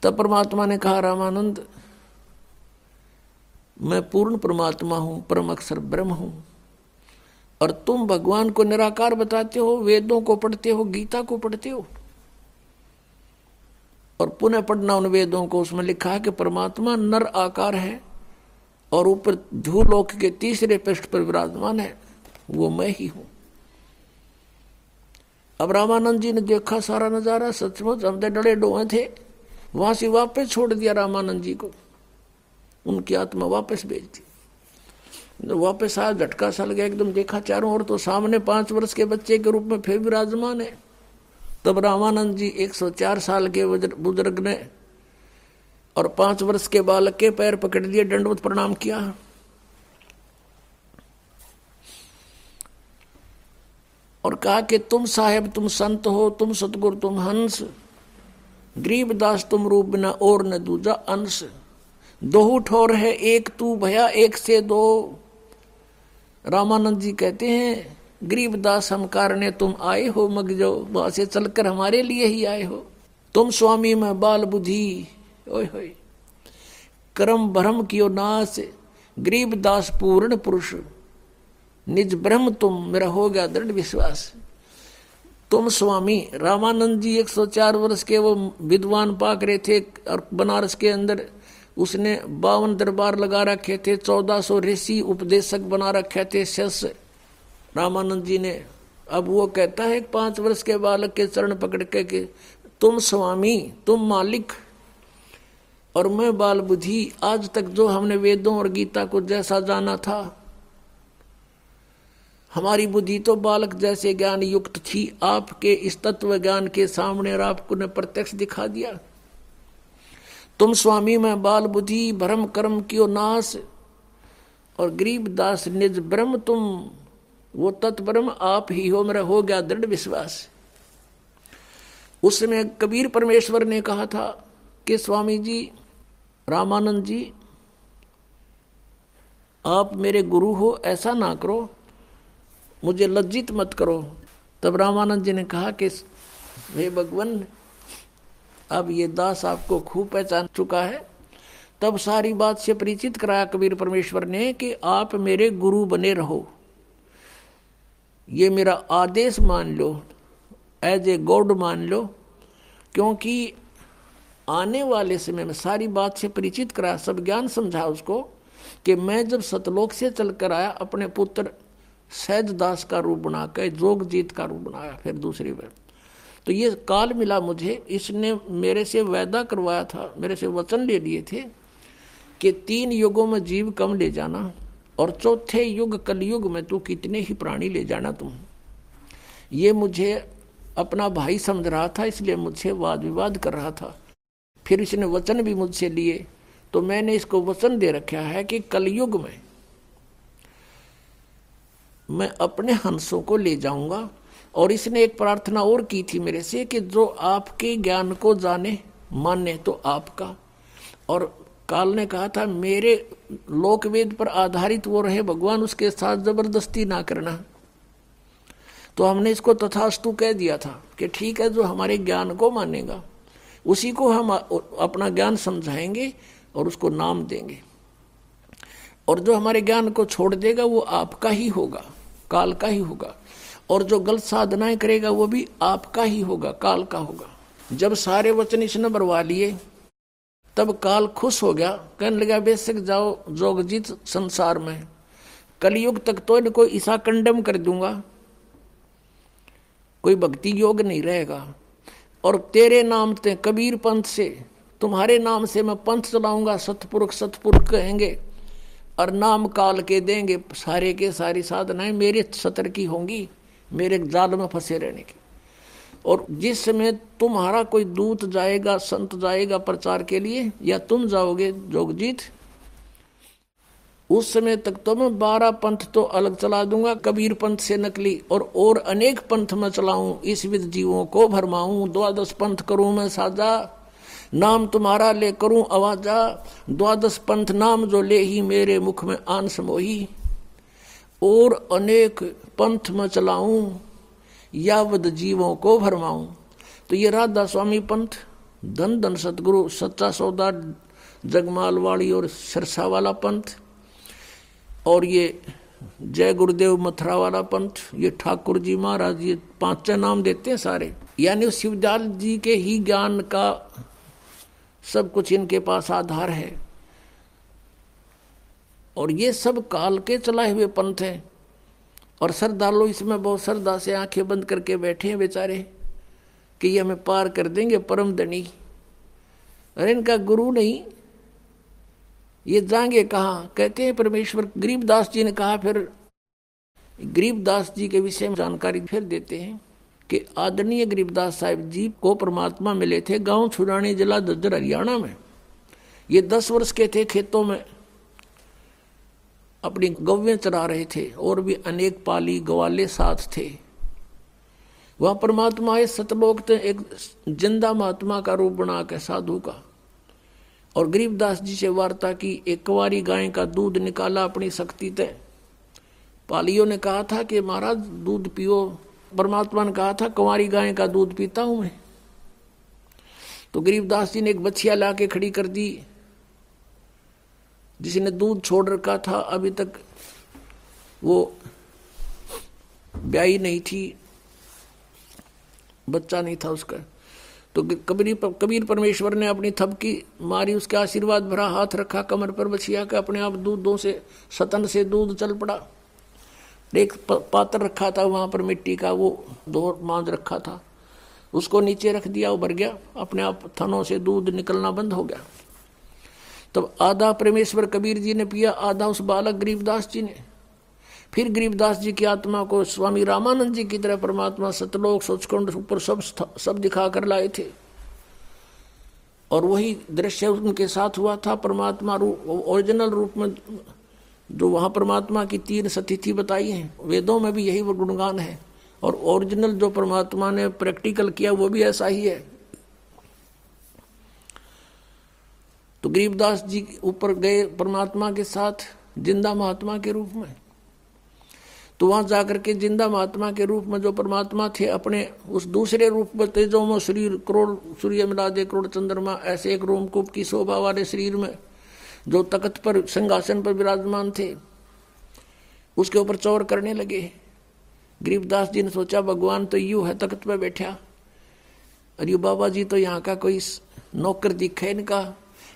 तब परमात्मा ने कहा, रामानंद मैं पूर्ण परमात्मा हूँ, परम अक्षर ब्रह्म हूँ। और तुम भगवान को निराकार बताते हो, वेदों को पढ़ते हो, गीता को पढ़ते हो। और पुनः पढ़ना उन वेदों को, उसमें लिखा है कि परमात्मा नर आकार है और ऊपर धूलोक के तीसरे पृष्ठ पर विराजमान है। वो मैं ही हूँ। अब रामानंद जी ने देखा सारा नज़ारा, सचमुच हम तो डरे डोए थे। वहाँ से वापस छोड़ दिया रामानंद जी को। उनकी आत्मा वापस भेज दी। वापस आया झटका सा गया एकदम देखा चारों ओर तो सामने पाँच वर्ष के बच्चे के रूप में फिर विराजमान है। तब रामानंद जी 104 साल के बुज़ुर्ग ने और पाँच वर्ष के बालक के पैर पकड़ दिए दंडवत प्रणाम किया। और कहा कि, तुम साहेब, तुम संत हो, तुम सतगुरु, तुम हंस। गरीबदास तुम रूप बिना और न दूजा अंश। दो ठोर है, एक तू भया, एक से दो। रामानंद जी कहते हैं, गरीबदास हम कारणे तुम आए हो, मग जो वहाँ से चलकर हमारे लिए ही आए हो। तुम स्वामी, में बाल बुद्धि ओए कर्म भ्रम कियो नाश, गरीबदास पूर्ण पुरुष। निज ब्रह्म तुम, मेरा हो गया दृढ़ विश्वास। तुम स्वामी, रामानंद जी 104 वर्ष के वो विद्वान पाक रहे थे, और बनारस के अंदर उसने बावन दरबार लगा रखे थे, चौदह सौ ऋषि उपदेशक बना रखे थे शस रामानंद जी ने अब वो कहता है, पाँच वर्ष के बालक के चरण पकड़ के कि तुम स्वामी, तुम मालिक और मैं बाल बुद्धि, आज तक जो हमने वेदों और गीता को जैसा जाना था, हमारी बुद्धि तो बालक जैसे ज्ञान युक्त थी, आपके इस तत्व ज्ञान के सामने और आपको ने प्रत्यक्ष दिखा दिया। तुम स्वामी में बाल बुद्धि भ्रम कर्म कियो नाश और गरीब दास निज ब्रह्म तुम, वो तत्ब्रह्म आप ही हो, मेरा हो गया दृढ़ विश्वास। उस समय कबीर परमेश्वर ने कहा था कि स्वामी जी, रामानंद जी, आप मेरे गुरु हो, ऐसा ना करो, मुझे लज्जित मत करो। तब रामानंद जी ने कहा कि हे भगवान अब ये दास आपको खूब पहचान चुका है। तब सारी बात से परिचित कराया कबीर परमेश्वर ने कि आप मेरे गुरु बने रहो। ये मेरा आदेश मान लो एज ए गॉड मान लो, क्योंकि आने वाले समय में सारी बात से परिचित कराया, सब ज्ञान समझा उसको कि मैं जब सतलोक से चलकर आया, अपने पुत्र सहज दास का रूप बनाकर जोग जीत का रूप बनाया, फिर दूसरी बार। तो ये काल मिला मुझे। इसने मेरे से वायदा करवाया था, मेरे से वचन ले लिए थे कि तीन युगों में जीव कम ले जाना और चौथे युग, कलयुग में तू कितने ही प्राणी ले जाना तुम। ये मुझे अपना भाई समझ रहा था, इसलिए मुझसे वाद विवाद कर रहा था। फिर इसने वचन भी मुझसे लिए। तो मैंने इसको वचन दे रखा है कि कलयुग में मैं अपने हंसों को ले जाऊँगा और इसने एक प्रार्थना और की थी मेरे से कि जो आपके ज्ञान को जाने, माने तो आपका। और काल ने कहा था, मेरे लोकवेद पर आधारित वो रहे, भगवान उसके साथ ज़बरदस्ती ना करना। तो हमने इसको तथास्तु कह दिया था कि ठीक है, जो हमारे ज्ञान को मानेगा, उसी को हम अपना ज्ञान समझाएँगे और उसको नाम देंगे। और जो हमारे ज्ञान को छोड़ देगा, वो आपका ही होगा, काल का ही होगा। और जो गलत साधनाएँ करेगा वो भी आपका ही होगा, काल का होगा। जब सारे वचन इसने बरवा लिए, तब काल खुश हो गया, कहने लगा, बेशक जाओ जोगजीत संसार में। कलयुग तक तो इनको ईसा कंडम कर दूँगा। कोई भक्ति योग नहीं रहेगा। और तेरे नाम ते कबीर पंथ से, तुम्हारे नाम से मैं पंथ चलाऊँगा सतपुरुख सतपुरुख कहेंगे, और नाम काल के देंगे, सारे के सारी साधनाएँ मेरे सतर की होंगी। मेरे जाल में फंसे रहने की। और जिस समय तुम्हारा कोई दूत जाएगा, संत जाएगा प्रचार के लिए, या तुम जाओगे जोगजीत उस समय तक तो मैं बारह पंथ तो अलग चला दूँगा, कबीर पंथ से नकली, और और अनेक पंथ में चलाऊं, इस विध जीवों को भरमाऊं, द्वादश पंथ करूँ मैं साजा नाम तुम्हारा ले करूँ आवाजा, द्वादश पंथ नाम जो ले ही मेरे मुख में आन समोही। और अनेक पंथ में चलाऊं यावद जीवों को भरमाऊं। तो ये राधा स्वामी पंथ धन धन सतगुरु सच्चा सौदा, जगमालवाड़ी और सरसा वाला पंथ, और ये जय गुरुदेव मथुरा वाला पंथ, ये ठाकुर जी महाराज ये पाँच नाम देते हैं सारे। यानी शिवजाल जी के ही ज्ञान का सब कुछ इनके पास आधार है। और ये सब काल के चलाए हुए पंथ हैं। और श्रद्धालु इसमें बहुत श्रद्धा से आँखें बंद करके बैठे हैं बेचारे, कि ये हमें पार कर देंगे परम धनी। अरे इनका गुरु नहीं, ये जाएँगे कहाँ? कहते हैं परमेश्वर गरीबदास जी ने कहा, फिर गरीबदास जी के विषय में जानकारी फिर देते हैं कि आदरणीय गरीबदास साहिब जी को परमात्मा मिले थे गाँव छुरानी जिला दज्जर हरियाणा में। ये दस वर्ष के थे खेतों में। अपनी गव्य चरा रहे थे और भी अनेक पाली ग्वाले साथ थे। वह परमात्मा इस सतलोक एक ज़िंदा महात्मा का रूप बना के साधु का। और गरीबदास जी से वार्ता की, एक कुंवारी गाय का दूध निकाला अपनी शक्ति तय पालियों ने कहा था कि महाराज, दूध पियो। परमात्मा ने कहा था, कुंवारी गाय का दूध पीता हूँ मैं। तो गरीबदास जी ने एक बछिया ला के खड़ी कर दी। जिसने दूध छोड़ रखा था, अभी तक वो ब्याई नहीं थी, बच्चा नहीं था उसका। तो कबीर कबीर परमेश्वर ने अपनी थपकी मारी, उसके आशीर्वाद भरा हाथ रखा, कमर पर बछिया के अपने आप दूधों से, सतन से दूध चल पड़ा। एक पात्र रखा था वहाँ पर मिट्टी का, वो दो मांझ रखा था। उसको नीचे रख दिया, वो भर गया। अपने आप थनों से दूध निकलना बंद हो गया। तब आधा परमेश्वर कबीर जी ने पिया, आधा उस बालक गरीबदास जी ने। फिर गरीबदास जी की आत्मा को स्वामी रामानंद जी की तरह परमात्मा सतलोक सोचकुंड ऊपर सब सब दिखा कर लाए थे। और वही दृश्य उनके साथ हुआ था, परमात्मा रूप ओरिजिनल रूप में जो वहाँ परमात्मा की तीन सतिथि बताई है, वेदों में भी यही वो गुणगान है। और ओरिजिनल जो परमात्मा ने प्रैक्टिकल किया, वो भी ऐसा ही है। तो गरीबदास जी ऊपर गए परमात्मा के साथ, ज़िंदा महात्मा के रूप में। तो वहाँ जाकर के ज़िंदा महात्मा के रूप में जो परमात्मा थे, अपने उस दूसरे रूप में तेजो में शरीर, करोड़ सूर्य मिला दे, करोड़ चंद्रमा, ऐसे एक रोमकूप की शोभा वाले शरीर में, जो तकत पर, सिंहासन पर विराजमान थे, उसके ऊपर चौर करने लगे। गरीबदास जी ने सोचा, भगवान तो यू है तकत पर बैठा। यू बाबा जी तो यहाँ का कोई नौकर दिखे इनका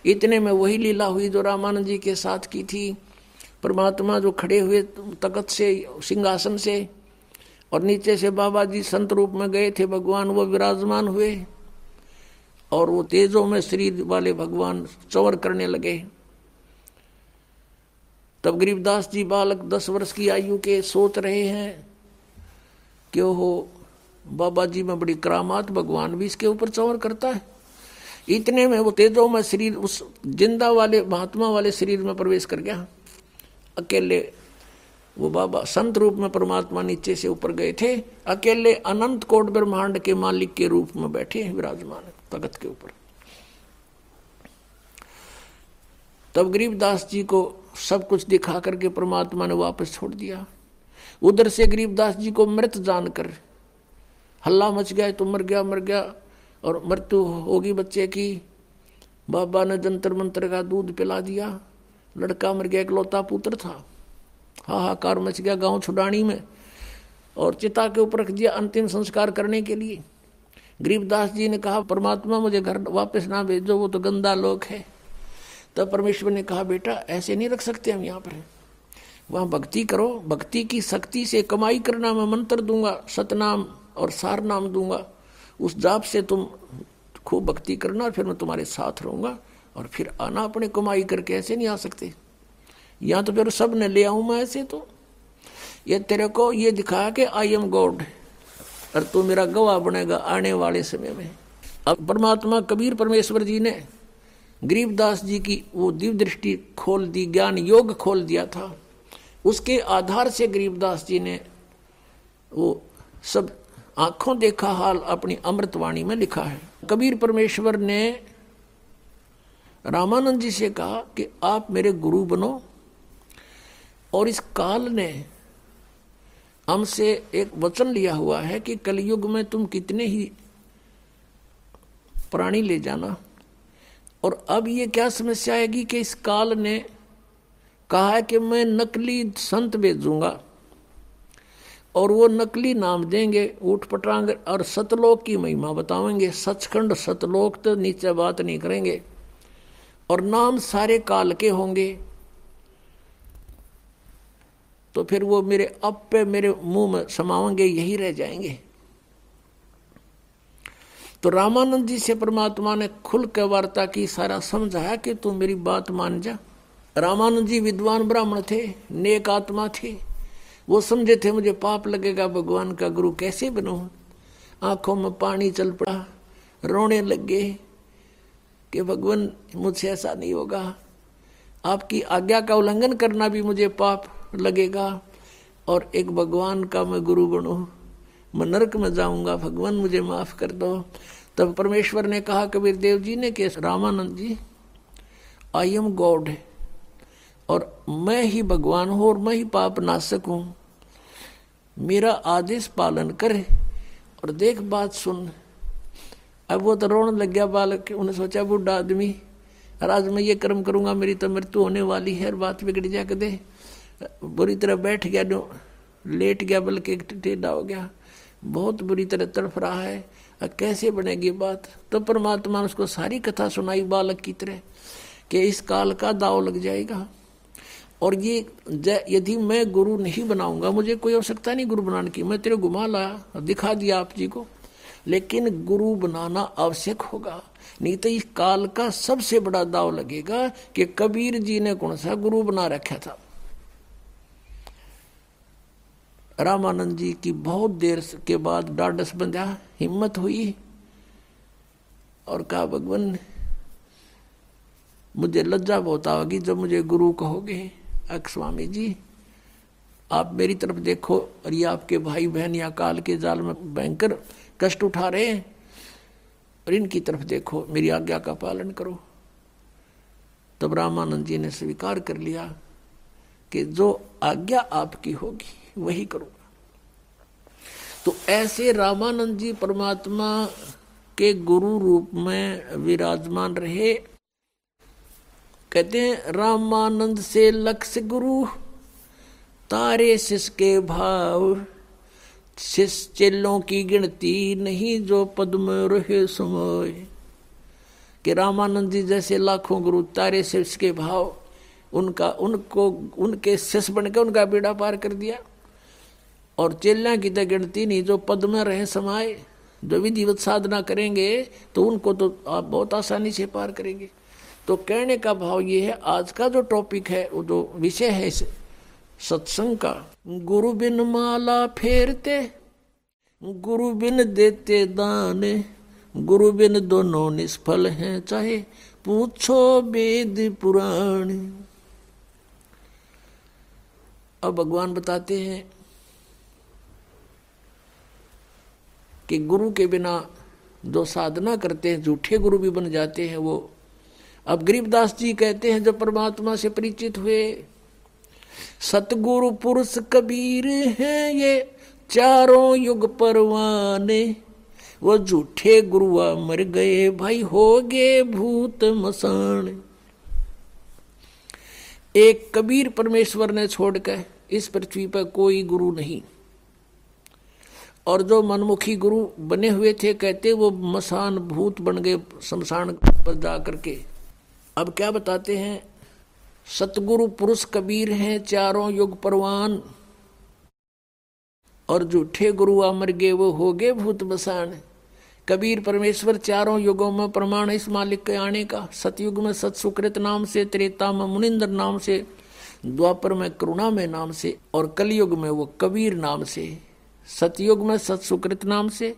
इतने में वही लीला हुई जो रामानंद जी के साथ की थी। परमात्मा जो खड़े हुए तकत से, सिंहासन से और नीचे से बाबा जी संत रूप में गए थे, भगवान वो विराजमान हुए और वो तेजों में शरीर वाले भगवान चौर करने लगे। तब गरीबदास जी बालक दस वर्ष की आयु के सोच रहे हैं कि हो? बाबा जी में बड़ी करामात, भगवान भी इसके ऊपर चौर करता है। इतने में वो तेजों में शरीर, उस ज़िंदा वाले, महात्मा वाले शरीर में प्रवेश कर गया। अकेले वो बाबा संत रूप में परमात्मा नीचे से ऊपर गए थे। अकेले अनंत कोट ब्रह्मांड के मालिक के रूप में बैठे विराजमान तगत के ऊपर। तब गरीबदास जी को सब कुछ दिखा करके परमात्मा ने वापस छोड़ दिया। उधर से गरीबदास जी को मृत जानकर, हल्ला मच गया तो मर गया मर गया। और मृत्यु होगी बच्चे की। बाबा ने जंतर मंत्र का दूध पिला दिया। लड़का मर गया इकलौता पुत्र था। हाहाकार मच गया गाँव छुडानी में और चिता के ऊपर रख दिया अंतिम संस्कार करने के लिए। गरीबदास जी ने कहा, परमात्मा, मुझे घर वापस ना भेजो, वो तो गंदा लोग है। तब परमेश्वर ने कहा, बेटा, ऐसे नहीं रख सकते हम यहाँ पर। वहाँ भक्ति करो, भक्ति की शक्ति से कमाई करना मैं मंत्र दूँगा, सतनाम और सार नाम दूँगा। उस जाप से तुम खूब भक्ति करना फिर मैं तुम्हारे साथ रहूँगा और फिर आना अपने कमाई करके, ऐसे नहीं आ सकते। या तो फिर सबने ले आऊँ मैं ऐसे तो। ये तेरे को ये दिखा कि आई एम गॉड और तू मेरा गवाह बनेगा आने वाले समय में। अब परमात्मा कबीर परमेश्वर जी ने गरीबदास जी की वो दिव्य दृष्टि खोल दी, ज्ञान योग खोल दिया था। उसके आधार से गरीबदास जी ने वो सब आँखों देखा हाल अपनी अमृतवाणी में लिखा है। कबीर परमेश्वर ने रामानंद जी से कहा कि आप मेरे गुरु बनो और इस काल ने हमसे एक वचन लिया हुआ है कि कलयुग में तुम कितने ही प्राणी ले जाना। और अब ये क्या समस्या आएगी कि इस काल ने कहा है कि मैं नकली संत भेजूँगा। और वो नकली नाम देंगे, ऊट पटांग और सतलोक की महिमा बतावेंगे। सचखंड सतलोक तो नीचे बात नहीं करेंगे। और नाम सारे काल के होंगे। तो फिर वो मेरे अब पे मेरे मुँह में समाओगे यही रह जाएँगे। तो रामानंद जी से परमात्मा ने खुल के वार्ता की, सारा समझाया कि तू मेरी बात मान जा। रामानंद जी विद्वान ब्राह्मण थे, नेक आत्मा थे। वो समझे थे मुझे पाप लगेगा, भगवान का गुरु कैसे बनू? आँखों में पानी चल पड़ा, रोने लगे कि भगवान, मुझसे ऐसा नहीं होगा। आपकी आज्ञा का उल्लंघन करना भी मुझे पाप लगेगा और एक भगवान का मैं गुरु बनू। मैं नरक में जाऊँगा, भगवान मुझे माफ़ कर दो। तब परमेश्वर ने कहा, कबीर देव जी ने कि, Ramanand ji, I am God, और मैं ही भगवान हूँ और मैं ही पाप नाशक हूँ। मेरा आदेश पालन करे और देख बात सुन। अब वो तो रोने लग गया बालक उन्हें सोचा, बुढ़ा आदमी और आज मैं ये कर्म करूँगा, मेरी तो मृत्यु होने वाली है और बात बिगड़ जा दे। बुरी तरह बैठ गया, जो लेट गया, बल्कि टेढ़ा हो गया। बहुत बुरी तरह तड़फ रहा है। कैसे बनेगी बात? तो परमात्मा ने उसको सारी कथा सुनाई बालक की तरह, कि इस काल का दाव लग जाएगा। और ये यदि मैं गुरु नहीं बनाऊँगा, मुझे कोई आवश्यकता नहीं गुरु बनाने की। मैं तेरे घुमा लाया दिखा दिया आप जी को। लेकिन गुरु बनाना आवश्यक होगा। नहीं तो इस काल का सबसे बड़ा दाव लगेगा कि कबीर जी ने कौन सा गुरु बना रखा था। रामानंद जी की बहुत देर के बाद डाडस बंधा, हिम्मत हुई। और कहा, भगवान, मुझे लज्जा बहुत आएगी जब मुझे गुरु कहोगे। अक स्वामी जी, आप मेरी तरफ़ देखो और ये आपके भाई बहन या काल के जाल में भयंकर कष्ट उठा रहे हैं। और इनकी तरफ़ देखो, मेरी आज्ञा का पालन करो। तब रामानंद जी ने स्वीकार कर लिया कि जो आज्ञा आपकी होगी, वही करूँगा। तो ऐसे रामानंद जी परमात्मा के गुरु रूप में विराजमान रहे कहते हैं, रामानंद से लक्ष्य गुरु, तारे शिष के भाव, शिष चेलों की गिनती नहीं जो पद में रहे समय। कि रामानंद जी जैसे लाखों गुरु, तारे शिष के भाव, उनका, उनको, उनके शिष्य बन के उनका बेड़ा पार कर दिया। और चेल्या की तो गिनती नहीं, जो पद में रहे समाये, जो विधिवत साधना करेंगे तो उनको तो आप बहुत आसानी से पार करेंगे। तो कहने का भाव ये है, आज का जो टॉपिक है, वो जो विषय है इस सत्संग का, गुरु बिन माला फेरते, गुरु बिन देते दान, गुरु बिन दोनों निष्फल हैं, चाहे पूछो वेद पुराण। अब भगवान बताते हैं कि गुरु के बिना जो साधना करते हैं, झूठे गुरु भी बन जाते हैं, वो अब गरीबदास जी कहते हैं, जब परमात्मा से परिचित हुए, सतगुरु पुरुष कबीर हैं ये, चारों युग परवाने, वो झूठे गुरुआ मर गए, भाई हो गए भूत मसान। एक कबीर परमेश्वर ने छोड़कर इस पृथ्वी पर कोई गुरु नहीं। और जो मनमुखी गुरु बने हुए थे, कहते वो मसान भूत बन गए, शमशान पर जा करके अब क्या बताते हैं? सतगुरु पुरुष कबीर हैं, चारों युग परवान। और झूठे गुरु अमर गे वो हो गए भूत बसान। कबीर परमेश्वर चारों युगों में प्रमाण इस मालिक के आने का। सतयुग में सत सुकृत नाम से, त्रेता में मुनिंदर नाम से, द्वापर में करुणा में नाम से, और कलयुग में वो कबीर नाम से। सतयुग में सत सुकृत नाम से,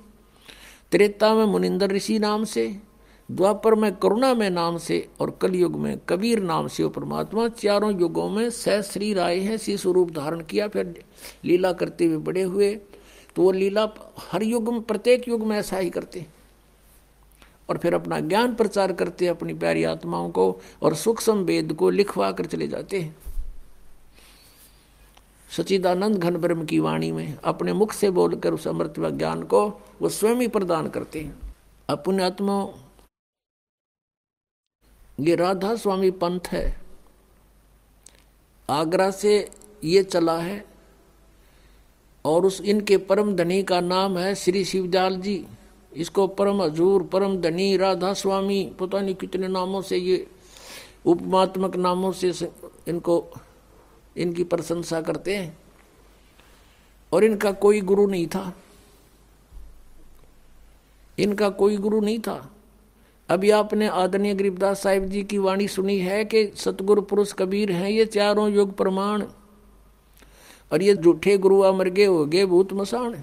त्रेता में मुनिंदर ऋषि नाम से द्वापर में करुणा में नाम से और कलयुग में कबीर नाम से वो परमात्मा चारों युगों में सह श्री राय है सी स्वरूप धारण किया, फिर लीला करते हुए बड़े हुए। तो वो लीला हर युग में, प्रत्येक युग में ऐसा ही करते और फिर अपना ज्ञान प्रचार करते अपनी प्यारी आत्माओं को और सूक्ष्म वेद को लिखवा कर चले जाते हैं। सचिदानंद घन ब्रह्म की वाणी में अपने मुख से बोलकर उस अमृत व ज्ञान को वो स्वयं ही प्रदान करते हैं। अपने आत्मा ये राधा स्वामी पंथ है। आगरा से ये चला है और उस इनके परम धनी का नाम है श्री शिवजाल जी। इसको परम हजूर, परम धनी राधा स्वामी पता नहीं कितने नामों से ये उपमात्मक नामों से इनको, इनकी प्रशंसा करते हैं। और इनका कोई गुरु नहीं था। इनका कोई गुरु नहीं था। अभी आपने आदरणीय गरीबदास साहिब जी की वाणी सुनी है कि सतगुरु पुरुष कबीर हैं, ये चारों युग प्रमाण। और ये झूठे गुरु अमर गए हो गए, भूत मसान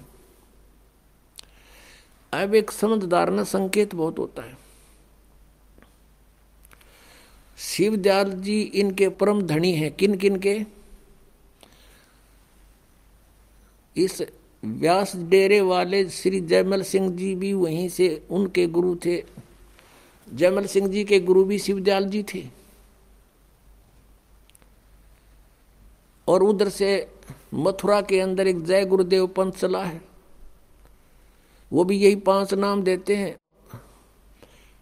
अब एक समझदार न संकेत बहुत होता है। शिवदयाल जी इनके परम धनी हैं। किन किन के? इस व्यास डेरे वाले श्री जयमल सिंह जी भी वहीं से उनके गुरु थे। जयमल सिंह जी के गुरु भी शिवदयाल जी थे। और उधर से मथुरा के अंदर एक जय गुरुदेव पंथ चला है। वो भी यही पाँच नाम देते हैं।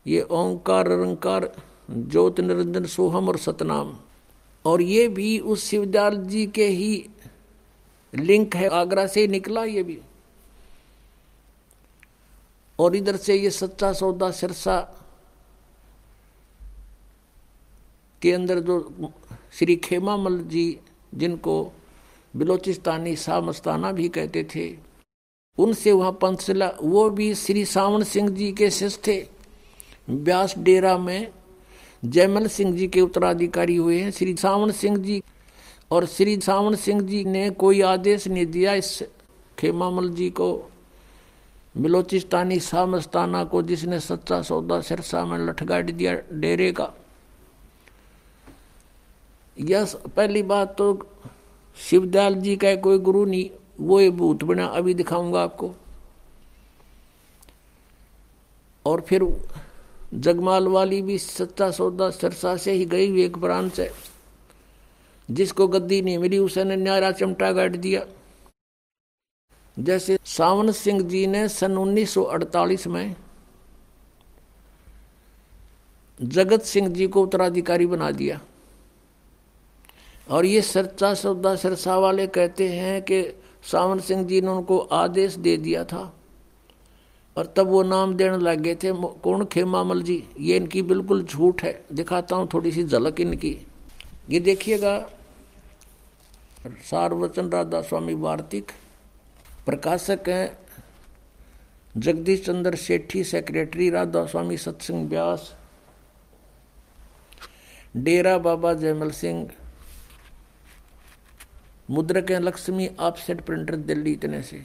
ये ओंकार रंकार ज्योत, निरंजन, सोहम और सतनाम। और ये भी उस शिवदयाल जी के ही लिंक है। आगरा से निकला ये भी। और इधर से ये सच्चा सौदा सिरसा के अंदर जो श्री खेमामल जी जिनको बिलोचिस्तानी शाह मस्ताना भी कहते थे, उनसे वहाँ पंचशिला, वो भी श्री सावन सिंह जी के शिष्य थे। ब्यास डेरा में जयमल सिंह जी के उत्तराधिकारी हुए हैं। श्री सावन सिंह जी और श्री सावन सिंह जी ने कोई आदेश नहीं दिया इस खेमामल जी को, बिलोचिस्तानी शाह मस्ताना को, जिसने सच्चा सौदा सिरसा में लठगाड़ दिया डेरे का। यह पहली बात तो शिवदयाल जी का कोई गुरु नहीं, वो ये भूत बना, अभी दिखाऊँगा आपको। और फिर जगमाल वाली भी सच्चा सौदा सरसा से ही गई हुई एक प्राण से। जिसको गद्दी नहीं मिली उसने न्यारा चमटा गाड़ दिया। जैसे सावन सिंह जी ने सन 1948 में जगत सिंह जी को उत्तराधिकारी बना दिया। और ये सच्चा सौदा सरसा वाले कहते हैं कि सावन सिंह जी ने उनको आदेश दे दिया था। और तब वो नाम देने लग गए थे कौन खेमामल जी? ये इनकी बिल्कुल झूठ है। दिखाता हूँ थोड़ी सी झलक इनकी। ये देखिएगा सारवचन राधा स्वामी वार्तिक, प्रकाशक हैं जगदीश चंद्र सेठी सेक्रेटरी राधा स्वामी सत्संग व्यास डेरा बाबा जयमल सिंह मुद्रक हैं, लक्ष्मी ऑफसेट प्रिंटर दिल्ली इतने से।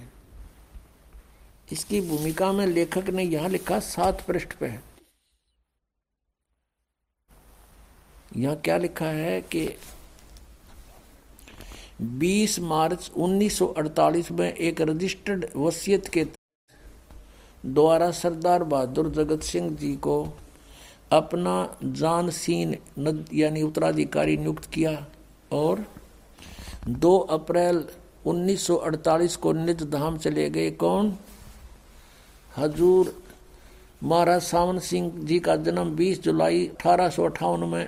इसकी भूमिका में लेखक ने यहाँ लिखा सात पृष्ठ पे? यहाँ क्या लिखा है कि 20 मार्च 1948 में एक रजिस्टर्ड वसीयत के द्वारा सरदार बहादुर जगत सिंह जी को अपना जानसीन यानी उत्तराधिकारी नियुक्त किया और 2 अप्रैल 1948 को निज धाम चले गए कौन? हजूर महाराज सावन सिंह जी का जन्म 20 जुलाई अठारह सौ अट्ठावन में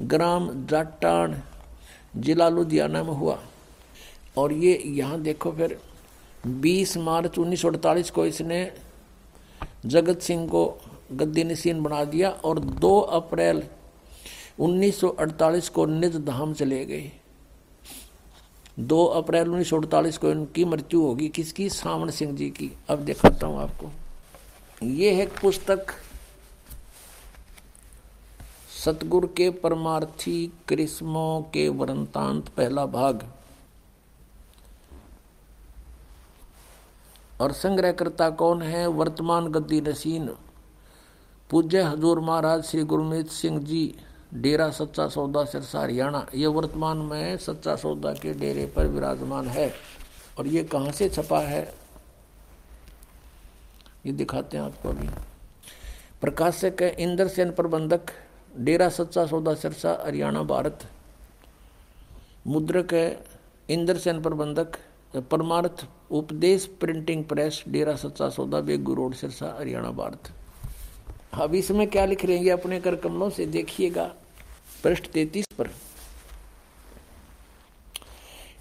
ग्राम जाटान जिला लुधियाना में हुआ। और ये यहाँ देखो फिर 20 मार्च 1948 को इसने जगत सिंह को गद्दी नसीन बना दिया और 2 अप्रैल 1948 को निज धाम चले गए। दो अप्रैल उन्नीस सौ अड़तालीस को इनकी मृत्यु होगी। किसकी? सावन सिंह जी की। अब दिखाता हूँ आपको। ये है पुस्तक सतगुरु के परमार्थी क्रिस्मों के वरंतांत पहला भाग। और संग्रहकर्ता कौन है? वर्तमान गद्दी नसीन पूज्य हजूर महाराज श्री गुरमीत सिंह जी। डेरा सच्चा सौदा सिरसा हरियाणा, ये वर्तमान में सच्चा सौदा के डेरे पर विराजमान है। और ये कहाँ से छपा है? ये दिखाते हैं आपको अभी। प्रकाशक है इंद्र सेन प्रबंधक, डेरा सच्चा सौदा सिरसा हरियाणा, भारत। मुद्रक है इंद्र सेन प्रबंधक, परमार्थ उपदेश प्रिंटिंग प्रेस, डेरा सच्चा सौदा बेगू रोड, सिरसा हरियाणा, भारत। अब इसमें क्या लिख रहे हैं? अपने कर कमलों से देखिएगा। पृष्ठ तैतीस पर।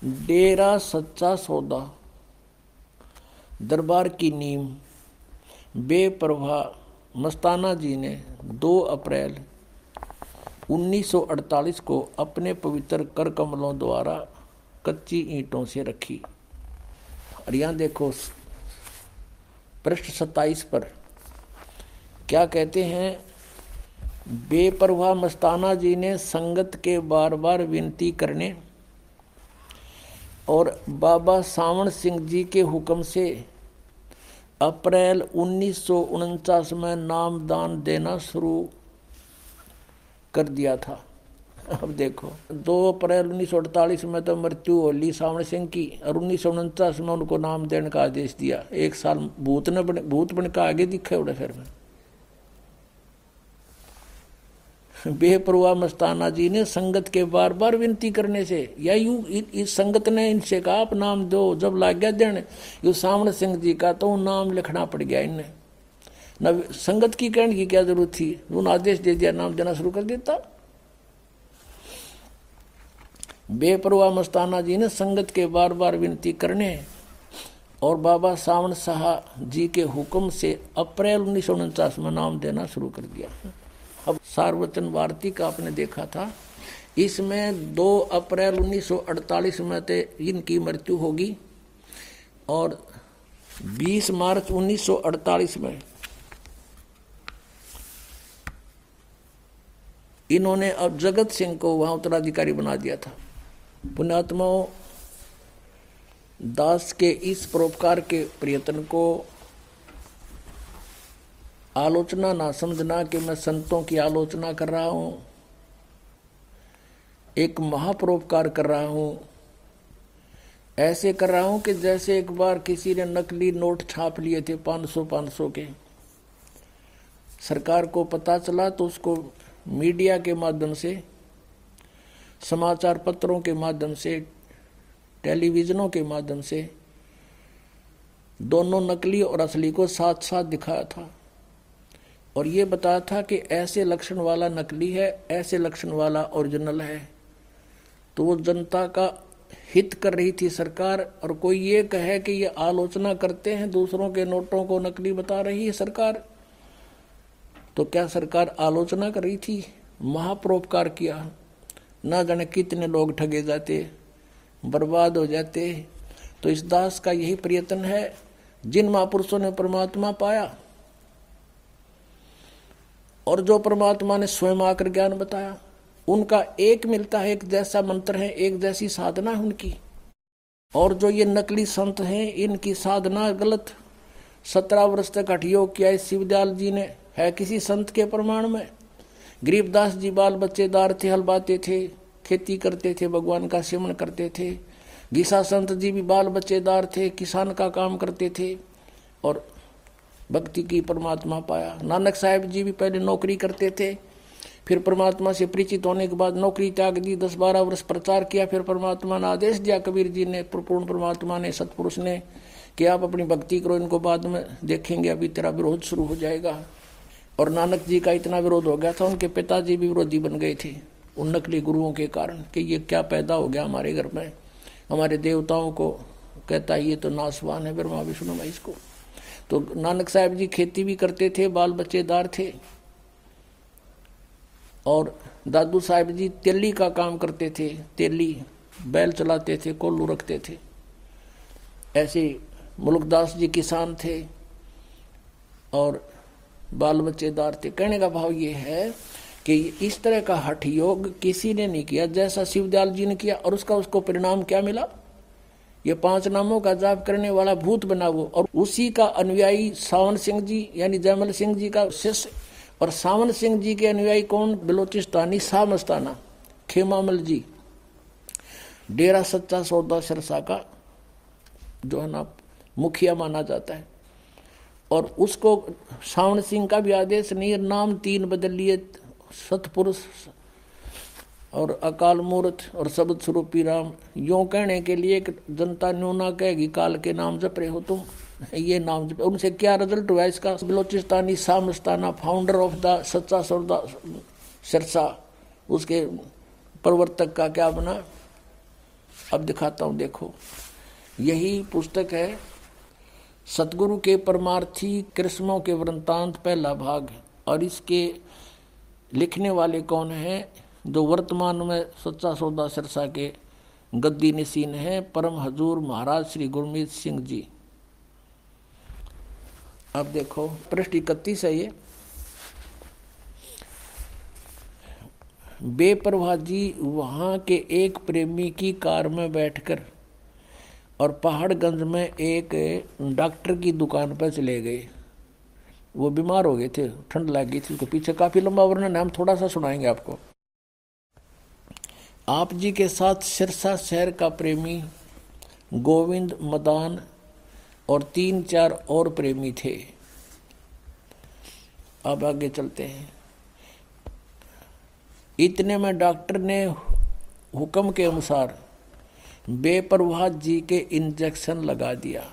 डेरा सच्चा सौदा, दरबार की नीम बेप्रभा मस्ताना जी ने 2 अप्रैल 1948 को अपने पवित्र कर कमलों द्वारा कच्ची ईंटों से रखी। और यहाँ देखो, पृष्ठ सत्ताईस पर क्या कहते हैं? बेपरवाह मस्ताना जी ने संगत के बार बार विनती करने और बाबा सावण सिंह जी के हुक्म से अप्रैल उन्नीस सौ उनचास में नाम दान देना शुरू कर दिया था। अब देखो, दो अप्रैल उन्नीस सौ अड़तालीस में तो मृत्यु होली सावण सिंह की और उन्नीस सौ उनचास में उनको नाम देने का आदेश दिया। एक साल भूत ने बने, भूत बन का आगे दिखे उड़े फिर में। बेपरवाह मस्ताना जी ने संगत के बार बार विनती करने से, या यू इस संगत ने इनसे कहा, आप नाम दो, जब लाग गया देने, यू सावण सिंह जी का तो नाम लिखना पड़ गया इन्हें न, संगत की कहने की क्या ज़रूरत थी? उन्होंने आदेश दे दिया, नाम देना शुरू कर देता। बेपरवाह मस्ताना जी ने संगत के बार बार विनती करने, और बाबा सावण शाह जी के हुक्म से अप्रैल उन्नीस सौ उनचास में नाम देना शुरू कर दिया। अब सार्वचन भारती का आपने देखा था। इसमें 2 अप्रैल 1948 में ते इनकी मृत्यु होगी और 20 मार्च 1948 में इन्होंने अब जगत सिंह को वहाँ उत्तराधिकारी बना दिया था। पुण्यात्माओं दास के इस परोपकार के प्रयत्न को आलोचना ना समझना कि मैं संतों की आलोचना कर रहा हूँ। एक महापरोपकार कर रहा हूँ। ऐसे कर रहा हूँ कि जैसे एक बार किसी ने नकली नोट छाप लिए थे 500 500 के। सरकार को पता चला तो उसको मीडिया के माध्यम से, समाचार पत्रों के माध्यम से, टेलीविजनों के माध्यम से, दोनों नकली और असली को साथ साथ दिखाया था। और ये बताया था कि ऐसे लक्षण वाला नकली है, ऐसे लक्षण वाला ओरिजिनल है। तो वो जनता का हित कर रही थी सरकार और कोई ये कहे कि ये आलोचना करते हैं, दूसरों के नोटों को नकली बता रही है सरकार। तो क्या सरकार आलोचना कर रही थी? महापरोपकार किया। ना जाने कितने लोग ठगे जाते, बर्बाद हो जाते। तो इस दास का यही प्रयत्न है, जिन महापुरुषों ने परमात्मा पाया और जो परमात्मा ने स्वयं आकर ज्ञान बताया, उनका एक मिलता है, एक जैसा मंत्र है, एक जैसी साधना है उनकी। और जो ये नकली संत हैं, इनकी साधना गलत। सत्रह वर्ष तक हठयोग किया शिवदयाल जी ने। है किसी संत के प्रमाण में? गरीबदास जी बाल बच्चेदार थे, हलवाते थे, खेती करते थे, भगवान का सेवन करते थे। गीसा संत जी भी बाल बच्चेदार थे, किसान का काम करते थे। और भक्ति की परमात्मा पाया। नानक साहेब जी भी पहले नौकरी करते थे, फिर परमात्मा से परिचित होने के बाद नौकरी त्याग दी दस बारह वर्ष प्रचार किया, फिर परमात्मा ने आदेश दिया, कबीर जी ने, पूर्ण परमात्मा ने, सतपुरुष ने, कि आप अपनी भक्ति करो, इनको बाद में देखेंगे, अभी तेरा विरोध शुरू हो जाएगा। और नानक जी का इतना विरोध हो गया था, उनके पिताजी भी विरोधी बन गए थे, उन नकली गुरुओं के कारण, कि ये क्या पैदा हो गया हमारे घर में। हमारे देवताओं को कहता है, ये तो नासवान है, ब्रह्मा, विष्णु में इसको तो नानक साहब जी खेती भी करते थे, बाल बच्चेदार थे। और दादू साहब जी तेली का काम करते थे, तेली, बैल चलाते थे, कोल्लू रखते थे। ऐसे मुल्कदास जी किसान थे और बाल बच्चेदार थे। कहने का भाव ये है कि इस तरह का हठ योग किसी ने नहीं किया, जैसा शिवदयाल जी ने किया, और उसका उसको परिणाम क्या मिला? ये पाँच नामों का जाप करने वाला भूत बना वो। और उसी का अनुयायी सावन सिंह जी, यानी जयमल सिंह जी का शिष्य। और सावन सिंह जी के अनुयायी कौन? बलोचिस्तानी शाह मस्ताना खेमामल जी। डेरा सच्चा सौदा सिरसा का, जो है ना, मुखिया माना जाता है। और उसको सावन सिंह का भी आदेश नहीं नाम तीन बदल लिए सतपुरुष और अकाल मूर्त और शब्द स्वरूपी राम। यो कहने के लिए जनता न्यू ना कहेगी, काल के नाम जप रहे हो तुम। ये नाम जप, उनसे क्या रिज़ल्ट हुआ? इसका Balochistani सामस्ताना founder of the Sachcha Sauda Sirsa, उसके प्रवर्तक का क्या बना? अब दिखाता हूँ, देखो। यही पुस्तक है, सतगुरु के परमार्थी कृष्णों के वृंतांत पहला भाग और इसके लिखने वाले कौन हैं? जो वर्तमान में सच्चा सौदा सिरसा के गद्दी निशीन है, परम हजूर महाराज श्री गुरमीत सिंह जी। आप देखो, पृष्ठ इकतीस है ये। बेपरवाह जी, वहाँ के एक प्रेमी की कार में बैठकर और पहाड़गंज में एक डॉक्टर की दुकान पर चले गए। वो बीमार हो गए थे, ठंड लग गई थी, उसको पीछे काफ़ी लंबा वर्णन है, हम थोड़ा सा सुनाएँगे आपको। आप जी के साथ सिरसा शहर का प्रेमी, गोविंद मदान और तीन चार और प्रेमी थे। अब आगे चलते हैं। इतने में डॉक्टर ने हुक्म के अनुसार बेपरवाह जी के इंजेक्शन लगा दिया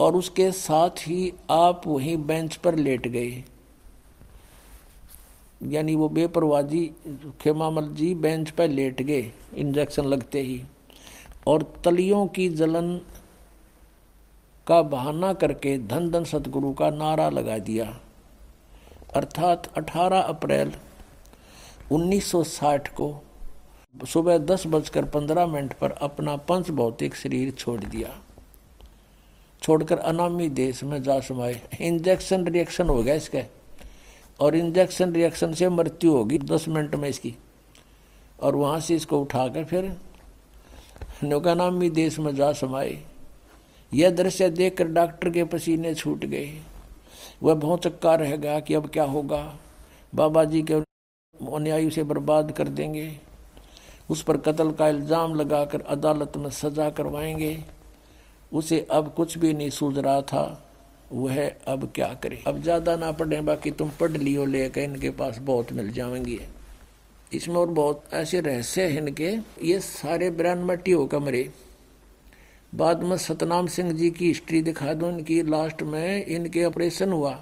और उसके साथ ही आप वहीं बेंच पर लेट गए। यानी वो बेपरवाजी खेमामल जी बेंच पर लेट गए, इंजेक्शन लगते ही। और तलियों की जलन का बहाना करके धन धन सतगुरु का नारा लगा दिया। अर्थात 18 अप्रैल 1960 को सुबह दस बजकर पंद्रह मिनट पर अपना पंच भौतिक शरीर छोड़ दिया। छोड़कर अनामी देश में जा समाये। इंजेक्शन, रिएक्शन हो गया इसका। और इंजेक्शन रिएक्शन से मृत्यु होगी। दस मिनट में इसकी। और वहाँ से इसको उठाकर फिर नौकानामी देश में जा समाये। यह दृश्य देखकर डॉक्टर के पसीने छूट गए। वह बहुत चक्का रह गया कि अब क्या होगा। बाबा जी के अन्यायु से बर्बाद कर देंगे। उस पर कत्ल का इल्ज़ाम लगाकर अदालत में सजा करवाएँगे। उसे अब कुछ भी नहीं सूझ रहा था। वह अब क्या करे? अब ज़्यादा ना पढ़े, बाकी तुम पढ़ लियो, लेकर इनके पास बहुत मिल जाएँगी। इसमें और बहुत ऐसे रहस्य हैं इनके। ये सारे ब्रांड मट्टी होकर मरे बाद में सतनाम सिंह जी की हिस्ट्री दिखा दो, इनकी लास्ट में इनके ऑपरेशन हुआ।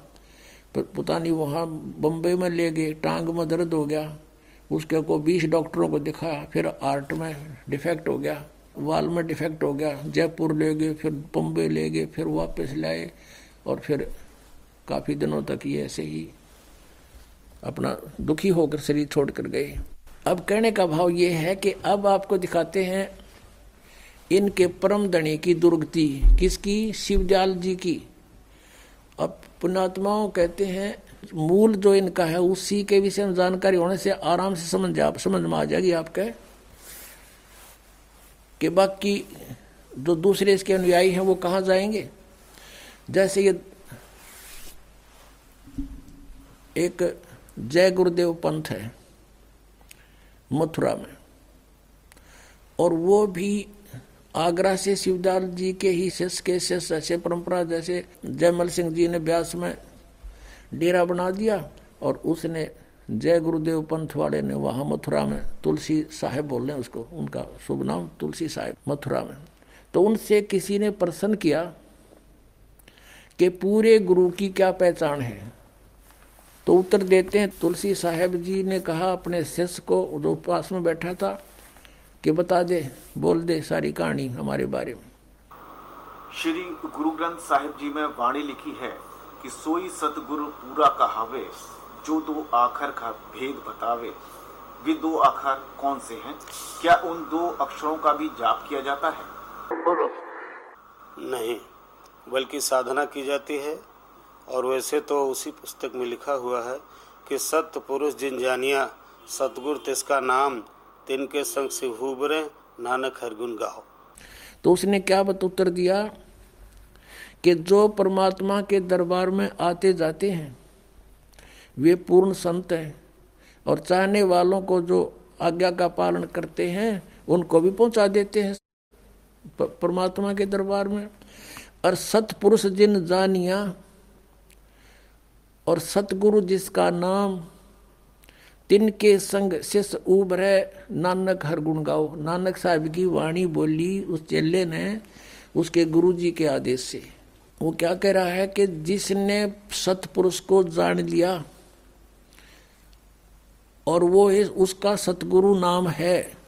पता नहीं, वहाँ बम्बई में ले गए, टांग में दर्द हो गया। उसके को बीस डॉक्टरों को दिखाया, फिर आर्ट में डिफेक्ट हो गया, वाल में डिफेक्ट हो गया, जयपुर ले गए, फिर बम्बई ले गए, फिर वापस लाए। और फिर काफ़ी दिनों तक ये ऐसे ही अपना दुखी होकर शरीर छोड़ कर गए। अब कहने का भाव ये है कि अब आपको दिखाते हैं इनके परम दणी की दुर्गति किसकी? शिवदयाल जी की। अब पुणात्माओं कहते हैं, मूल जो इनका है, उसी के विषय में जानकारी होने से आराम से समझ आप समझ में आ जाएगी आपके कि बाकी जो दूसरे इसके अनुयायी हैं, वो कहाँ जाएँगे? जैसे ये एक जय गुरुदेव पंथ है मथुरा में। और वो भी आगरा से शिवदाल जी के ही शिष्य के शिष्य ऐसे परंपरा, जैसे जयमल सिंह जी ने व्यास में डेरा बना दिया और उसने जय गुरुदेव पंथ वाले ने वहाँ मथुरा में तुलसी साहेब बोल रहे हैं उसको, उनका शुभ नाम तुलसी साहेब मथुरा में। तो उनसे किसी ने प्रश्न किया कि पूरे गुरु की क्या पहचान है? तो उत्तर देते हैं तुलसी साहेब जी ने कहा अपने शिष्य को जो पास में बैठा था कि बता दे बोल दे सारी कहानी हमारे बारे में। श्री गुरु ग्रंथ साहिब जी में वाणी लिखी है कि सोई सतगुरु पूरा कहावे जो दो आखर का भेद बतावे। वे दो आखर कौन से हैं? क्या उन दो अक्षरों का भी जाप किया जाता है? नहीं। बल्कि साधना की जाती है। और वैसे तो उसी पुस्तक में लिखा हुआ है कि सत्य पुरुष जिन जानिया, सतगुरु तिसका नाम, तिनके संग से हुबरे, नानक हरगुन गाओ। तो उसने क्या बत उत्तर दिया? कि जो परमात्मा के दरबार में आते जाते हैं, वे पूर्ण संत हैं और चाहने वालों को जो आज्ञा का पालन करते हैं, उनको भी पहुँचा देते हैं। परमात्मा के दरबार में। और सतपुरुष जिन जानिया और सतगुरु जिसका नाम तिनके संग शिष्य उभरे, नानक हर गुण गाओ। नानक साहब की वाणी बोली उस चेले ने उसके गुरु जी के आदेश से। वो क्या कह रहा है कि जिसने सतपुरुष को जान लिया और वो उसका सतगुरु नाम है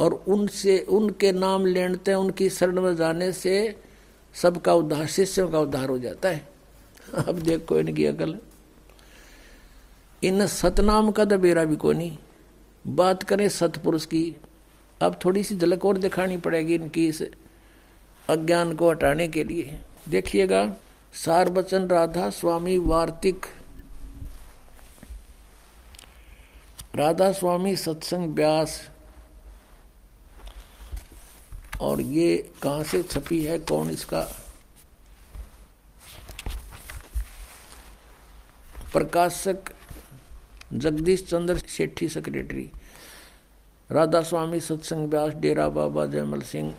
और उनसे, उनके नाम लेते उनकी शरण में जाने से सबका उद्धार, शिष्यों का उद्धार हो जाता है। अब देखो इनकी अकल। इन सतनाम का दबेरा भी को नहीं। बात करें सतपुरुष की, अब थोड़ी सी झलक और दिखानी पड़ेगी इनकी इस अज्ञान को हटाने के लिए। देखिएगा सार बचन राधा स्वामी वार्तिक। राधा स्वामी सत्संग व्यास। और ये कहाँ से छपी है? कौन इसका? प्रकाशक जगदीश चंद्र सेठी सेक्रेटरी राधा स्वामी सत्संग व्यास, डेरा बाबा, जयमल सिंह।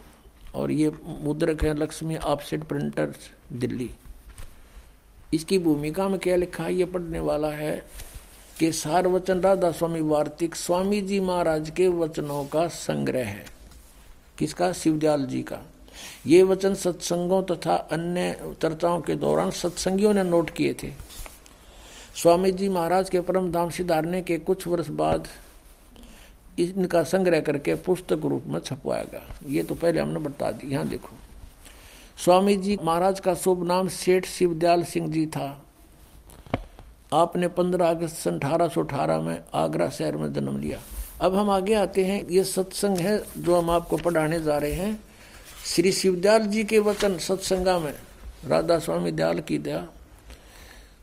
और ये मुद्रक है लक्ष्मी, ऑफसेट प्रिंटर्स, दिल्ली। इसकी भूमिका में क्या लिखा है? ये पढ़ने वाला है कि सार वचन राधा स्वामी वार्तिक स्वामी जी महाराज के वचनों का संग्रह है। किसका? शिवदयाल जी का। ये वचन सत्संगों तथा अन्य चर्चाओं के दौरान सत्संगियों ने नोट किए थे। स्वामी जी महाराज के परम धाम सिधारने के कुछ वर्ष बाद इनका संग्रह करके पुस्तक रूप में छपवाएगा ये तो पहले हमने बता दी। यहाँ देखो। स्वामी जी महाराज का शुभ नाम सेठ शिवदयाल सिंह जी था। आपने 15 अगस्त सन अठारह सौ अठारह में आगरा शहर में जन्म लिया। अब हम आगे आते हैं। ये सत्संग है जो हम आपको पढ़ाने जा रहे हैं। श्री शिवदयाल जी के वचन सत्संगा में राधा स्वामी दयाल की दया,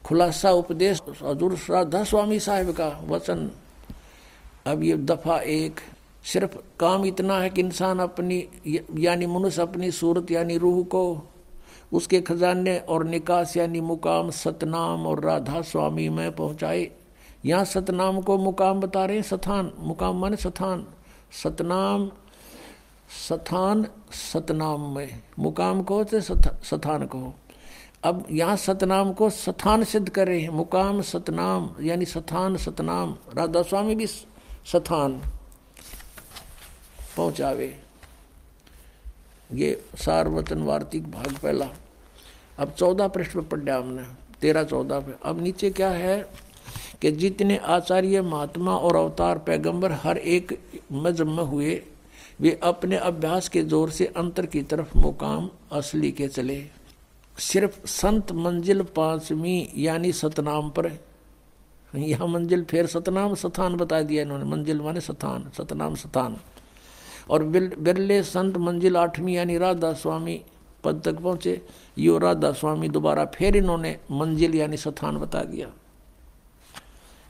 खुलासा उपदेश, हजूर राधा स्वामी साहिब का वचन। अब ये दफ़ा एक, सिर्फ़ काम इतना है कि इंसान अपनी, यानी मनुष्य अपनी सूरत, यानी रूह को, उसके खजाने और निकास, यानी मुकाम, सतनाम और राधा स्वामी में पहुँचाए। यहाँ सतनाम को मुकाम बता रहे हैं, सथान, मुकाम माने सथान। सतनाम सथान, सतनाम में। मुकाम को से सथान को। अब यहाँ सतनाम को सथान सिद्ध कर रहे हैं। मुकाम सतनाम, यानी सथान, सतनाम। राधा स्वामी भी सथान पहुंचावे। ये सार्वचन वार्तिक भाग पहला। अब चौदह पृष्ठ पर पढ़ा हमने। तेरह चौदह पे अब नीचे क्या है? कि जितने आचार्य, महात्मा और अवतार पैगंबर हर एक मजम में हुए, वे अपने अभ्यास के ज़ोर से अंतर की तरफ़ मुकाम असली के चले। सिर्फ़ संत मंजिल पांचवी यानी सतनाम पर यह मंजिल फिर सतनाम स्थान बता दिया इन्होंने। मंजिल माने स्थान, सतनाम स्थान। और बिरले संत मंजिल आठवीं यानी राधा स्वामी पद तक पहुँचे। यो राधा स्वामी दोबारा फिर इन्होंने मंजिल यानी स्थान बता दिया।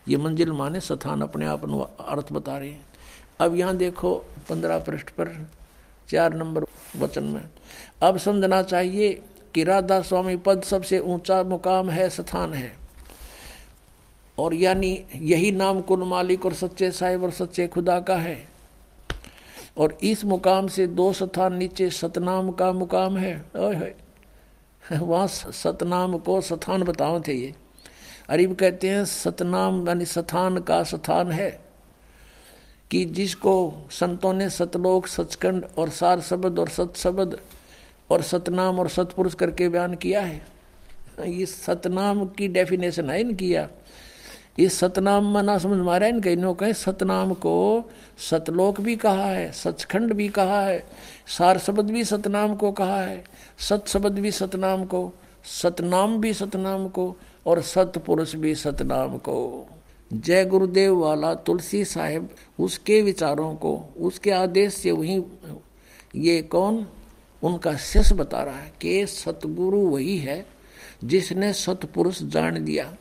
ये मंजिल माने सथान अपने आप अर्थ बता रहे हैं। अब यहाँ देखो पंद्रह पृष्ठ पर, चार नंबर वचन में, अब समझना चाहिए कि राधा स्वामी पद सबसे ऊँचा मुकाम है, स्थान है। और यानी यही नाम कुल मालिक और सच्चे साहिब और सच्चे खुदा का है। और इस मुकाम से दो स्थान नीचे सतनाम का मुकाम है। वहाँ सतनाम को स्थान बताओ थे ये। अरीब कहते हैं, सतनाम यानी स्थान का स्थान है कि जिसको संतों ने सतलोक, सचखंड और सार शब्द और सत शब्द और सतनाम और सतपुरुष करके बयान किया है। ये सतनाम की डेफिनेशन है इनकी या। इस सतनाम में ना समझ मारा इन कहे सतनाम को सतलोक भी कहा है, सचखंड भी कहा है, सार शब्द भी सतनाम को कहा है, सत शब्द भी सतनाम को, सतनाम भी सतनाम को और सतपुरुष भी सतनाम को। जय गुरुदेव वाला तुलसी साहेब, उसके विचारों को, उसके आदेश से वही, ये कौन? उनका शिष्य बता रहा है कि सतगुरु वही है जिसने सतपुरुष जान दिया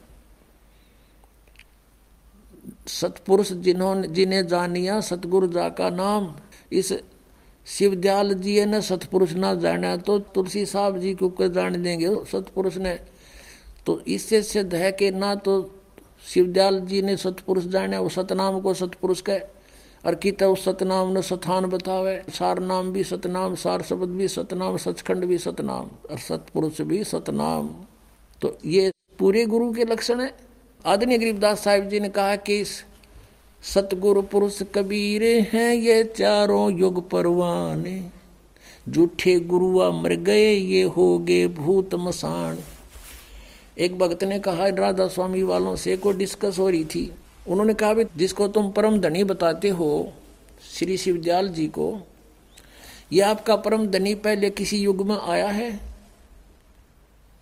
सतपुरुष जिन्होंने, जिन्हें जानिया, सतगुरु जा का नाम। इस शिवदयाल जी ने सतपुरुष ना जाना तो तुलसी साहब जी को जान देंगे सतपुरुष ने तो इससे सिद्ध है कि ना तो शिवदयाल जी ने सतपुरुष जाने, वो सतनाम को सतपुरुष कहे। और कित सतनाम ने सथान बतावे। सार नाम भी सतनाम, सार शब्द भी सतनाम, सचखंड भी सतनाम, और सतपुरुष भी सतनाम। तो ये पूरे गुरु के लक्षण है। आदरणीय गरीबदास साहिब जी ने कहा कि सतगुरु पुरुष कबीर हैं ये चारों युग परवाने। जूठे गुरुआ मर गए, ये हो गए भूत मसान एक भक्त ने कहा, राधा स्वामी वालों से को डिस्कस हो रही थी। उन्होंने कहा भी जिसको तुम परम धनी बताते हो, श्री शिवदयाल जी को यह आपका परम धनी पहले किसी युग में आया है?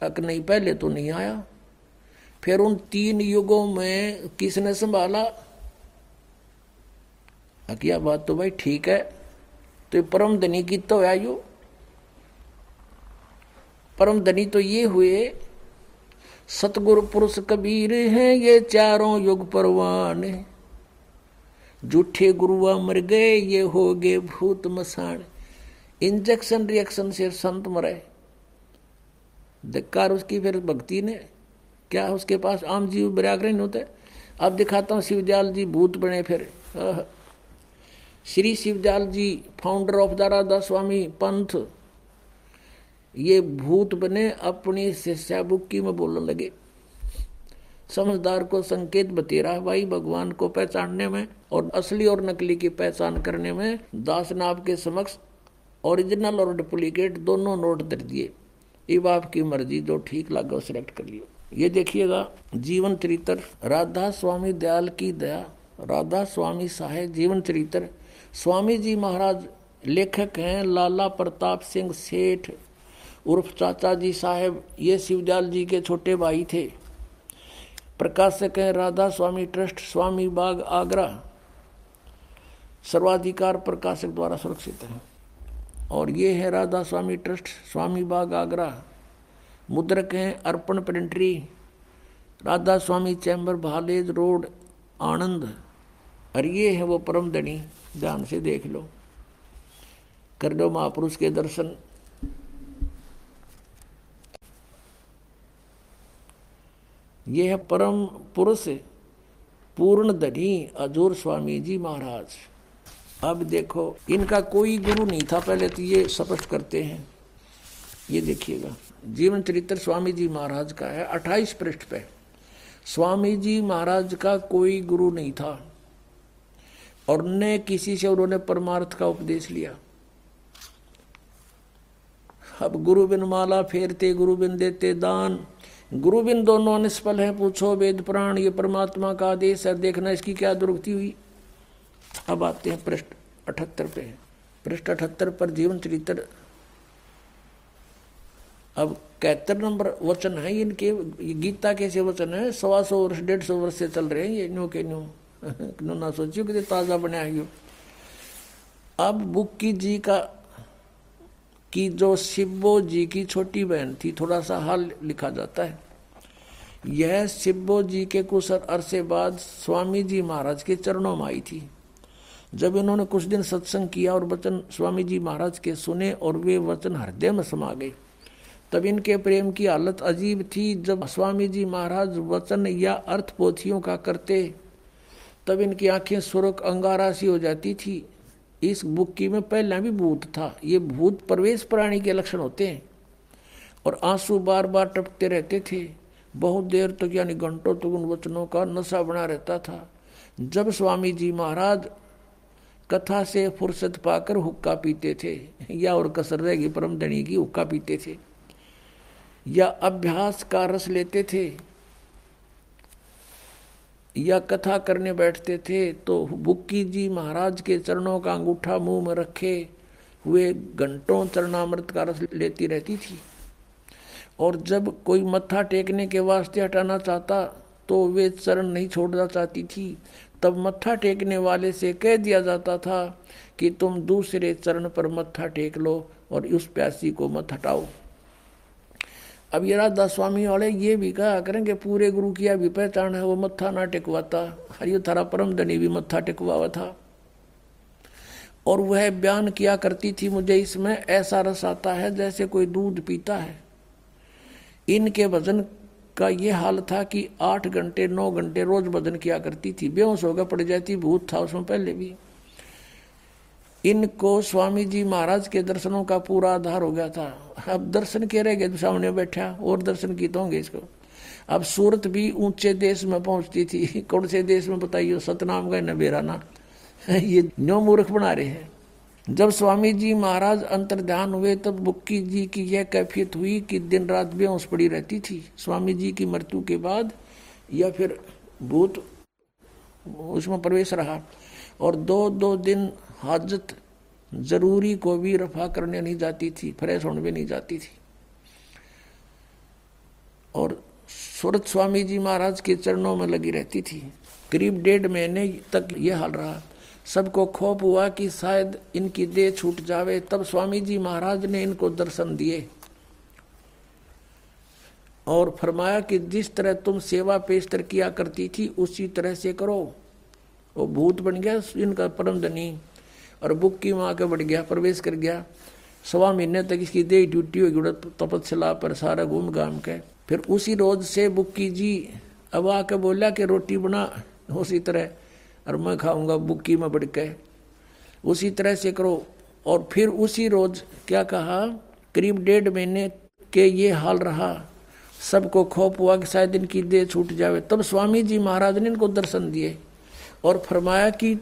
अक नहीं, पहले तो नहीं आया। फिर उन तीन युगों में किसने संभाला? क्या बात तो भाई ठीक है। तो परम धनी की तो आयु। परम धनी तो ये हुए सतगुरु पुरुष कबीर हैं ये चारों युग परवान झूठे गुरुआ मर गए, ये हो गए भूत मसान इंजेक्शन, रिएक्शन से संत मरे। धिक्कार उसकी फिर भक्ति ने, क्या उसके पास आम जीव व्याग्रहण होते? अब दिखाता हूँ शिवजाल जी भूत बने फिर। श्री शिवजाल जी फाउंडर ऑफ़ दारादा स्वामी, पंथ। ये भूत बने अपनी शिष्या बुक्की में बोलने लगे। समझदार को संकेत बतेरा, भाई, भगवान को पहचानने में और असली और नकली की पहचान करने में दास नाब के समक्ष ओरिजिनल और डुप्लीकेट दोनों नोट दर दिए। अब आपकी मर्ज़ी जो ठीक लगा सिलेक्ट कर लियो। ये देखिएगा, जीवन चरित्र, राधा स्वामी दयाल की दया। राधा स्वामी साहेब, जीवन चरित्र। स्वामी जी महाराज लेखक हैं, लाला प्रताप सिंह सेठ। उर्फ़ चाचा जी साहेब, ये शिवजाल जी के छोटे भाई थे। प्रकाशक हैं राधा स्वामी ट्रस्ट, स्वामी बाग, आगरा। सर्वाधिकार प्रकाशक द्वारा सुरक्षित है। और ये है राधा स्वामी ट्रस्ट, स्वामी बाग, आगरा। मुद्रक हैं Arpan Printery Radha Swami chamber, भालेज road, Anand. और ये है वो परम धनी, ध्यान से देख लो। कर लो महापुरुष के दर्शन ये है परम पुरुष पूर्ण धनी अजूर स्वामी जी महाराज। अब देखो, इनका कोई गुरु नहीं था पहले तो ये स्पष्ट करते हैं। ये देखिएगा, जीवन चरित्र स्वामी जी महाराज का है, अट्ठाईस पृष्ठ पे। स्वामी जी महाराज का कोई गुरु नहीं था। और न किसी से उन्होंने परमार्थ का उपदेश लिया। अब गुरु बिन माला फेरते गुरु बिन देते दान। गुरु बिन दोनों निष्फल है। पूछो, वेद प्राण, ये परमात्मा का आदेश है। देखना इसकी क्या दुर्गति हुई। अब आते हैं, पृष्ठ अठहत्तर पे पृष्ठ अठहत्तर पर जीवन चरित्र। अब कहत्तर नंबर वचन है, इनके गीता कैसे वचन है। सवा सौ वर्ष, डेढ़ सौ वर्ष से चल रहे हैं, ये न्यू के न्यू। (laughs) न्यू ना सोचियो कि ताज़ा बनाया अब बुक्की जी का कि जो शिवो जी की छोटी बहन थी, थोड़ा सा हाल लिखा जाता है। यह शिवो जी के कुछ अरसे बाद स्वामी जी महाराज के चरणों में आई थी। जब इन्होंने कुछ दिन सत्संग किया और वचन स्वामी जी महाराज के सुने और वे वचन हृदय में समा गए, तब इनके प्रेम की हालत अजीब थी। जब स्वामी जी महाराज वचन या अर्थ पोथियों का करते, तब इनकी आँखें सुरख, अंगारा सी हो जाती थी। इस बुक्की में पहला भी भूत था। ये भूत प्रवेश प्राणी के लक्षण होते हैं। और आँसू बार बार टपकते रहते थे। बहुत देर तक यानी घंटों तक उन वचनों का नशा बना रहता था। जब स्वामी जी महाराज कथा से फुर्सत पाकर हुक्का पीते थे, या और कसर रहेगी परम धनी की, हुक्का पीते थे, या अभ्यास का रस लेते थे या कथा करने बैठते थे तो बुक्की जी महाराज के चरणों का अंगूठा मुँह में रखे हुए घंटों चरणामृत का रस लेती रहती थी। और जब कोई मत्था टेकने के वास्ते हटाना चाहता तो वे चरण नहीं छोड़ना चाहती थी। तब मत्था टेकने वाले से कह दिया जाता था कि तुम दूसरे चरण पर मत्था टेक लो और उस प्यासी को मत हटाओ। अब ये राधा स्वामी वाले ये भी कहा करेंगे पूरे गुरु किया भी पहचान है, वो मत्था ना टिकवाता। हरियो थारा परम धनी भी मत्था टिकवा था और वह बयान किया करती थी मुझे, इसमें ऐसा रस आता है जैसे कोई दूध पीता है। इनके वज़न का ये हाल था कि आठ घंटे, नौ घंटे रोज वज़न किया करती थी। बेहोश होकर पड़ जाती, भूत था उसमें पहले भी। इनको स्वामी जी महाराज के दर्शनों का पूरा आधार हो गया था। अब दर्शन के रह गए सामने बैठा, और दर्शन की तो होंगे इसको। अब सूरत भी ऊँचे देश में पहुँचती थी। (laughs) कौन से देश में बताइए सतनाम गए न बेरा ना। (laughs) ये न्यो मूर्ख बना रहे हैं। जब स्वामी जी महाराज अंतर ध्यान हुए, तब बुक्की जी की यह कैफियत हुई कि दिन रात बेहोश पड़ी रहती थी। स्वामी जी की मृत्यु के बाद, या फिर भूत, उसमें प्रवेश रहा। और दो दो दिन हाजत ज़रूरी को भी रफा करने नहीं जाती थी फ्रेश होने भी नहीं जाती थी। और सूरत स्वामी जी महाराज के चरणों में लगी रहती थी। करीब डेढ़ महीने तक यह हाल रहा। सबको खोप हुआ कि शायद इनकी देह छूट जावे। तब स्वामी जी महाराज ने इनको दर्शन दिए और फरमाया कि जिस तरह तुम सेवा पेशतर किया करती थी, उसी तरह से करो। वो भूत बन गया, इनका परम धनी। और बुक की माँ के बढ़ गया, प्रवेश कर गया। सवा महीने तक इसकी देह ड्यूटी होगी तपस्या पर सारा घूम घाम के। फिर उसी रोज से बुक्की जी अब आके बोला कि रोटी बना, उसी तरह। और मैं खाऊँगा बुक्की में बढ़ के। उसी तरह से करो। और फिर उसी रोज क्या कहा? करीब डेढ़ महीने के ये हाल रहा। सबको खोप हुआ कि शायद इनकी देह छूट जावे। तब स्वामी जी महाराज ने इनको दर्शन दिए और फरमाया कि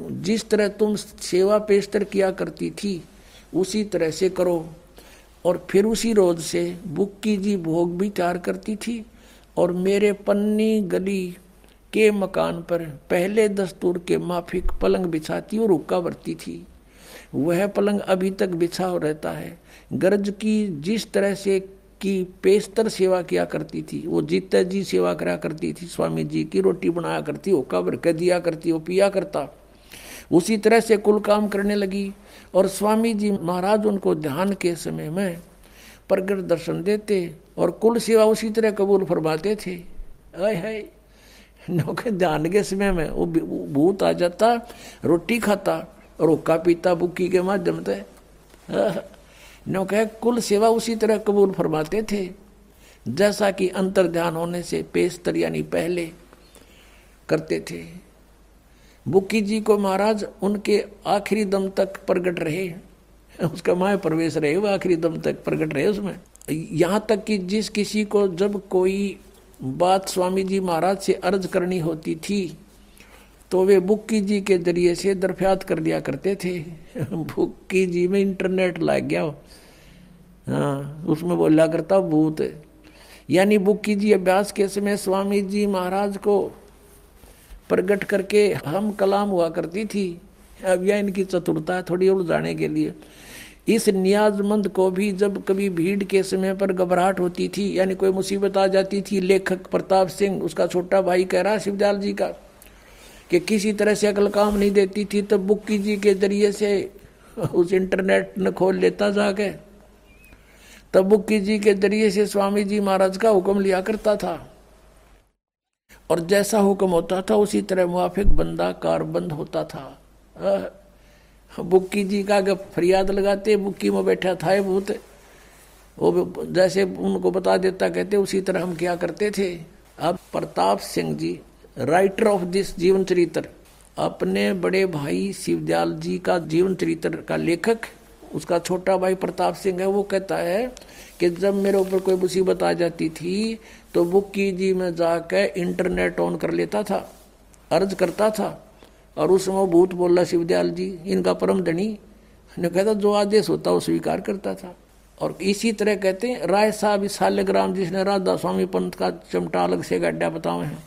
जिस तरह तुम सेवा पेशतर किया करती थी, उसी तरह से करो। और फिर उसी रोज से बुक्की जी भोग भी तैयार करती थी। और मेरे पन्नी गली के मकान पर पहले दस्तूर के माफिक पलंग बिछाती और हुक्का बरती थी। वह पलंग अभी तक बिछा रहता है। गर्ज की जिस तरह से की पेस्तर सेवा किया करती थी, वो जीता जी सेवा करा करती थी, स्वामी जी की रोटी बनाया करती, हुक्का भर कर दिया करती, वो पिया करता। उसी तरह से कुल काम करने लगी। और स्वामी जी महाराज उनको ध्यान के समय में प्रगट दर्शन देते और कुल सेवा उसी तरह कबूल फरमाते थे। आय हाय। नौके ध्यान के समय में वो भूत आ जाता, रोटी खाता और पीता बुक्की के माध्यम से नौके कुल सेवा उसी तरह कबूल फरमाते थे। जैसा कि अंतर ध्यान होने से पेशतर यानी पहले करते थे। बुक्की जी को महाराज उनके आखिरी दम तक प्रकट रहे उसका माय प्रवेश रहे वो आखिरी दम तक प्रकट रहे उसमें। यहाँ तक कि जिस किसी को जब कोई बात स्वामी जी महाराज से अर्ज़ करनी होती थी तो वे बुक्की जी के ज़रिए से दरफ्यात कर दिया करते थे। (laughs) बुक्की जी में इंटरनेट लग गया हाँ। उसमें बोला करता भूत यानी बुक्की जी अभ्यास के समय स्वामी जी महाराज को प्रकट करके हम कलाम हुआ करती थी। अब यह इनकी चतुरता थोड़ी उलझाने के लिए। इस नियाजमंद को भी जब कभी भीड़ के समय पर घबराहट होती थी, यानी कोई मुसीबत आ जाती थी, लेखक प्रताप सिंह, उसका छोटा भाई कह रहा, शिवजाल जी का, कि किसी तरह से अकल काम नहीं देती थी, तब बुक्की जी के ज़रिए से उस इंटरनेट न खोल लेता जाके। तब बुक्की जी के ज़रिए से स्वामी जी महाराज का हुक्म लिया करता था। और जैसा हुक्म होता था, उसी तरह मुआफिक बंदा कारबंद होता था। बुक्की जी का फरियाद लगाते, बुक्की में बैठा था भूत। वो जैसे उनको बता देता, कहते, उसी तरह हम क्या करते थे? अब Pratap Singh ji writer of this जीवन चरित्र, अपने बड़े भाई शिवदयाल जी का जीवन चरित्र का लेखक, उसका छोटा भाई प्रताप सिंह है, वो कहता है कि जब मेरे ऊपर कोई मुसीबत आ जाती थी तो बुक्की जी में जाकर इंटरनेट ऑन कर लेता था, अर्ज़ करता था। और उस समय भूत बोला शिवदयाल जी, इनका परम धनी। ने कहता, जो आदेश होता, वो स्वीकार करता था। और इसी तरह कहते हैं, राय साहब सालग्राम जिसने राधा स्वामी पंत का चमटा अलग से गड्ढा बताए हैं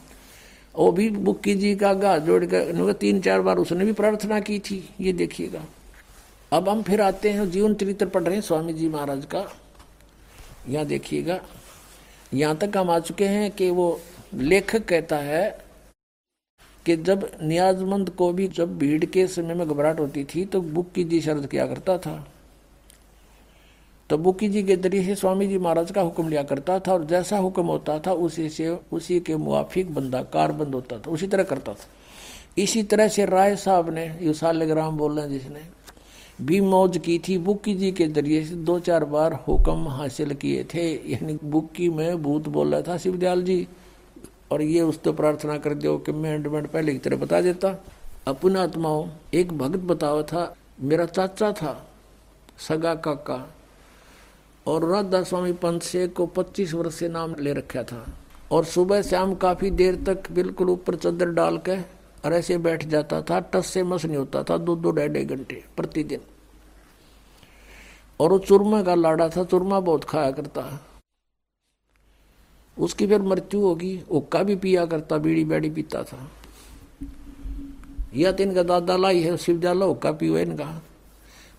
वो भी बुक्की जी का गा जोड़ कर तीन चार बार उसने भी प्रार्थना की थी, ये देखिएगा। अब हम फिर आते हैं, जीवन चरित्र पढ़ रहे हैं, स्वामी जी महाराज का। यहाँ देखिएगा। यहाँ तक हम आ चुके हैं कि वो लेखक कहता है कि जब नियाजमंद को भी जब भीड़ के समय में घबराहट होती थी तो बुक्की जी शर्त किया करता था। तो बुक्की जी के ज़रिए से स्वामी जी महाराज का हुक्म लिया करता था और जैसा हुक्म होता था, उसी से, उसी के मुआफिक बंदा, कार बंद होता था, उसी तरह करता था। इसी तरह से राय साहब ने, यू सालग्राम बोल रहे जिसने भी मौज की थी। बुक्की जी के ज़रिए से दो चार बार हुक्म हासिल किए थे। यानी बुक्की में भूत बोल था, शिवदयाल जी, और ये उस तो प्रार्थना कर दो कि मैं एंडमेंट पहले की तरह बता देता। अपने आत्माओं, एक भक्त बतावा था, मेरा चाचा था, सगा काका, और राधा स्वामी पंत से को 25 वर्ष से नाम ले रखा था। और सुबह शाम काफ़ी देर तक बिल्कुल ऊपर चादर डाल के और ऐसे बैठ जाता था, टस से मस नहीं होता था दो दो ढाई घंटे प्रतिदिन। और वो चूरमा का लाड़ा था, चूरमा बहुत खाया करता। उसकी फिर मृत्यु होगी उक्का भी पिया करता, बीड़ी बैड़ी पीता था। या तो इनका दादा लाई है, शिवजाला उक्का पियो इनका।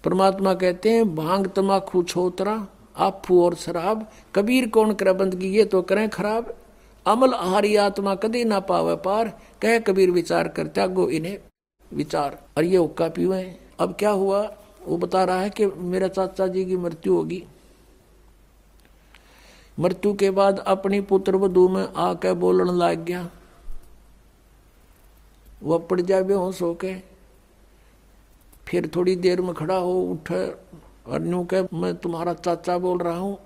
परमात्मा कहते हैं, भाँग तमाखू छोतरा आफू और शराब, कबीर कौन करे बंदगी, ये तो करें खराब। अमल आहारी आत्मा कदी ना पावे पार, कह कबीर विचार कर त्यागो इन्हें विचार। और ये हुक्का पीवे। अब क्या हुआ? वो बता रहा है कि मेरा चाचा जी की मृत्यु होगी। मृत्यु के बाद अपनी पुत्र वधु में आके बोलने लग गया। वह पड़ जाए बेहोश होके फिर थोड़ी देर में खड़ा हो, उठे और के मैं तुम्हारा चाचा बोल रहा हूँ।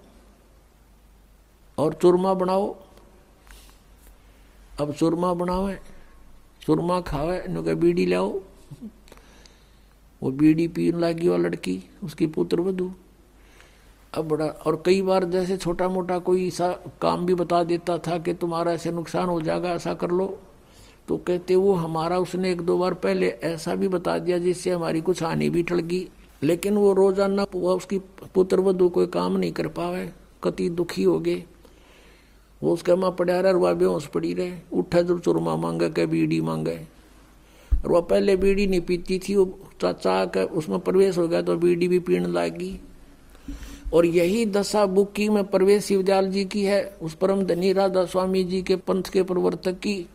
और चूरमा बनाओ। अब चूरमा बनावे, सुरमा खावे न्यू के बीड़ी लाओ। वो बीड़ी पीने लगी वो लड़की, उसकी पुत्र वधु। अब बड़ा, और कई बार जैसे छोटा मोटा कोई ऐसा काम भी बता देता था कि तुम्हारा ऐसे नुकसान हो जाएगा, ऐसा कर लो। तो कहते, वो हमारा उसने एक दो बार पहले ऐसा भी बता दिया जिससे हमारी कुछ हानि भी टल गई लेकिन वो रोज़ाना उसकी पुत्र वधु कोई काम नहीं कर पावे, कति दुखी हो गए। वो उसके माँ पड़ा रहा वह बेहोश पड़ी रहे। उठा जब चुरमा मांगा के बीड़ी मांगे और वह पहले बीड़ी नहीं पीती थी, वो चाचा के उसमें प्रवेश हो गया तो बीड़ी भी पीने लागी। और यही दशा बुक्की में प्रवेश शिवदयाल जी की है, उस परम धनी राधा स्वामी जी के पंथ के प्रवर्तक की।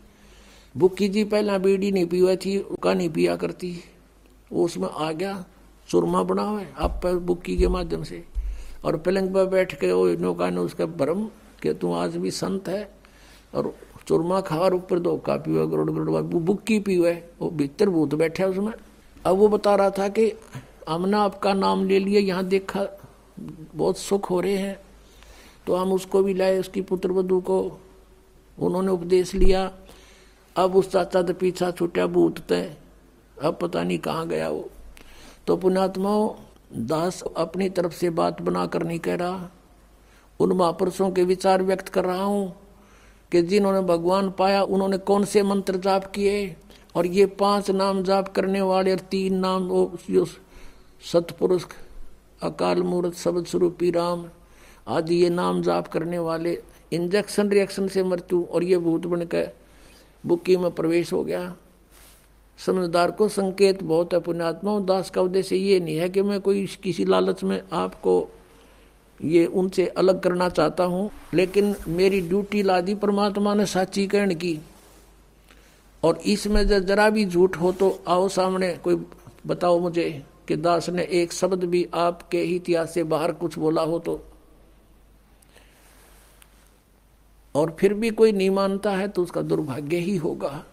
बुक्की जी पहला बीड़ी नहीं पी थी उसका नहीं पिया करती। वो उसमें आ गया, चूरमा बना हुआ है आप बुक्की के माध्यम से। और पलंग पर बैठ के वो नौका ने उसका भरम कि तू आज भी संत है। और चूरमा खा और ऊपर धोखा पीवे गरुड़ गरुड़ वो बुक्की पीवे वो भीतर भूत बैठे उसमें। अब वो बता रहा था कि हमने आपका नाम ले लिया, यहाँ देखा बहुत सुख हो रहे हैं। तो हम उसको भी लाए, उसकी पुत्र वधु को उन्होंने उपदेश लिया। अब उस चाचा तो पीछा छूटा, भूत तय अब पता नहीं कहाँ गया वो। तो पुणात्मा दास अपनी तरफ़ से बात बनाकर नहीं कह रहा। उन महापुरुषों के विचार व्यक्त कर रहा हूँ कि जिन्होंने भगवान पाया, उन्होंने कौन से मंत्र जाप किए? और ये पाँच नाम जाप करने वाले और तीन नाम वो जो सतपुरुष, अकाल मूर्त, शब्द स्वरूपी राम आदि ये नाम जाप करने वाले, इंजेक्शन रिएक्शन से मृत्यु और ये भूत बनकर बुक्की में प्रवेश हो गया। समझदार को संकेत बहुत है, पुण्यात्मा दास का उद्देश्य ये नहीं है कि मैं कोई किसी लालच में आपको ये उनसे अलग करना चाहता हूँ, लेकिन मेरी ड्यूटी ला दी परमात्मा ने साची कहने की। और इसमें जब जरा भी झूठ हो तो आओ सामने, कोई बताओ मुझे कि दास ने एक शब्द भी आपके इतिहास से बाहर कुछ बोला हो तो। और फिर भी कोई नहीं मानता है तो उसका दुर्भाग्य ही होगा।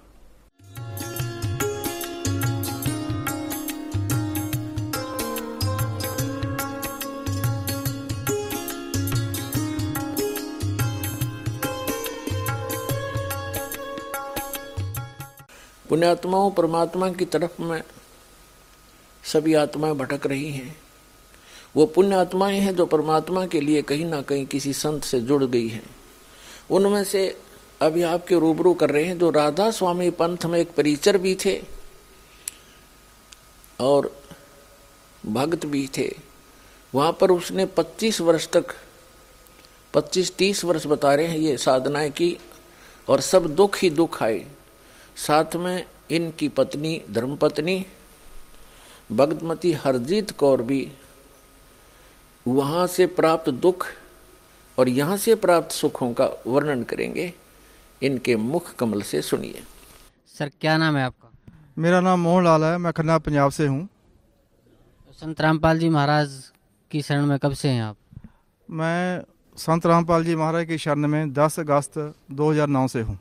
पुण्यात्माओं, परमात्मा की तरफ़ में सभी आत्माएँ भटक रही हैं। वो पुण्य आत्माएँ हैं जो परमात्मा के लिए कहीं ना कहीं किसी संत से जुड़ गई हैं। उनमें से अभी आपके रूबरू कर रहे हैं जो राधा स्वामी पंथ में एक परिचर भी थे और भक्त भी थे। वहाँ पर उसने 25 वर्ष तक 25-30 वर्ष बता रहे हैं ये साधनाएँ की और सब दुख ही दुख आए। साथ में इनकी पत्नी धर्मपत्नी भगतमती हरजीत कौर भी वहाँ से प्राप्त दुख और यहाँ से प्राप्त सुखों का वर्णन करेंगे। इनके मुख कमल से सुनिए। सर क्या नाम है आपका? मेरा नाम मोहन लाल है मैं खन्ना पंजाब से हूँ। संत रामपाल जी महाराज की शरण में कब से हैं आप? मैं संत रामपाल जी महाराज की शरण में 10 अगस्त 2009 से हूँ।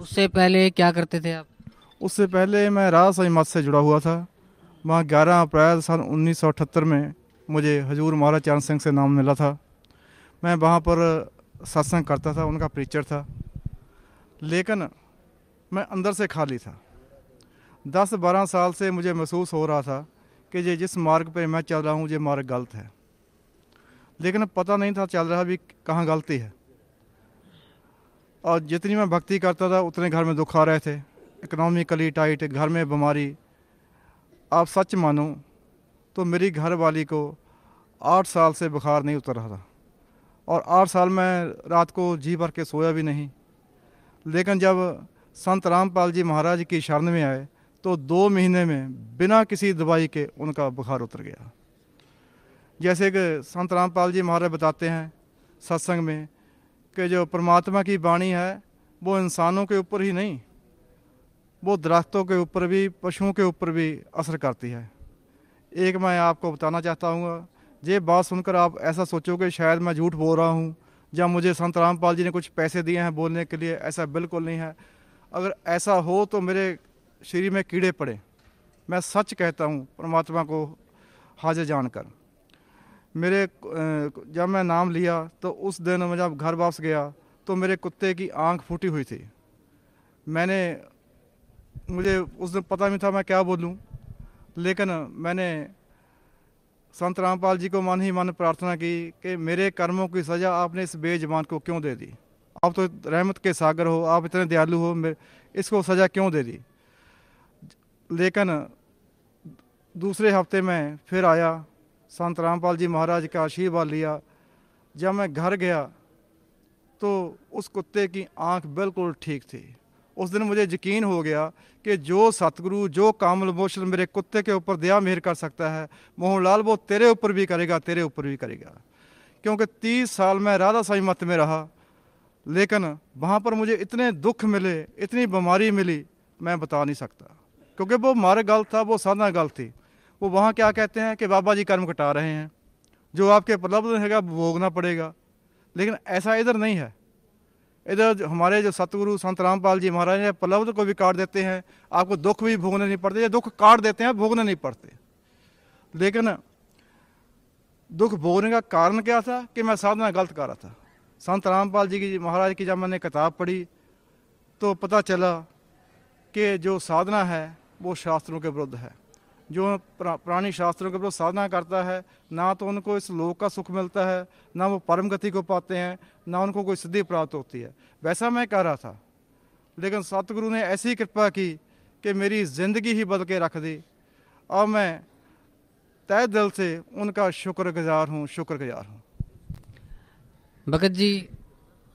उससे पहले क्या करते थे आप? उससे पहले मैं राज मत से जुड़ा हुआ था। वहाँ ग्यारह अप्रैल सन उन्नीस सौ अठहत्तर में मुझे हजूर महाराज चरण सिंह से नाम मिला था। मैं वहाँ पर सत्संग करता था, उनका प्रीचर था। लेकिन मैं अंदर से खाली था। दस बारह साल से मुझे महसूस हो रहा था कि ये जिस मार्ग पे मैं चल रहा हूँ, ये मार्ग गलत है। लेकिन पता नहीं था चल रहा भी कहाँ गलती है। और जितनी मैं भक्ति करता था, उतने घर में दुख आ रहे थे। इकोनॉमिकली टाइट घर में बीमारी। आप सच मानो तो मेरी घर वाली को आठ साल से बुखार नहीं उतर रहा था। और आठ साल में रात को जी भर के सोया भी नहीं। लेकिन जब संत रामपाल जी महाराज की शरण में आए तो दो महीने में बिना किसी दवाई के उनका बुखार उतर गया। जैसे कि संत रामपाल जी महाराज बताते हैं, सत्संग में कि जो परमात्मा की वाणी है, वो इंसानों के ऊपर ही नहीं, वो दरख्तों के ऊपर भी, पशुओं के ऊपर भी असर करती है। एक मैं आपको बताना चाहता हूँ, ये बात सुनकर आप ऐसा सोचोगे, शायद मैं झूठ बोल रहा हूँ, या मुझे संत रामपाल जी ने कुछ पैसे दिए हैं बोलने के लिए, ऐसा बिल्कुल नहीं है। अगर ऐसा हो तो मेरे शरीर में कीड़े पड़े। मैं सच कहता हूँ, परमात्मा को हाजिर जानकर। मेरे जब मैं नाम लिया तो उस दिन मैं जब घर वापस गया तो मेरे कुत्ते की आँख फूटी हुई थी। मैंने, मुझे उस दिन पता नहीं था मैं क्या बोलूँ, लेकिन मैंने संत रामपाल जी को मन ही मन प्रार्थना की कि मेरे कर्मों की सज़ा आपने इस बेजबान को क्यों दे दी? आप तो रहमत के सागर हो, आप इतने दयालु हो इसको सज़ा क्यों दे दी? लेकिन दूसरे हफ़्ते में फिर आया संत रामपाल जी महाराज का आशीर्वाद लिया। जब मैं घर गया तो उस कुत्ते की आँख बिल्कुल ठीक थी। उस दिन मुझे यकीन हो गया कि जो सतगुरु, जो कामल मोशल मेरे कुत्ते के ऊपर दया मेहर कर सकता है, मोहनलाल वो तेरे ऊपर भी करेगा, तेरे ऊपर भी करेगा। क्योंकि तीस साल मैं राधा साई मत में रहा, लेकिन वहाँ पर मुझे इतने दुख मिले, इतनी बीमारी मिली, मैं बता नहीं सकता। क्योंकि वो मारे गलत था, वो साधना गलत थी। वो वहाँ क्या कहते हैं कि बाबा जी कर्म कटा रहे हैं। जो आपके प्रलब्ध है भोगना पड़ेगा। लेकिन ऐसा इधर नहीं है। इधर जो हमारे जो सतगुरु संत रामपाल जी महाराज ने प्रलब्ध को भी काट देते हैं। आपको दुख भी भोगने नहीं पड़ते, या दुख काट देते हैं, भोगने नहीं पड़ते। लेकिन दुख भोगने का कारण क्या था कि मैं साधना गलत कर रहा था। संत रामपाल जी की महाराज की जब मैंने किताब पढ़ी तो पता चला कि जो साधना है, वो शास्त्रों के विरुद्ध है। जो पुरानी शास्त्रों के ऊपर साधना करता है, ना तो उनको इस लोक का सुख मिलता है, ना वो परम गति को पाते हैं, ना उनको कोई सिद्धि प्राप्त होती है। वैसा मैं कह रहा था। लेकिन सतगुरु ने ऐसी कृपा की कि मेरी ज़िंदगी ही बदल के रख दी। और मैं तय दिल से उनका शुक्रगुजार हूँ शुक्रगुजार हूँ। भगत जी,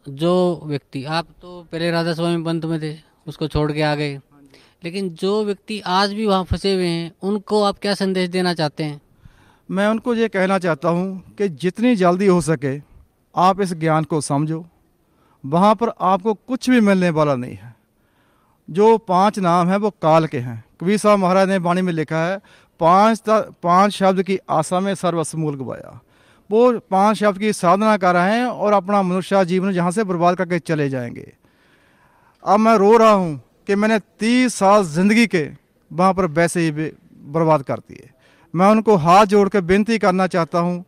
जो व्यक्ति, आप तो पहले राधा स्वामी पंत में थे, उसको छोड़ के आ गए। लेकिन जो व्यक्ति आज भी वहाँ फंसे हुए हैं, उनको आप क्या संदेश देना चाहते हैं? मैं उनको ये कहना चाहता हूँ कि जितनी जल्दी हो सके आप इस ज्ञान को समझो। वहाँ पर आपको कुछ भी मिलने वाला नहीं है। जो पाँच नाम है, वो काल के हैं। कबीर साहब महाराज ने वाणी में लिखा है, पाँच पाँच शब्द की आशा में सर्वस्व मूल गवाया। वो पाँच शब्द की साधना कर रहे हैं और अपना मनुष्य जीवन जहाँ से बर्बाद करके चले जाएँगे। अब मैं रो रहा हूँ कि मैंने तीस साल ज़िंदगी के वहाँ पर वैसे ही बर्बाद कर दिए। मैं उनको हाथ जोड़ कर बेनती करना चाहता हूँ,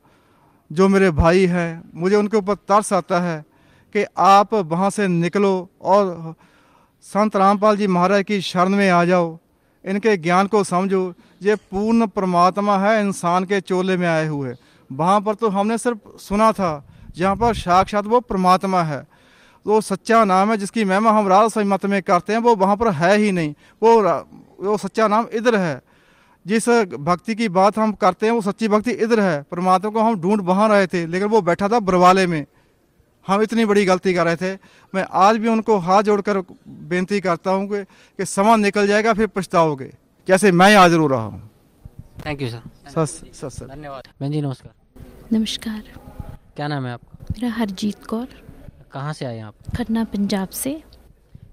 जो मेरे भाई हैं, मुझे उनके ऊपर तरस आता है कि आप वहाँ से निकलो और संत रामपाल जी महाराज की शरण में आ जाओ। इनके ज्ञान को समझो। ये पूर्ण परमात्मा है, इंसान के चोले में आए हुए। वहाँ पर तो हमने सिर्फ़ सुना था, जहाँ पर साक्षात वो परमात्मा है। वो सच्चा नाम है जिसकी महिमा हम राज मत में करते हैं वो वहाँ पर है ही नहीं। वो वो सच्चा नाम इधर है। जिस भक्ति की बात हम करते हैं वो सच्ची भक्ति इधर है। परमात्मा को हम ढूंढ वहाँ रहे थे लेकिन वो बैठा था बरवाले में। हम इतनी बड़ी गलती कर रहे थे। मैं आज भी उनको हाथ जोड़कर बेनती करता हूँ कि, कि समय निकल जाएगा फिर पछताओगे। जैसे मैं आज रो रहा हूँ। Thank you sir sir sir. धन्यवाद। बहन जी नमस्कार। नमस्कार। क्या नाम है आपका? मेरा हरजीत कौर। कहाँ से आए आप? खन्ना पंजाब से।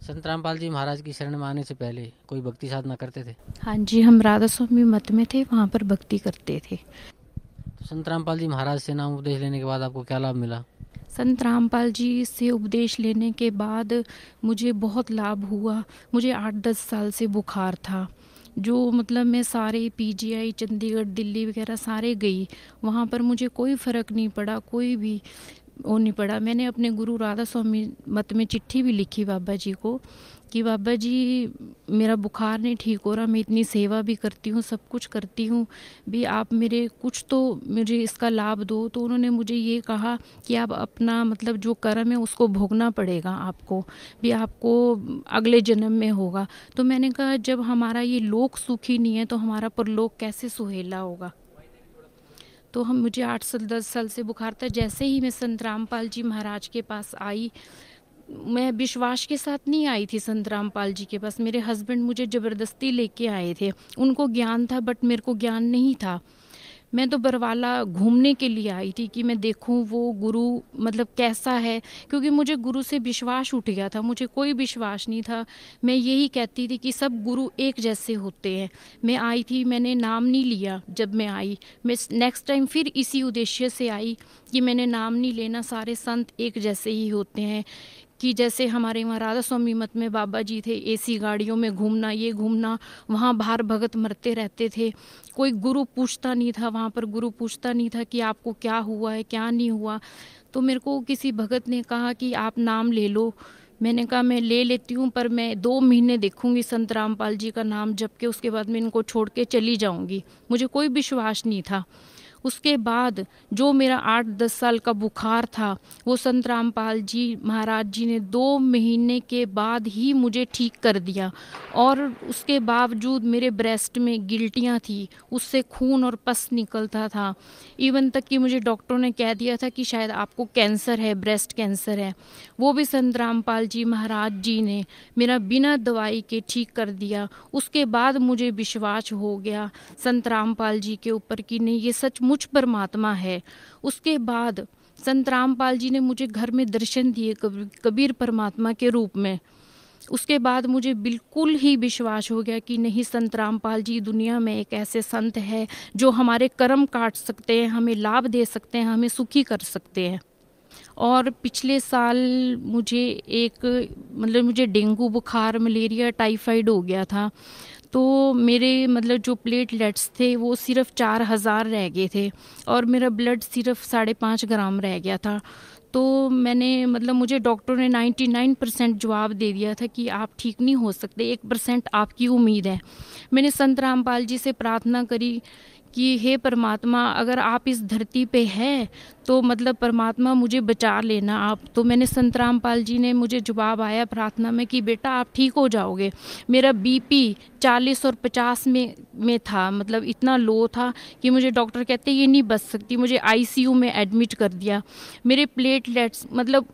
संत रामपाल जी महाराज की शरण में आने से पहले कोई भक्ति साधना करते थे? हाँ जी हम राधा स्वामी मत में थे वहाँ पर भक्ति करते थे। तो संत रामपाल जी महाराज से नाम उपदेश लेने के बाद आपको क्या लाभ मिला? संत रामपाल जी से उपदेश लेने के बाद मुझे बहुत लाभ हुआ। मुझे आठ दस साल से बुखार था। जो मतलब मैं सारे पीजीआई चंडीगढ़ दिल्ली वगैरह सारे गई वहाँ पर मुझे कोई फ़र्क नहीं पड़ा कोई भी। वो नहीं पड़ा मैंने अपने गुरु राधा स्वामी मत में चिट्ठी भी लिखी बाबा जी को कि बाबा जी, मेरा बुखार नहीं ठीक हो रहा, मैं इतनी सेवा भी करती हूँ, सब कुछ करती हूँ। भी आप मेरे, कुछ तो मुझे इसका लाभ दो। तो उन्होंने मुझे ये कहा कि आप अपना मतलब जो कर्म है उसको भोगना पड़ेगा आपको। भी आपको अगले जन्म में होगा। तो मैंने कहा, जब हमारा ये लोक सुखी नहीं है तो हमारा परलोक कैसे सुहेला होगा? तो हम मुझे आठ साल, दस साल से बुखार था। जैसे ही मैं संत रामपाल जी महाराज के पास आई, मैं विश्वास के साथ नहीं आई थी संत रामपाल जी के पास। मेरे हस्बैंड मुझे ज़बरदस्ती लेके आए थे। उनको ज्ञान था बट मेरे को ज्ञान नहीं था। मैं तो बरवाला घूमने के लिए आई थी कि मैं देखूँ वो गुरु मतलब कैसा है, क्योंकि मुझे गुरु से विश्वास उठ गया था, मुझे कोई विश्वास नहीं था। मैं यही कहती थी कि सब गुरु एक जैसे होते हैं। मैं आई थी, मैंने नाम नहीं लिया जब मैं आई। मैं नेक्स्ट टाइम फिर इसी उद्देश्य से आई कि मैंने नाम नहीं लेना, सारे संत एक जैसे ही होते हैं। कि जैसे हमारे वहाँ राधा स्वामी मत में बाबा जी थे एसी गाड़ियों में घूमना, ये घूमना, वहाँ बाहर भगत मरते रहते थे। कोई गुरु पूछता नहीं था, वहाँ पर गुरु पूछता नहीं था कि आपको क्या हुआ है, क्या नहीं हुआ। तो मेरे को किसी भगत ने कहा कि आप नाम ले लो। मैंने कहा, मैं ले लेती हूँ, पर मैं दो महीने देखूँगी संत रामपाल जी का नाम जब के उसके बाद मैं इनको छोड़ के चली जाऊँगी। मुझे कोई विश्वास नहीं था। उसके बाद जो मेरा आठ दस साल का बुखार था, वो संत रामपाल जी महाराज जी ने दो महीने के बाद ही मुझे ठीक कर दिया और उसके बावजूद मेरे ब्रेस्ट में गिल्टियाँ थी, उससे खून और पस निकलता था। इवन तक कि मुझे डॉक्टरों ने कह दिया था कि शायद आपको कैंसर है, ब्रेस्ट कैंसर है। वो भी संत रामपाल जी महाराज जी ने मेरा बिना दवाई के ठीक कर दिया। उसके बाद मुझे विश्वास हो गया संत रामपाल जी के ऊपर कि नहीं, ये सच मुझ परमात्मा है। उसके बाद संत रामपाल जी ने मुझे घर में दर्शन दिए कबीर परमात्मा के रूप में। उसके बाद मुझे बिल्कुल ही विश्वास हो गया कि नहीं, संत रामपाल जी, दुनिया में एक ऐसे संत है जो हमारे कर्म काट सकते हैं, हमें लाभ दे सकते हैं, हमें सुखी कर सकते हैं। और पिछले साल मुझे एक मतलब मुझे डेंगू बुखार, मलेरिया, टाइफाइड हो गया था। तो मेरे मतलब जो प्लेटलेट्स थे, वो सिर्फ़ चार हज़ार रह गए थे और मेरा ब्लड सिर्फ़ साढ़े पाँच ग्राम रह गया था। तो मैंने मतलब मुझे डॉक्टर ने 99 परसेंट जवाब दे दिया था कि आप ठीक नहीं हो सकते, एक परसेंट आपकी उम्मीद है। मैंने संत रामपाल जी से प्रार्थना करी कि हे परमात्मा, अगर आप इस धरती पे हैं तो मतलब परमात्मा मुझे बचा लेना। आप तो मैंने संत रामपाल जी ने मुझे जवाब आया प्रार्थना में कि बेटा आप ठीक हो जाओगे। मेरा बीपी 40 और 50 में में था मतलब इतना लो था कि मुझे डॉक्टर कहते, ये नहीं बच सकती, मुझे आईसीयू में एडमिट कर दिया। मेरे प्लेटलेट्स मतलब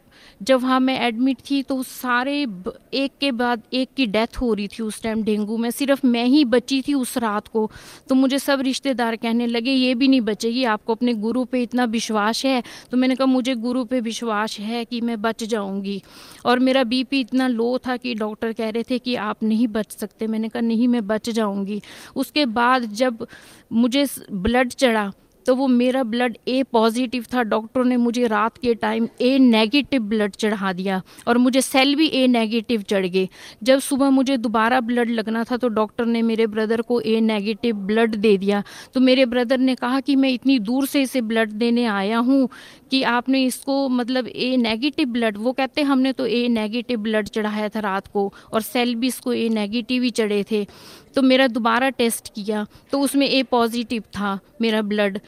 जब वहाँ मैं एडमिट थी तो सारे एक के बाद एक की डेथ हो रही थी उस टाइम डेंगू में। सिर्फ़ मैं ही बची थी उस रात को। तो मुझे सब रिश्तेदार कहने लगे, ये भी नहीं बचेगी आपको अपने गुरु पे इतना विश्वास है? तो मैंने कहा, मुझे गुरु पे विश्वास है कि मैं बच जाऊँगी। और मेरा बीपी इतना लो था कि डॉक्टर कह रहे थे कि आप नहीं बच सकते। मैंने कहा, नहीं, मैं बच जाऊँगी। उसके बाद जब मुझे ब्लड चढ़ा तो वो मेरा ब्लड ए पॉजिटिव था। डॉक्टर ने मुझे रात के टाइम ए नेगेटिव ब्लड चढ़ा दिया और मुझे सेल भी ए नेगेटिव चढ़ गए। जब सुबह मुझे दोबारा ब्लड लगना था तो डॉक्टर ने मेरे ब्रदर को ए नेगेटिव ब्लड दे दिया। तो मेरे ब्रदर ने कहा कि मैं इतनी दूर से इसे ब्लड देने आया हूँ कि आपने इसको मतलब ए नेगेटिव ब्लड वो कहते हमने तो ए नेगेटिव ब्लड चढ़ाया था रात को और सेल भी इसको ए नेगेटिव ही चढ़े थे। तो मेरा दोबारा टेस्ट किया तो उसमें ए पॉजिटिव था मेरा ब्लड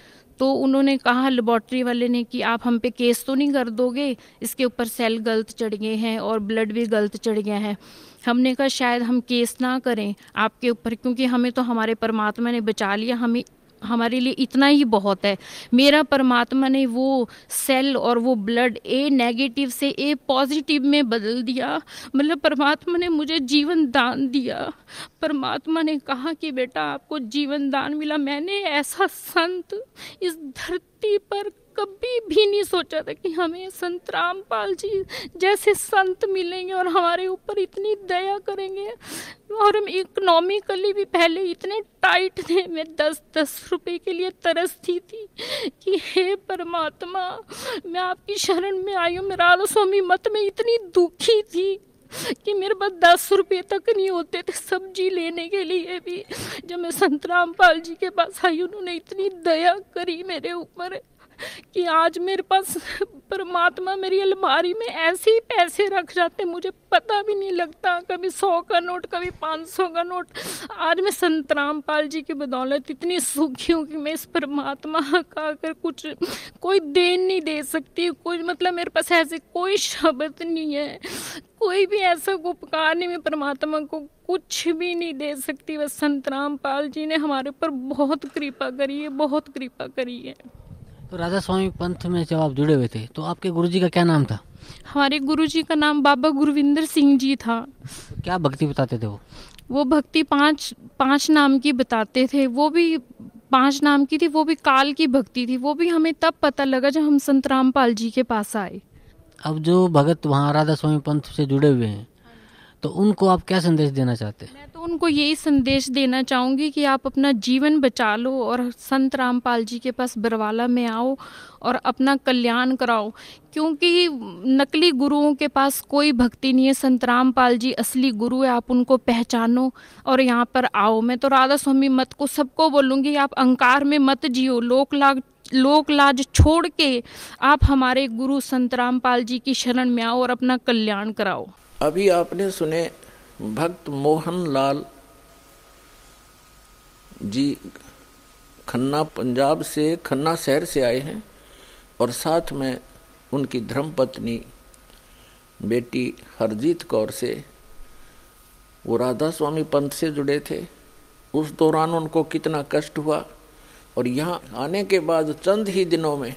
तो उन्होंने कहा लेबॉर्ट्री वाले ने कि आप हम पे केस तो नहीं कर दोगे, इसके ऊपर सेल गलत चढ़ गए हैं और ब्लड भी गलत चढ़ गया है। हमने कहा शायद हम केस ना करें आपके ऊपर, क्योंकि हमें तो हमारे परमात्मा ने बचा लिया, हमें हमारे लिए इतना ही बहुत है। मेरा परमात्मा ने वो सेल और वो ब्लड ए नेगेटिव से ए पॉजिटिव में बदल दिया। मतलब परमात्मा ने मुझे जीवन दान दिया। परमात्मा ने कहा कि बेटा आपको जीवन दान मिला। मैंने ऐसा संत इस धरती पर कभी भी नहीं सोचा था कि हमें संत रामपाल जी जैसे संत मिलेंगे और हमारे ऊपर इतनी दया करेंगे। और हम इकोनॉमिकली भी पहले इतने टाइट थे। मैं दस दस रुपए के लिए तरसती थी कि हे परमात्मा, मैं आपकी शरण में आई हूँ। मेरा स्वामी मत में इतनी दुखी थी कि मेरे पास दस रुपये तक नहीं होते थे सब्ज़ी लेने के लिए भी। जब मैं संत रामपाल जी के पास आई, उन्होंने इतनी दया करी मेरे ऊपर। कि आज मेरे पास परमात्मा मेरी अलमारी में ऐसे ही पैसे रख जाते, मुझे पता भी नहीं लगता, कभी सौ का नोट, कभी पाँच सौ का नोट। आज मैं संत रामपाल जी की बदौलत इतनी सुखी हूँ कि मैं इस परमात्मा का अगर कुछ, कोई देन नहीं दे सकती, कोई मतलब मेरे पास ऐसे कोई शब्द नहीं है, कोई भी ऐसा उपकार नहीं, मैं परमात्मा को कुछ भी नहीं दे सकती। बस संत रामपाल जी ने हमारे ऊपर बहुत कृपा करी है, बहुत कृपा करी है। तो राधा स्वामी पंथ में जब आप जुड़े हुए थे तो आपके गुरुजी का क्या नाम था? हमारे गुरुजी का नाम बाबा गुरविंदर सिंह जी था। क्या भक्ति बताते थे वो? वो भक्ति पाँच पाँच नाम की बताते थे। वो भी पाँच नाम की थी वो भी काल की भक्ति थी। वो भी हमें तब पता लगा जब हम संत रामपाल जी के पास आए। अब जो भगत वहाँ राधा स्वामी पंथ से जुड़े हुए हैं तो उनको आप क्या संदेश देना चाहते हैं? मैं तो उनको यही संदेश देना चाहूँगी कि आप अपना जीवन बचा लो और संत रामपाल जी के पास बरवाला में आओ और अपना कल्याण कराओ। क्योंकि नकली गुरुओं के पास कोई भक्ति नहीं है। संत रामपाल जी असली गुरु है, आप उनको पहचानो और यहाँ पर आओ। मैं तो राधा स्वामी मत को सबको बोलूँगी, आप अंकार में मत जियो। लोक लाग, लोक लाज छोड़ के आप हमारे गुरु संत रामपाल जी की शरण में आओ और अपना कल्याण कराओ। अभी आपने सुने भक्त मोहन लाल जी, खन्ना पंजाब से, खन्ना शहर से आए हैं और साथ में उनकी धर्मपत्नी बेटी हरजीत कौर से, वो राधा स्वामी पंथ से जुड़े थे। उस दौरान उनको कितना कष्ट हुआ और यहाँ आने के बाद चंद ही दिनों में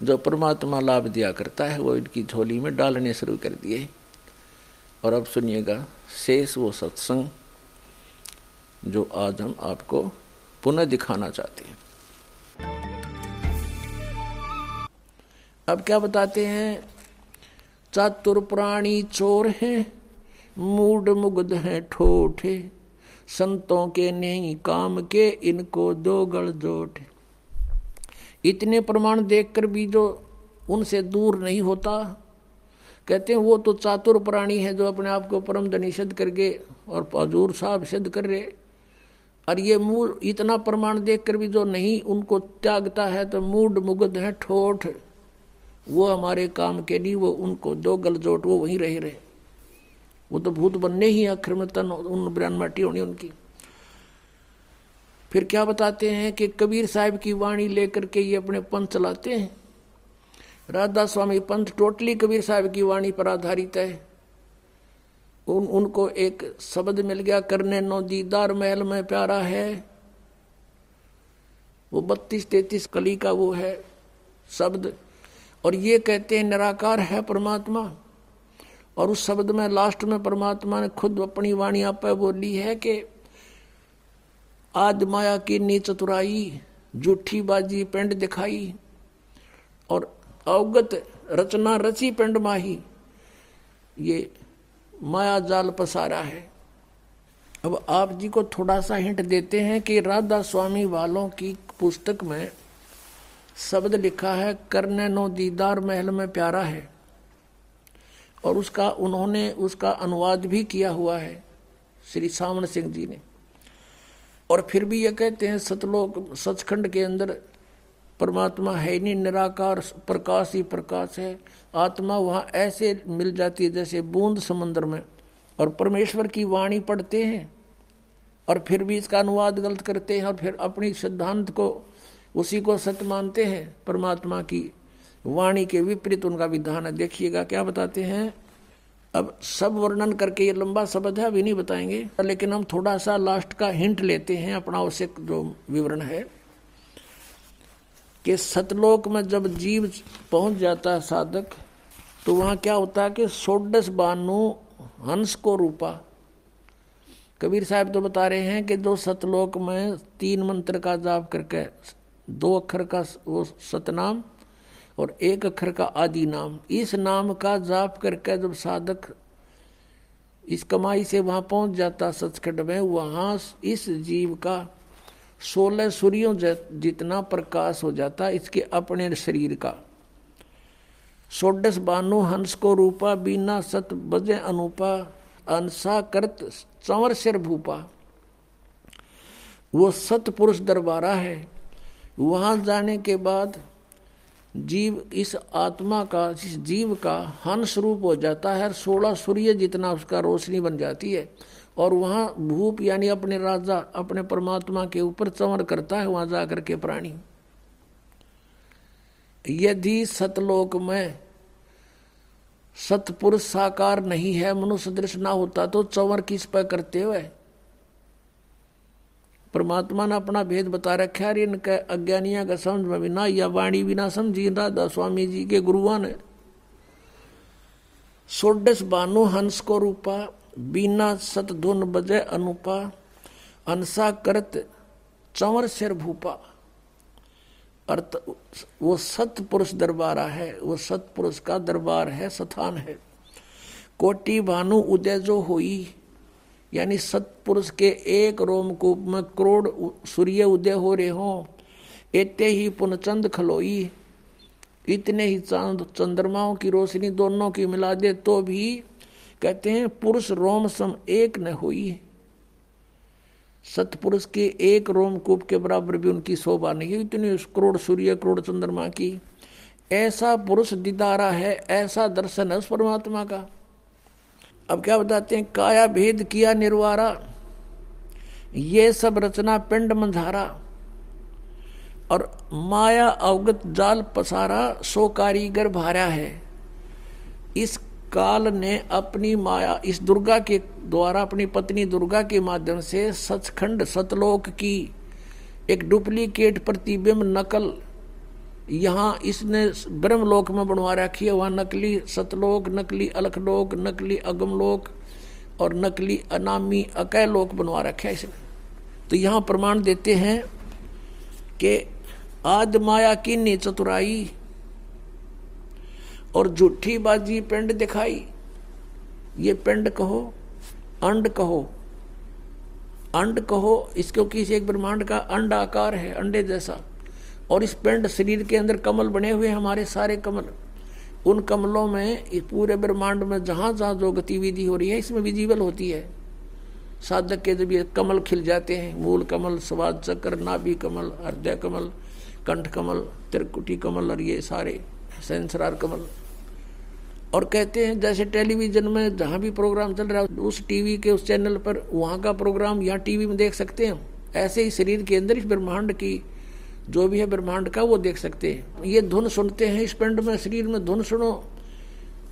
जो परमात्मा लाभ दिया करता है, वो इनकी झोली में डालने शुरू कर दिए। और अब सुनिएगा शेष वो सत्संग जो आज हम आपको पुनः दिखाना चाहते हैं। अब क्या बताते हैं? चातुर प्राणी चोर हैं, मूड मुग्ध हैं ठोठे, संतों के नहीं काम के इनको दो गढ़ जोट इतने प्रमाण देखकर भी जो उनसे दूर नहीं होता कहते हैं, वो तो चातुर प्राणी है जो अपने आप को परम धनी सिद्ध करके और हजूर साहब सिद्ध कर रहे और ये मूल, इतना प्रमाण देख कर भी जो नहीं उनको त्यागता है तो मूड मुग्ध है, ठोठ। वो हमारे काम के नहीं, वो उनको दो गलजोट वो वहीं रह रहे वो तो भूत बनने ही अखर में तन उन ब्रान माटी होनी उनकी। फिर क्या बताते हैं कि कबीर साहब की वाणी लेकर के ये अपने पंथ चलाते हैं? राधा स्वामी पंथ टोटली कबीर साहब की वाणी पर आधारित है। उन, उनको एक शब्द मिल गया, करने नो दीदार महल में प्यारा है। वो बत्तीस तैतीस कली का वो है शब्द। और ये कहते हैं, निराकार है परमात्मा। और उस शब्द में, लास्ट में परमात्मा ने खुद अपनी वाणी आप बोली है कि आज माया की नी चतुराई, जूठी बाजी पेंड दिखाई। और अवगत रचना रची पिंड माही। ये माया जाल पसारा है। अब आप जी को थोड़ा सा हिंट देते हैं कि राधा स्वामी वालों की पुस्तक में शब्द लिखा है, करने नो दीदार महल में प्यारा है। और उसका, उन्होंने उसका अनुवाद भी किया हुआ है, श्री सावन सिंह जी ने। और फिर भी ये कहते हैं, सतलोक, सचखंड के अंदर परमात्मा है ही नहीं, निराकार प्रकाश ही प्रकाश है। आत्मा वहाँ ऐसे मिल जाती है जैसे बूंद समंदर में। और परमेश्वर की वाणी पढ़ते हैं और फिर भी इसका अनुवाद गलत करते हैं और फिर अपनी सिद्धांत को, उसी को सत्य मानते हैं। परमात्मा की वाणी के विपरीत उनका विधान है। देखिएगा, क्या बताते हैं? अब सब वर्णन करके ये लंबा शब्द है, अभी नहीं बताएँगे। लेकिन हम थोड़ा सा लास्ट का हिंट लेते हैं, अपना उसे जो विवरण है। कि सतलोक में जब जीव पहुँच जाता है साधक तो वहाँ क्या होता है कि सोडस बानु हंस को रूपा। कबीर साहब तो बता रहे हैं कि जो सतलोक में तीन मंत्र का जाप करके, दो अक्षर का वो सतनाम और एक अक्षर का आदि नाम, इस नाम का जाप करके जब साधक इस कमाई से वहाँ पहुँच जाता सचखंड में, वहाँ इस जीव का सोलह सूर्यों जितना प्रकाश हो जाता इसके अपने शरीर का। सोडस बानु हंस को रूपा, बीना सत बजे अनुपा अंसा करत चंवर सिर भूपा। वो सतपुरुष दरबारा है। वहाँ जाने के बाद जीव इस आत्मा का, इस जीव का हंस रूप हो जाता है सोलह सूर्य जितना उसका रोशनी बन जाती है। और वहाँ भूप यानी अपने राजा, अपने परमात्मा के ऊपर चंवर करता है, वहाँ जाकर के प्राणी। यदि सतलोक में सतपुरुष साकार नहीं है, मनुष्य दृश्य ना होता तो चंवर किस पर करते हुए? परमात्मा ने अपना भेद बता रखा है इनके अज्ञानिया का समझ में बिना या वाणी भी ना समझी। राधा स्वामी जी के गुरुआ ने सोडस बानु हंस को रूपा बीना सत धुन बजे अनुपा, अनसा करत चंवर सिर भूपा। अर्थ, वो सत पुरुष दरबारा है, वो सत पुरुष का दरबार है, स्थान है। कोटि भानु उदय जो हुई, यानी सतपुरुष के एक रोमकूप में करोड़ सूर्य उदय हो रहे हो इतने ही पुनचंद खलोई। इतने ही चाँद, चंद्रमाओं की रोशनी दोनों की मिला दे तो भी कहते हैं, पुरुष रोम सम एक न हुई सतपुरुष के एक रोमकूप के बराबर भी उनकी शोभा नहीं है, इतनी करोड़ सूर्य, करोड़ चंद्रमा की। ऐसा पुरुष दिदारा है, ऐसा दर्शन है उस परमात्मा का। अब क्या बताते हैं, काया भेद किया निर्वारा, ये सब रचना पिंड मंझारा और माया अवगत जाल पसारा, सो कारीगर भारा है। इस काल ने अपनी माया, इस दुर्गा के द्वारा अपनी पत्नी दुर्गा के माध्यम से सचखंड सतलोक की, एक डुप्लीकेट प्रतिबिंब नकल, यहाँ इसने ब्रह्मलोक में बनवा रखी है। वहाँ नकली सतलोक, नकली अलखलोक, नकली अगमलोक और नकली अनामी अकय लोक बनवा रखे है इसने। तो यहाँ प्रमाण देते हैं कि आद माया की चतुराई और झूठी बाजी पिंड दिखाई। ये पिंड कहो, अंड कहो। अंड कहो इसको किसी एक ब्रह्मांड का अंड आकार है, अंडे जैसा। और इस पिंड शरीर के अंदर कमल बने हुए हमारे सारे कमल। उन कमलों में, इस पूरे ब्रह्मांड में जहाँ जहाँ जो गतिविधि हो रही है, इसमें विजिबल होती है। साधक के जब ये कमल खिल जाते हैं, मूल कमल, स्वाद चक्र, नाभि कमल, हृदय कमल, कंठ कमल, त्रिकुटी कमल, और ये सारे सेंसरार कमल। और कहते हैं, जैसे टेलीविज़न में जहाँ भी प्रोग्राम चल रहा है, उस टीवी के उस चैनल पर वहाँ का प्रोग्राम यहाँ टीवी में देख सकते हैं ऐसे ही शरीर के अंदर इस ब्रह्मांड की, जो भी है ब्रह्मांड का, वो देख सकते हैं। ये धुन सुनते हैं, इस पिंड में, शरीर में धुन सुनो।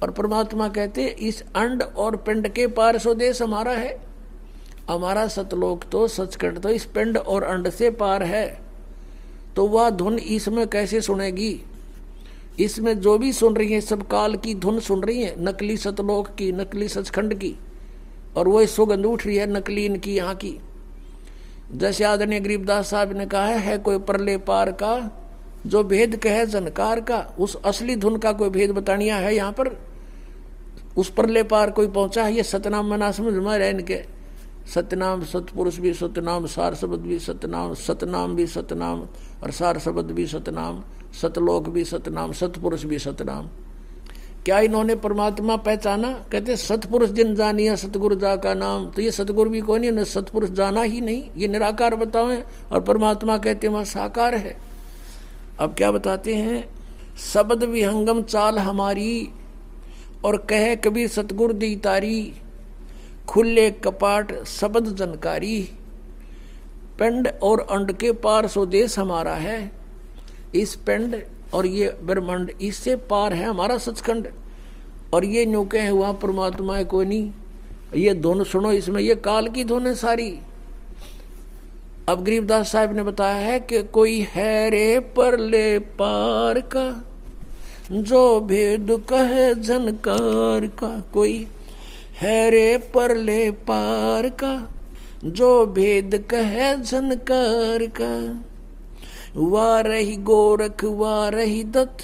और परमात्मा कहते हैं, इस अंड और पिंड के पार स्वदेश हमारा है। हमारा सतलोक तो सचखंड तो इस पिंड और अंड से पार है। तो वह धुन इसमें कैसे सुनेगी? इसमें जो भी सुन रही है सब काल की धुन सुन रही है नकली सतलोक की नकली सचखंड की और वो सुगंध उठ रही है नकली इनकी यहाँ की। जैसे आदरणीय गरीबदास साहब ने कहा है, है कोई परले पार का जो भेद कहे जनकार का उस असली धुन का कोई भेद बतानिया है यहाँ पर? उस परले पार कोई पहुँचा है ये सतनाम मना समझ में रहे इनके। सतनाम सतपुरुष भी सतनाम सार शब्द भी सतनाम सतनाम भी सतनाम और सार शब्द भी सतनाम। सतलोक भी सतनाम, सतपुरुष भी सतनाम। क्या इन्होंने परमात्मा पहचाना? कहते सतपुरुष जिन जानिया सतगुरु जा का नाम। तो ये सतगुरु भी कौन है? सतपुरुष जाना ही नहीं। ये निराकार बतावे और परमात्मा कहते वहाँ साकार है। अब क्या बताते हैं? शब्द विहंगम चाल हमारी, और कहे कबीर सतगुर दी तारी। खुले कपाट शब्द जनकारी। पिंड और अंड के पार स्वदेश हमारा है। इस पिंड और ये ब्रह्मांड, इससे पार है हमारा सचखंड। और ये न्यू है हुआ परमात्मा है, कोई नहीं। ये धुन सुनो इसमें, ये काल की धुन है सारी। अब गरीबदास साहब ने बताया है कि कोई है रे पर ले पार का, जो भेद कहे जनकार का, कोई है रे पर ले पार का, जो भेद कहे जनकार का। वाह रही गोरख वाह रही दत्त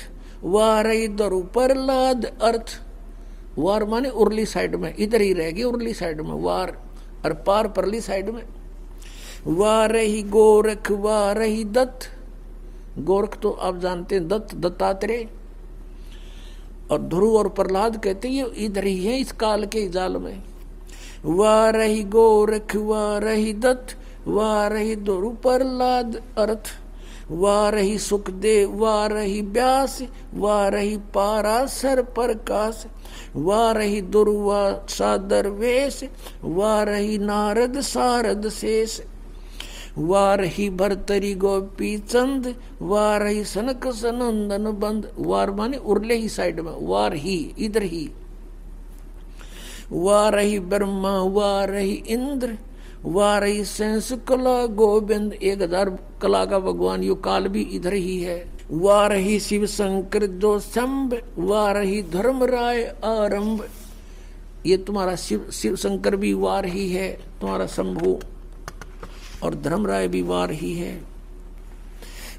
वाह रही दरु प्रहलाद अर्थ। वार माने उर्ली साइड में, इधर ही रहेगी उर्ली साइड में, वार, और पार परली साइड में। वाह रही गोरख वाह रही दत्त। गोरख तो आप जानते हैं, दत्त, दत्तात्रेय। और ध्रुव और प्रहलाद कहते हैं, ये इधर ही है, इस काल के जाल में। वाह रही गोरख वाह रही दत्त वाह रही ध्रुव प्रहलाद अर्थ। वाह रही सुखदेव वाह रही व्यास वाह रही पारासर प्रकाश वाह रही दुर्वा सादर वेश वाह रही नारद सारद शेष वाह रही भरतरी गोपी चंद वाह रही सनक सनंदन बंद, वार माने उर्ले ही साइड में, वार ही, इधर ही वाह रही ब्रह्मा वाह रही इंद्र वारई सेंस कला गोविंद, एक हज़ार कला का भगवान, यो काल भी इधर ही है। वारही शिव शंकर जो शंभ वारही धर्म राय आरंभ। ये तुम्हारा शिव शिव शंकर भी वार ही है, तुम्हारा शंभु। और धर्मराय भी वार ही। है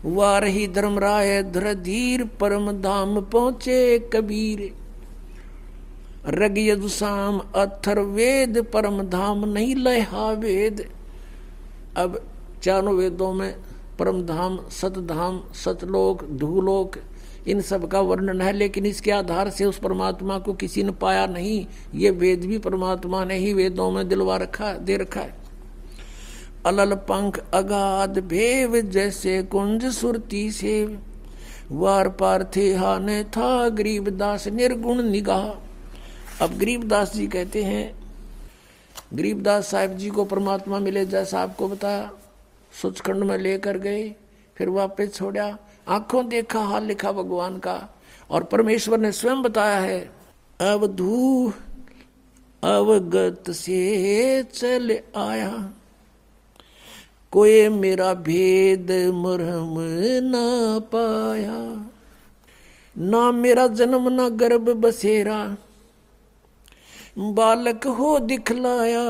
वार ही धर्मराय धीर परम धाम पहुँचे कबीर। रग यदुसाम अथर वेद, परम धाम नहीं लहा वेद। अब चारों वेदों में परम धाम सतधाम, सतलोक, धूलोक, इन सब का वर्णन है, लेकिन इसके आधार से उस परमात्मा को किसी ने पाया नहीं। ये वेद भी परमात्मा ने ही वेदों में दिलवा रखा, दे रखा है। अलल पंख अगाध भेव जैसे कुंज सुरती से। वार पार थे हाने था गरीबदास निर्गुण निगाह। अब गरीबदास जी कहते हैं, गरीबदास साहब जी को परमात्मा मिले जैसा आपको बताया। सुचखंड में लेकर गए, फिर वापस छोड़ा। आँखों देखा, हाल लिखा भगवान का। और परमेश्वर ने स्वयं बताया है, अवधू, अवगत से चल आया। कोई मेरा भेद मरहम ना पाया, ना मेरा जन्म, ना गर्भ बसेरा। बालक हो दिखलाया,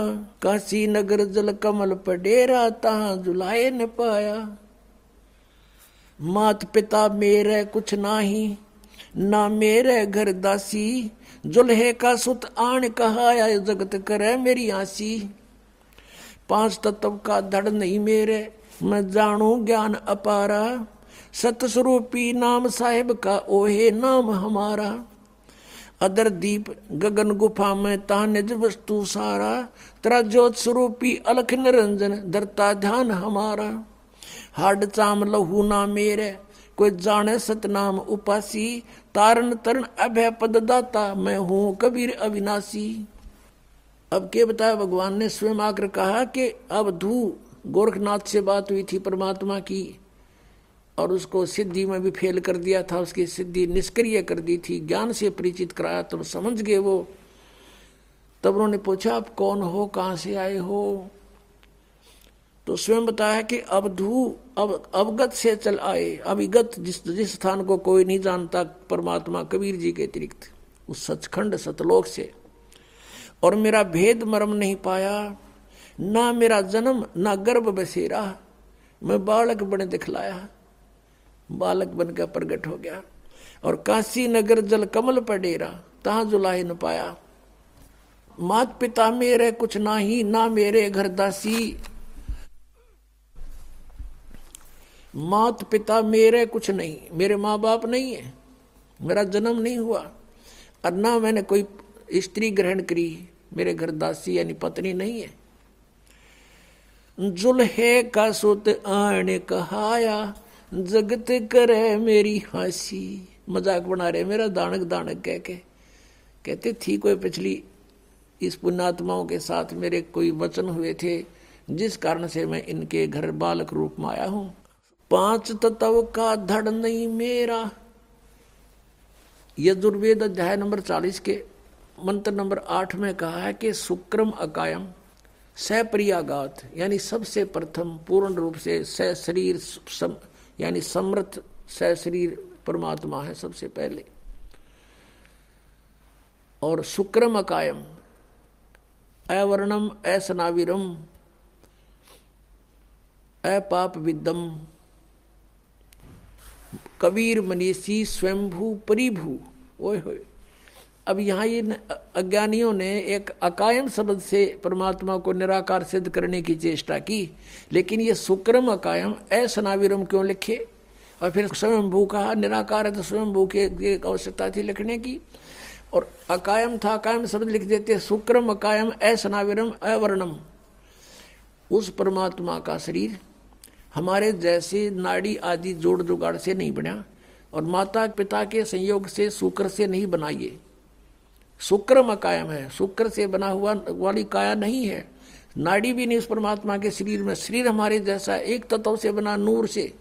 काशी नगर जल कमल पडेरा तहा जुलाए न पाया। मात पिता मेरे कुछ नाही, ना मेरे घर दासी, जुल्हे का सुत आण कहाया जगत करे मेरी आसी। पाँच तत्व का धड़ नहीं मेरे, मैं जानू ज्ञान अपारा। सतस्वरूपी नाम साहेब का ओहे नाम हमारा। अदर दीप गगन गुफा में तानिज वस्तु सारा, तेरा ज्योत स्वरूपी अलख निरंजन, धरता ध्यान हमारा। हाड चाम लहू ना मेरे, कोई जाने सतनाम उपासी। तारण तरण अभय पद दाता, मैं हूँ कबीर अविनाशी। अब के बताया भगवान ने स्वयं आकर कहा कि अब धू, गोरखनाथ से बात हुई थी परमात्मा की। और उसको सिद्धि में भी फेल कर दिया था, उसकी सिद्धि निष्क्रिय कर दी थी, ज्ञान से परिचित कराया तो समझ गए वो। तब उन्होंने पूछा, आप कौन हो? कहाँ से आए हो? तो स्वयं बताया कि अवधू अब अवगत से चल आए। अविगत, जिस जिस स्थान को कोई नहीं जानता, परमात्मा कबीर जी के अतिरिक्त, उस सचखंड सतलोक से। और मेरा भेद मरम नहीं पाया, ना मेरा जन्म, ना गर्भ बसेरा। मैं बालक बने दिखलाया। बालक बनकर प्रकट हो गया। और काशी नगर जल कमल पर डेरा, तहा जुलाही न पाया। मात पिता मेरे, कुछ ना ही ना मेरे घर दासी। मात पिता मेरे, कुछ नहीं। मेरे माँ बाप नहीं है। मेरा जन्म नहीं हुआ। और ना मैंने कोई स्त्री ग्रहण करी। मेरे घर दासी यानी पत्नी नहीं है। जुल्हे का सुत आने कहाया। जगत करे मेरी हँसी। मज़ाक बना रहे मेरा दानक दानक कह के। कहते थी कोई पिछली इस पुण्यात्माओं के साथ मेरे कोई वचन हुए थे जिस कारण से मैं इनके घर बालक रूप में आया हूँ? पाँच तत्व का धड़ नहीं मेरा। यजुर्वेद अध्याय नंबर चालीस के मंत्र नंबर आठ में कहा है कि सुक्रम अकायम सप्रियागात यानी सबसे प्रथम पूर्ण रूप से स शरीर सम, यानी समृत शरीर परमात्मा है सबसे पहले। और शुक्रम अकायम, अवर्णम, असनाविरम अपाप विदम कबीर मनीषी स्वयंभू परिभू। ओए होए। अब यहाँ ये अज्ञानियों ने एक अकायम शब्द से परमात्मा को निराकार सिद्ध करने की चेष्टा की, लेकिन ये सुक्रम अकायम, असनाविरम क्यों लिखे? और फिर स्वयंभू कहा, निराकार है तो स्वयंभू की आवश्यकता थी लिखने की। और अकायम था, अकायम शब्द लिख देते, सुक्रम अकायम, असनाविरम, अवर्णम। उस परमात्मा का शरीर हमारे जैसे नाड़ी आदि जोड़ जुगाड़ से नहीं बना, और माता पिता के संयोग से शुक्र से नहीं बनाइए। शुक्र मकायम है। शुक्र से बना हुआ, वाली काया नहीं है। नाड़ी भी नहीं उस परमात्मा के शरीर में। शरीर हमारे जैसा एक तत्व से बना नूर से।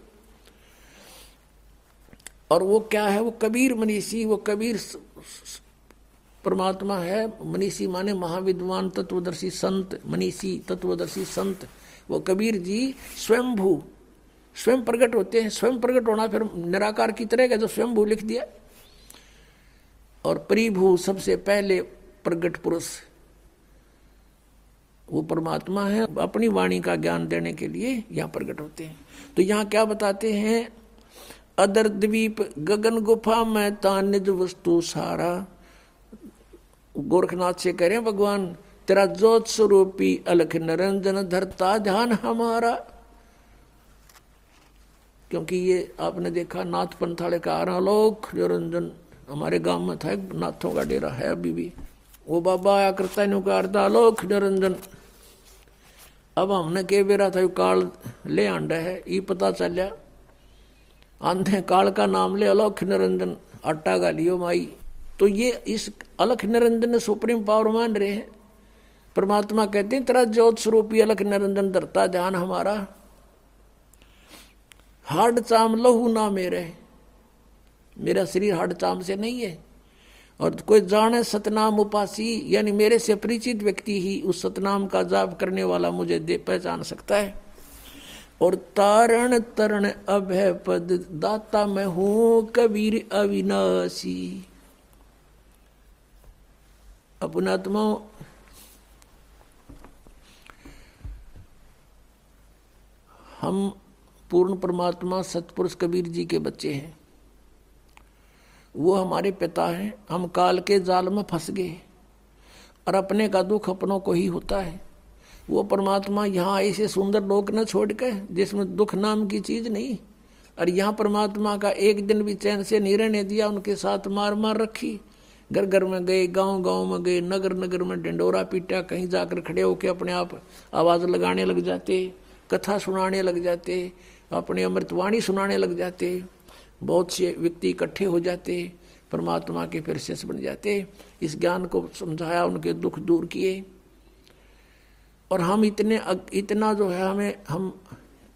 और वो क्या है? वो कबीर मनीषी, वो कबीर परमात्मा है। मनीषी माने महाविद्वान, तत्वदर्शी संत, मनीषी, तत्वदर्शी संत। वो कबीर जी स्वयंभू, स्वयं प्रकट होते हैं। स्वयं प्रकट होना फिर निराकार की तरह का जो स्वयंभू लिख दिया। और परिभू सबसे पहले प्रगट पुरुष। वो परमात्मा है अपनी वाणी का ज्ञान देने के लिए यहाँ प्रकट होते हैं। तो यहाँ क्या बताते हैं? अदर द्वीप गगन गुफा में तानिज वस्तु सारा। गोरखनाथ से कह रहे हैं, भगवान, तेरा जोत स्वरूपी अलख निरंजन धरता ध्यान हमारा। क्योंकि ये आपने देखा नाथ पंथाले का आलोक निरंजन हमारे गाँव में था एक नाथों का डेरा, है अभी भी वो बाबा आया करता नुकारता आलोक निरंजन अब हमने के बेरा था काल ले आंडा है। ये पता चलिया। आंधे काल का नाम ले अलख निरंजन आटा का लियो माई। तो ये इस अलख निरंजन सुप्रीम पावर मान रहे हैं। परमात्मा कहते हैं, तेरा ज्योत स्वरूपी अलख निरंजन धरता ध्यान हमारा। हार्ड चाम लहू ना मेरे। मेरा शरीर हार्ड चाम से नहीं है। और कोई जाने सतनाम उपासी, यानी मेरे से परिचित व्यक्ति ही उस सतनाम का जाप करने वाला मुझे दे, पहचान सकता है। और तारण तरण अभय पद दाता मैं हूँ कबीर अविनाशी। अपनात्मा हम पूर्ण परमात्मा सतपुरुष कबीर जी के बच्चे हैं। वो हमारे पिता हैं। हम काल के जाल में फंस गए। और अपने का दुख अपनों को ही होता है। वो परमात्मा यहाँ ऐसे सुंदर लोक न छोड़ के, जिसमें दुख नाम की चीज़ नहीं। और यहाँ परमात्मा का एक दिन भी चैन से रहने दिया, उनके साथ मार मार रखी। घर घर में गए, गाँव गाँव में गए, नगर नगर में डंडोरा पीटा, कहीं जाकर खड़े होके अपने आप आवाज़ लगाने लग जाते, कथा सुनाने लग जाते, अपने अमृतवाणी सुनाने लग जाते। बहुत से व्यक्ति इकट्ठे हो जाते परमात्मा के फिर शिष्य बन जाते इस ज्ञान को समझाया, उनके दुख दूर किए। और हम इतने इतना जो है हमें, हम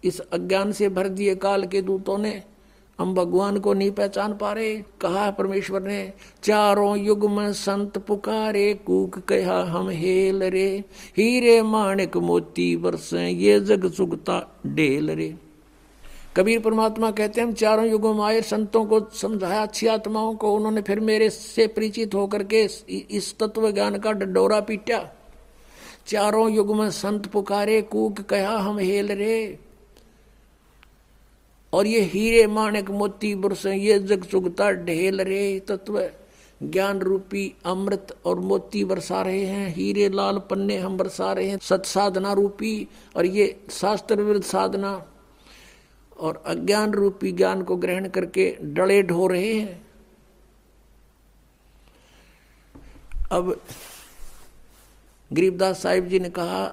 इस अज्ञान से भर दिए काल के दूतों ने, हम भगवान को नहीं पहचान पा रहे। कहा परमेश्वर ने, चारों युग में संत पुकारे, कूक कहा, हम हेल रे, हीरे माणिक मोती वर्ष ये जग सुगता डेल रे। कबीर परमात्मा कहते हैं, हम चारों युगों में आए, संतों को समझाया, अच्छी आत्माओं को उन्होंने फिर मेरे से परिचित होकर के इस तत्व ज्ञान का डडोरा पीटा। चारों युग में संत पुकारे, कूक कहा, हम हेल रे। और ये हीरे माणिक मोती बुरस ये जग चुगता ढेल रे तत्व। ज्ञान रूपी अमृत और मोती बरसा रहे हैं, हीरे लाल पन्ने हम बरसा रहे हैं सत साधना रूपी और ये शास्त्र विरुद्ध साधना। और अज्ञान रूपी ज्ञान को ग्रहण करके डले ढो रहे हैं। अब गरीबदास साहिब जी ने कहा,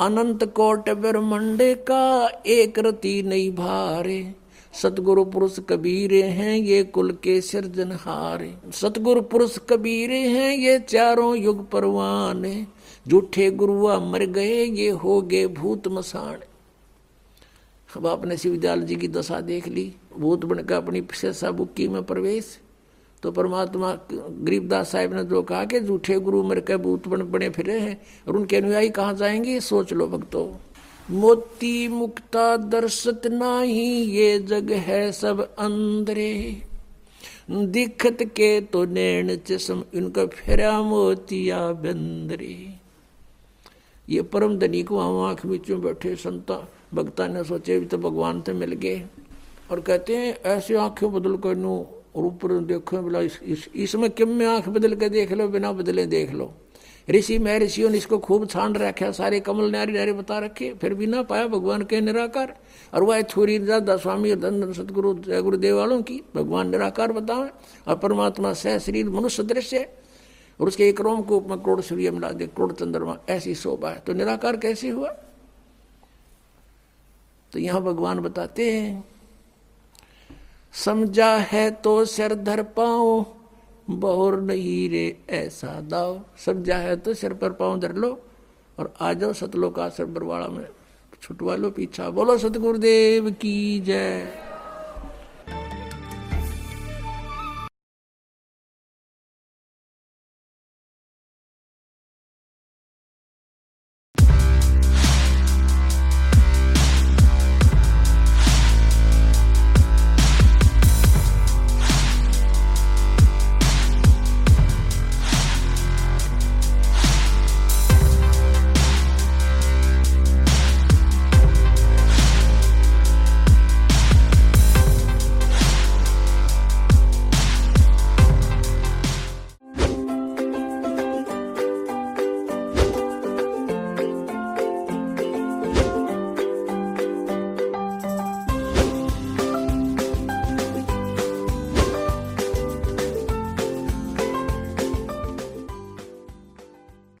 अनंत कोट ब्रह्मंड का एक रति नहीं भारे, सतगुरु पुरुष कबीरे हैं ये कुल के सिरजनहारे सतगुरु पुरुष कबीरे हैं ये चारों युग परवान झूठे गुरुआ मर गए, ये हो गए भूत मसान अब आपने शिवदयाल जी की दशा देख ली। भूत बनकर अपनी शेषा बुक्की में प्रवेश। तो परमात्मा गरीबदास साहिब ने जो कहा कि झूठे गुरु मर के भूत बन बने फिरे हैं और उनके अनुयायी कहाँ जाएँगे, सोच लो भक्तो। मोती मुक्ता दर्शत नाही, ये जग है सब अंदरे दिखत के तो नैन चम इनका फेरा मोतिया बंदरे। ये परम धनी को आँख बीचों बैठे, संता भक्ता ने सोचे भी तो भगवान से मिल गए। और कहते हैं ऐसे आँखें बदल कर नू और ऊपर देखो बोला इस, इस, किम में आँख बदल के देख लो बिना बदले देख लो। ऋषि मैं ऋषियों ने इसको खूब छान रखा सारे कमल नारी नारी बता रखे फिर भी ना पाया भगवान के निराकार। और वह छोरी दादा स्वामी और धन सतगुरु गुरुदेव वालों की भगवान निराकार बतावे और परमात्मा सह शरीर मनुष्य दृश्य है। और उसके एक रोम को करोड़ सूर्य मिला दे करोड़ चंद्रमा ऐसी शोभा है। तो निराकार कैसे हुआ? तो यहाँ भगवान बताते हैं, समझा है तो सिर धर पाओ बहुर नहीं रे ऐसा दाओ समझा है तो सिर पर पाओ धर लो और आ जाओ सतलोक आश्रम बरवाड़ा में। छुटवा लो पीछा, बोलो सतगुरुदेव की जय।